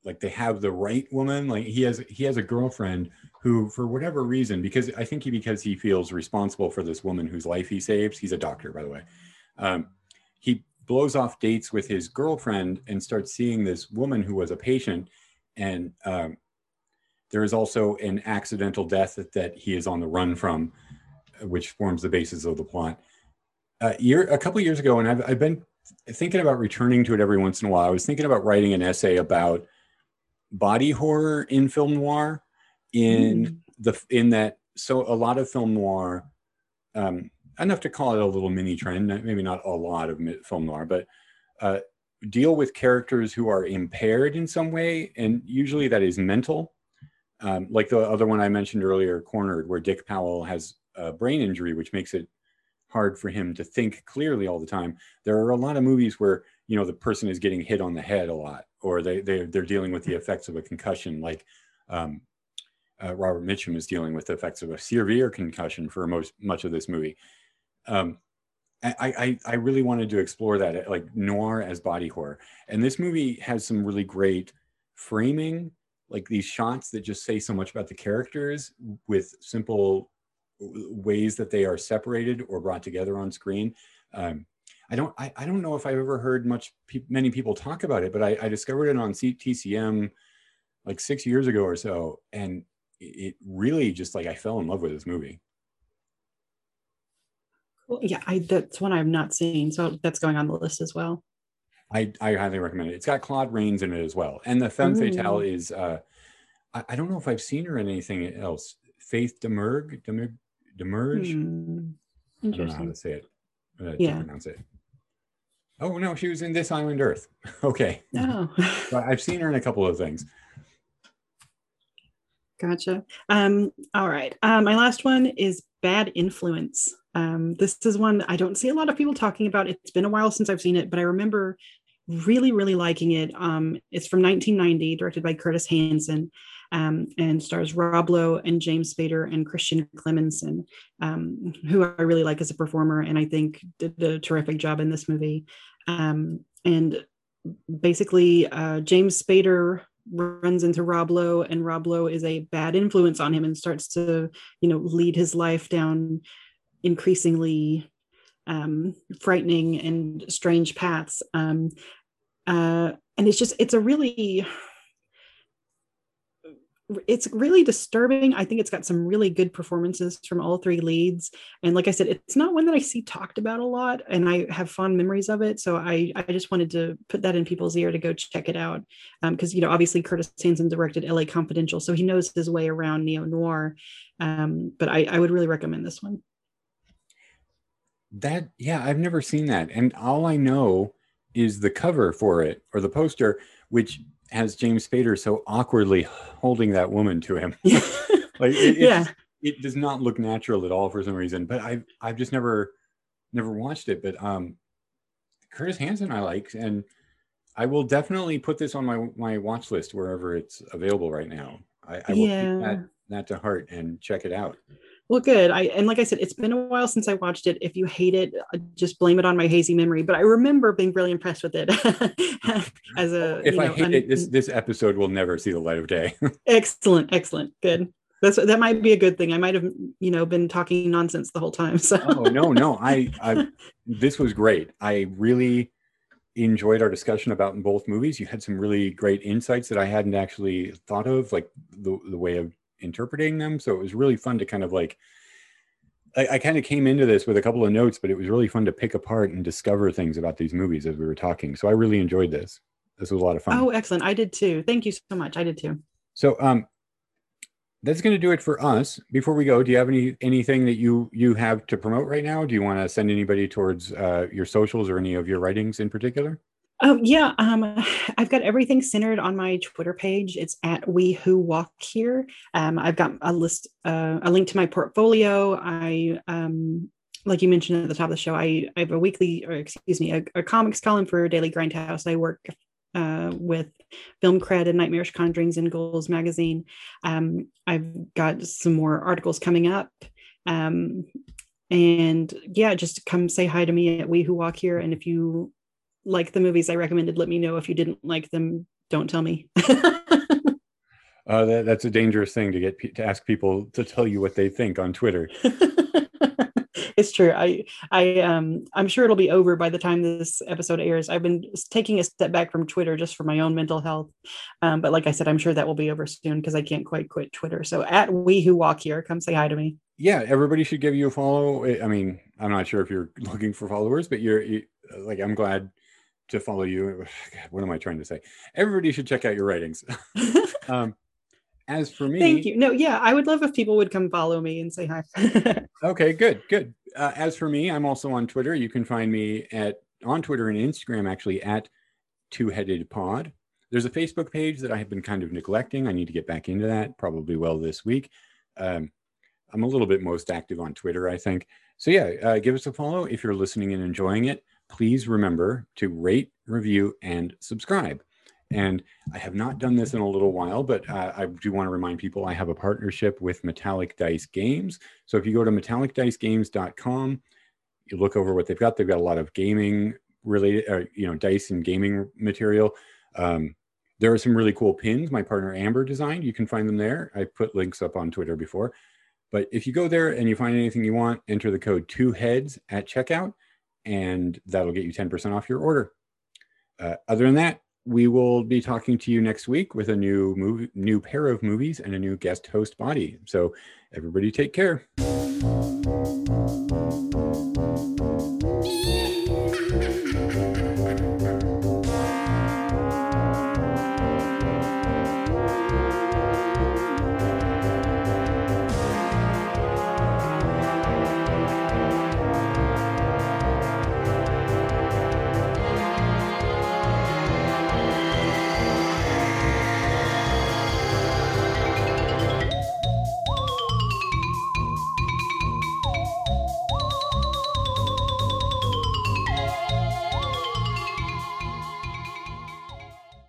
like they have the right woman. Like he has he has a girlfriend who, for whatever reason, because I think he because he feels responsible for this woman whose life he saves. He's a doctor, by the way. Um, he blows off dates with his girlfriend and starts seeing this woman who was a patient and um, there is also an accidental death that, that he is on the run from which forms the basis of the plot uh, year a couple years ago and I've, I've been thinking about returning to it every once in a while i was thinking about writing an essay about body horror in film noir in the in that so a lot of film noir um, enough to call it a little mini trend, maybe not a lot of film noir, but uh, deal with characters who are impaired in some way, and usually that is mental. Um, like the other one I mentioned earlier, Cornered, where Dick Powell has a brain injury, which makes it hard for him to think clearly all the time. There are a lot of movies where you know the person is getting hit on the head a lot, or they they they're dealing with the effects of a concussion, like um, uh, Robert Mitchum is dealing with the effects of a severe concussion for most much of this movie. Um, I, I I really wanted to explore that, like noir as body horror, and this movie has some really great framing, like these shots that just say so much about the characters with simple ways that they are separated or brought together on screen. Um, I don't I, I don't know if I've ever heard much pe- many people talk about it, but I, I discovered it on C- TCM like six years ago or so, and it really just like I fell in love with this movie. Cool. Yeah, I that's one I've not seen, so that's going on the list as well. I, I highly recommend it. It's got Claude Rains in it as well, and the femme fatale is uh, I, I don't know if I've seen her in anything else. Faith Demerg, Demerg, Demerge. Hmm, I don't know how to say it. uh, to Yeah. pronounce it. Oh no, she was in This Island Earth. okay, Oh, but I've seen her in a couple of things. gotcha. Um, all right. Um, my last one is Bad Influence. Um, this is one I don't see a lot of people talking about. It's been a while since I've seen it, but I remember really, really liking it. Um, it's from 1990, directed by Curtis Hanson, um, and stars Rob Lowe and James Spader and Christian Clemenson, um, who I really like as a performer, and I think did a terrific job in this movie. Um, and basically, uh, James Spader runs into Rob Lowe, and Rob Lowe is a bad influence on him and starts to, you know, lead his life down increasingly um, frightening and strange paths. Um, uh, and it's just, it's a really, it's really disturbing. I think it's got some really good performances from all three leads. And like I said, it's not one that I see talked about a lot, and I have fond memories of it. So I, I just wanted to put that in people's ear to go check it out. Because, you know, obviously Curtis Hanson directed LA Confidential, so he knows his way around neo noir. Um, but I, I would really recommend this one. That yeah, I've never seen that, and all I know is the cover for it or the poster, which has James Spader so awkwardly holding that woman to him. like it, Yeah. it does not look natural at all for some reason. But I've I've just never never watched it. But um, Curtis Hanson I like, and I will definitely put this on my my watch list wherever it's available right now. I, I will Yeah. keep that that to heart and check it out. Well, good. I and like I said, it's been a while since I watched it. If you hate it, uh, just blame it on my hazy memory. But I remember being really impressed with it as a. If you I hate un- it, this this episode will never see the light of day. excellent, excellent, good. That's that might be a good thing. I might have, you know, been talking nonsense the whole time. So oh no no I, I this was great i really enjoyed our discussion about both movies you had some really great insights that i hadn't actually thought of like the, the way of interpreting them so it was really fun to kind of like I, I kind of came into this with a couple of notes but it was really fun to pick apart and discover things about these movies as we were talking so i really enjoyed this this was a lot of fun Oh, excellent. I did too. Thank you so much. I did too. so um that's going to do it for us. Before we go, do you have any anything that you you have to promote right now? Do you want to send anybody towards uh, your socials or any of your writings in particular? Oh yeah, um, I've got everything centered on my Twitter page. It's at We Who Walk Here. Um, I've got a list, uh, a link to my portfolio. I, um, like you mentioned at the top of the show, I, I have a weekly, or excuse me, a, a comics column for Daily Grindhouse. I work uh, with Film Cred and Nightmarish Conjurings and Ghouls magazine. Um, I've got some more articles coming up. Um, and yeah, just come say hi to me at We Who Walk Here. And if you like the movies I recommended, let me know. If you didn't like them, don't tell me. uh, that, that's a dangerous thing to get to ask people to tell you what they think on Twitter. it's true. I I um I'm sure it'll be over by the time this episode airs. I've been taking a step back from Twitter just for my own mental health. Um, but like I said, I'm sure that will be over soon because I can't quite quit Twitter. So at we who walk here, come say hi to me. Yeah, everybody should give you a follow. I mean, I'm not sure if you're looking for followers, but you're you, like I'm glad to follow you. What am I trying to say? Everybody should check out your writings. um, as for me, thank you. No, yeah, I would love if people would come follow me and say hi. okay, good, good. Uh, as for me, I'm also on Twitter. You can find me at on Twitter and Instagram actually at Two Headed Pod. There's a Facebook page that I have been kind of neglecting. I need to get back into that. Probably well this week. Um, I'm a little bit most active on Twitter, I think. So yeah, uh, give us a follow if you're listening and enjoying it. Please remember to rate, review, and subscribe. And I have not done this in a little while, but uh, I do want to remind people I have a partnership with Metallic Dice Games. So if you go to metallicdicegames.com, you look over what they've got. They've got a lot of gaming related, uh, you know, dice and gaming material. Um, there are some really cool pins my partner Amber designed. You can find them there. I put links up on Twitter before. But if you go there and you find anything you want, enter the code two heads at checkout, and that'll get you 10% off your order. Uh, other than that, we will be talking to you next week with a new movie, new pair of movies and a new guest host body. So everybody take care.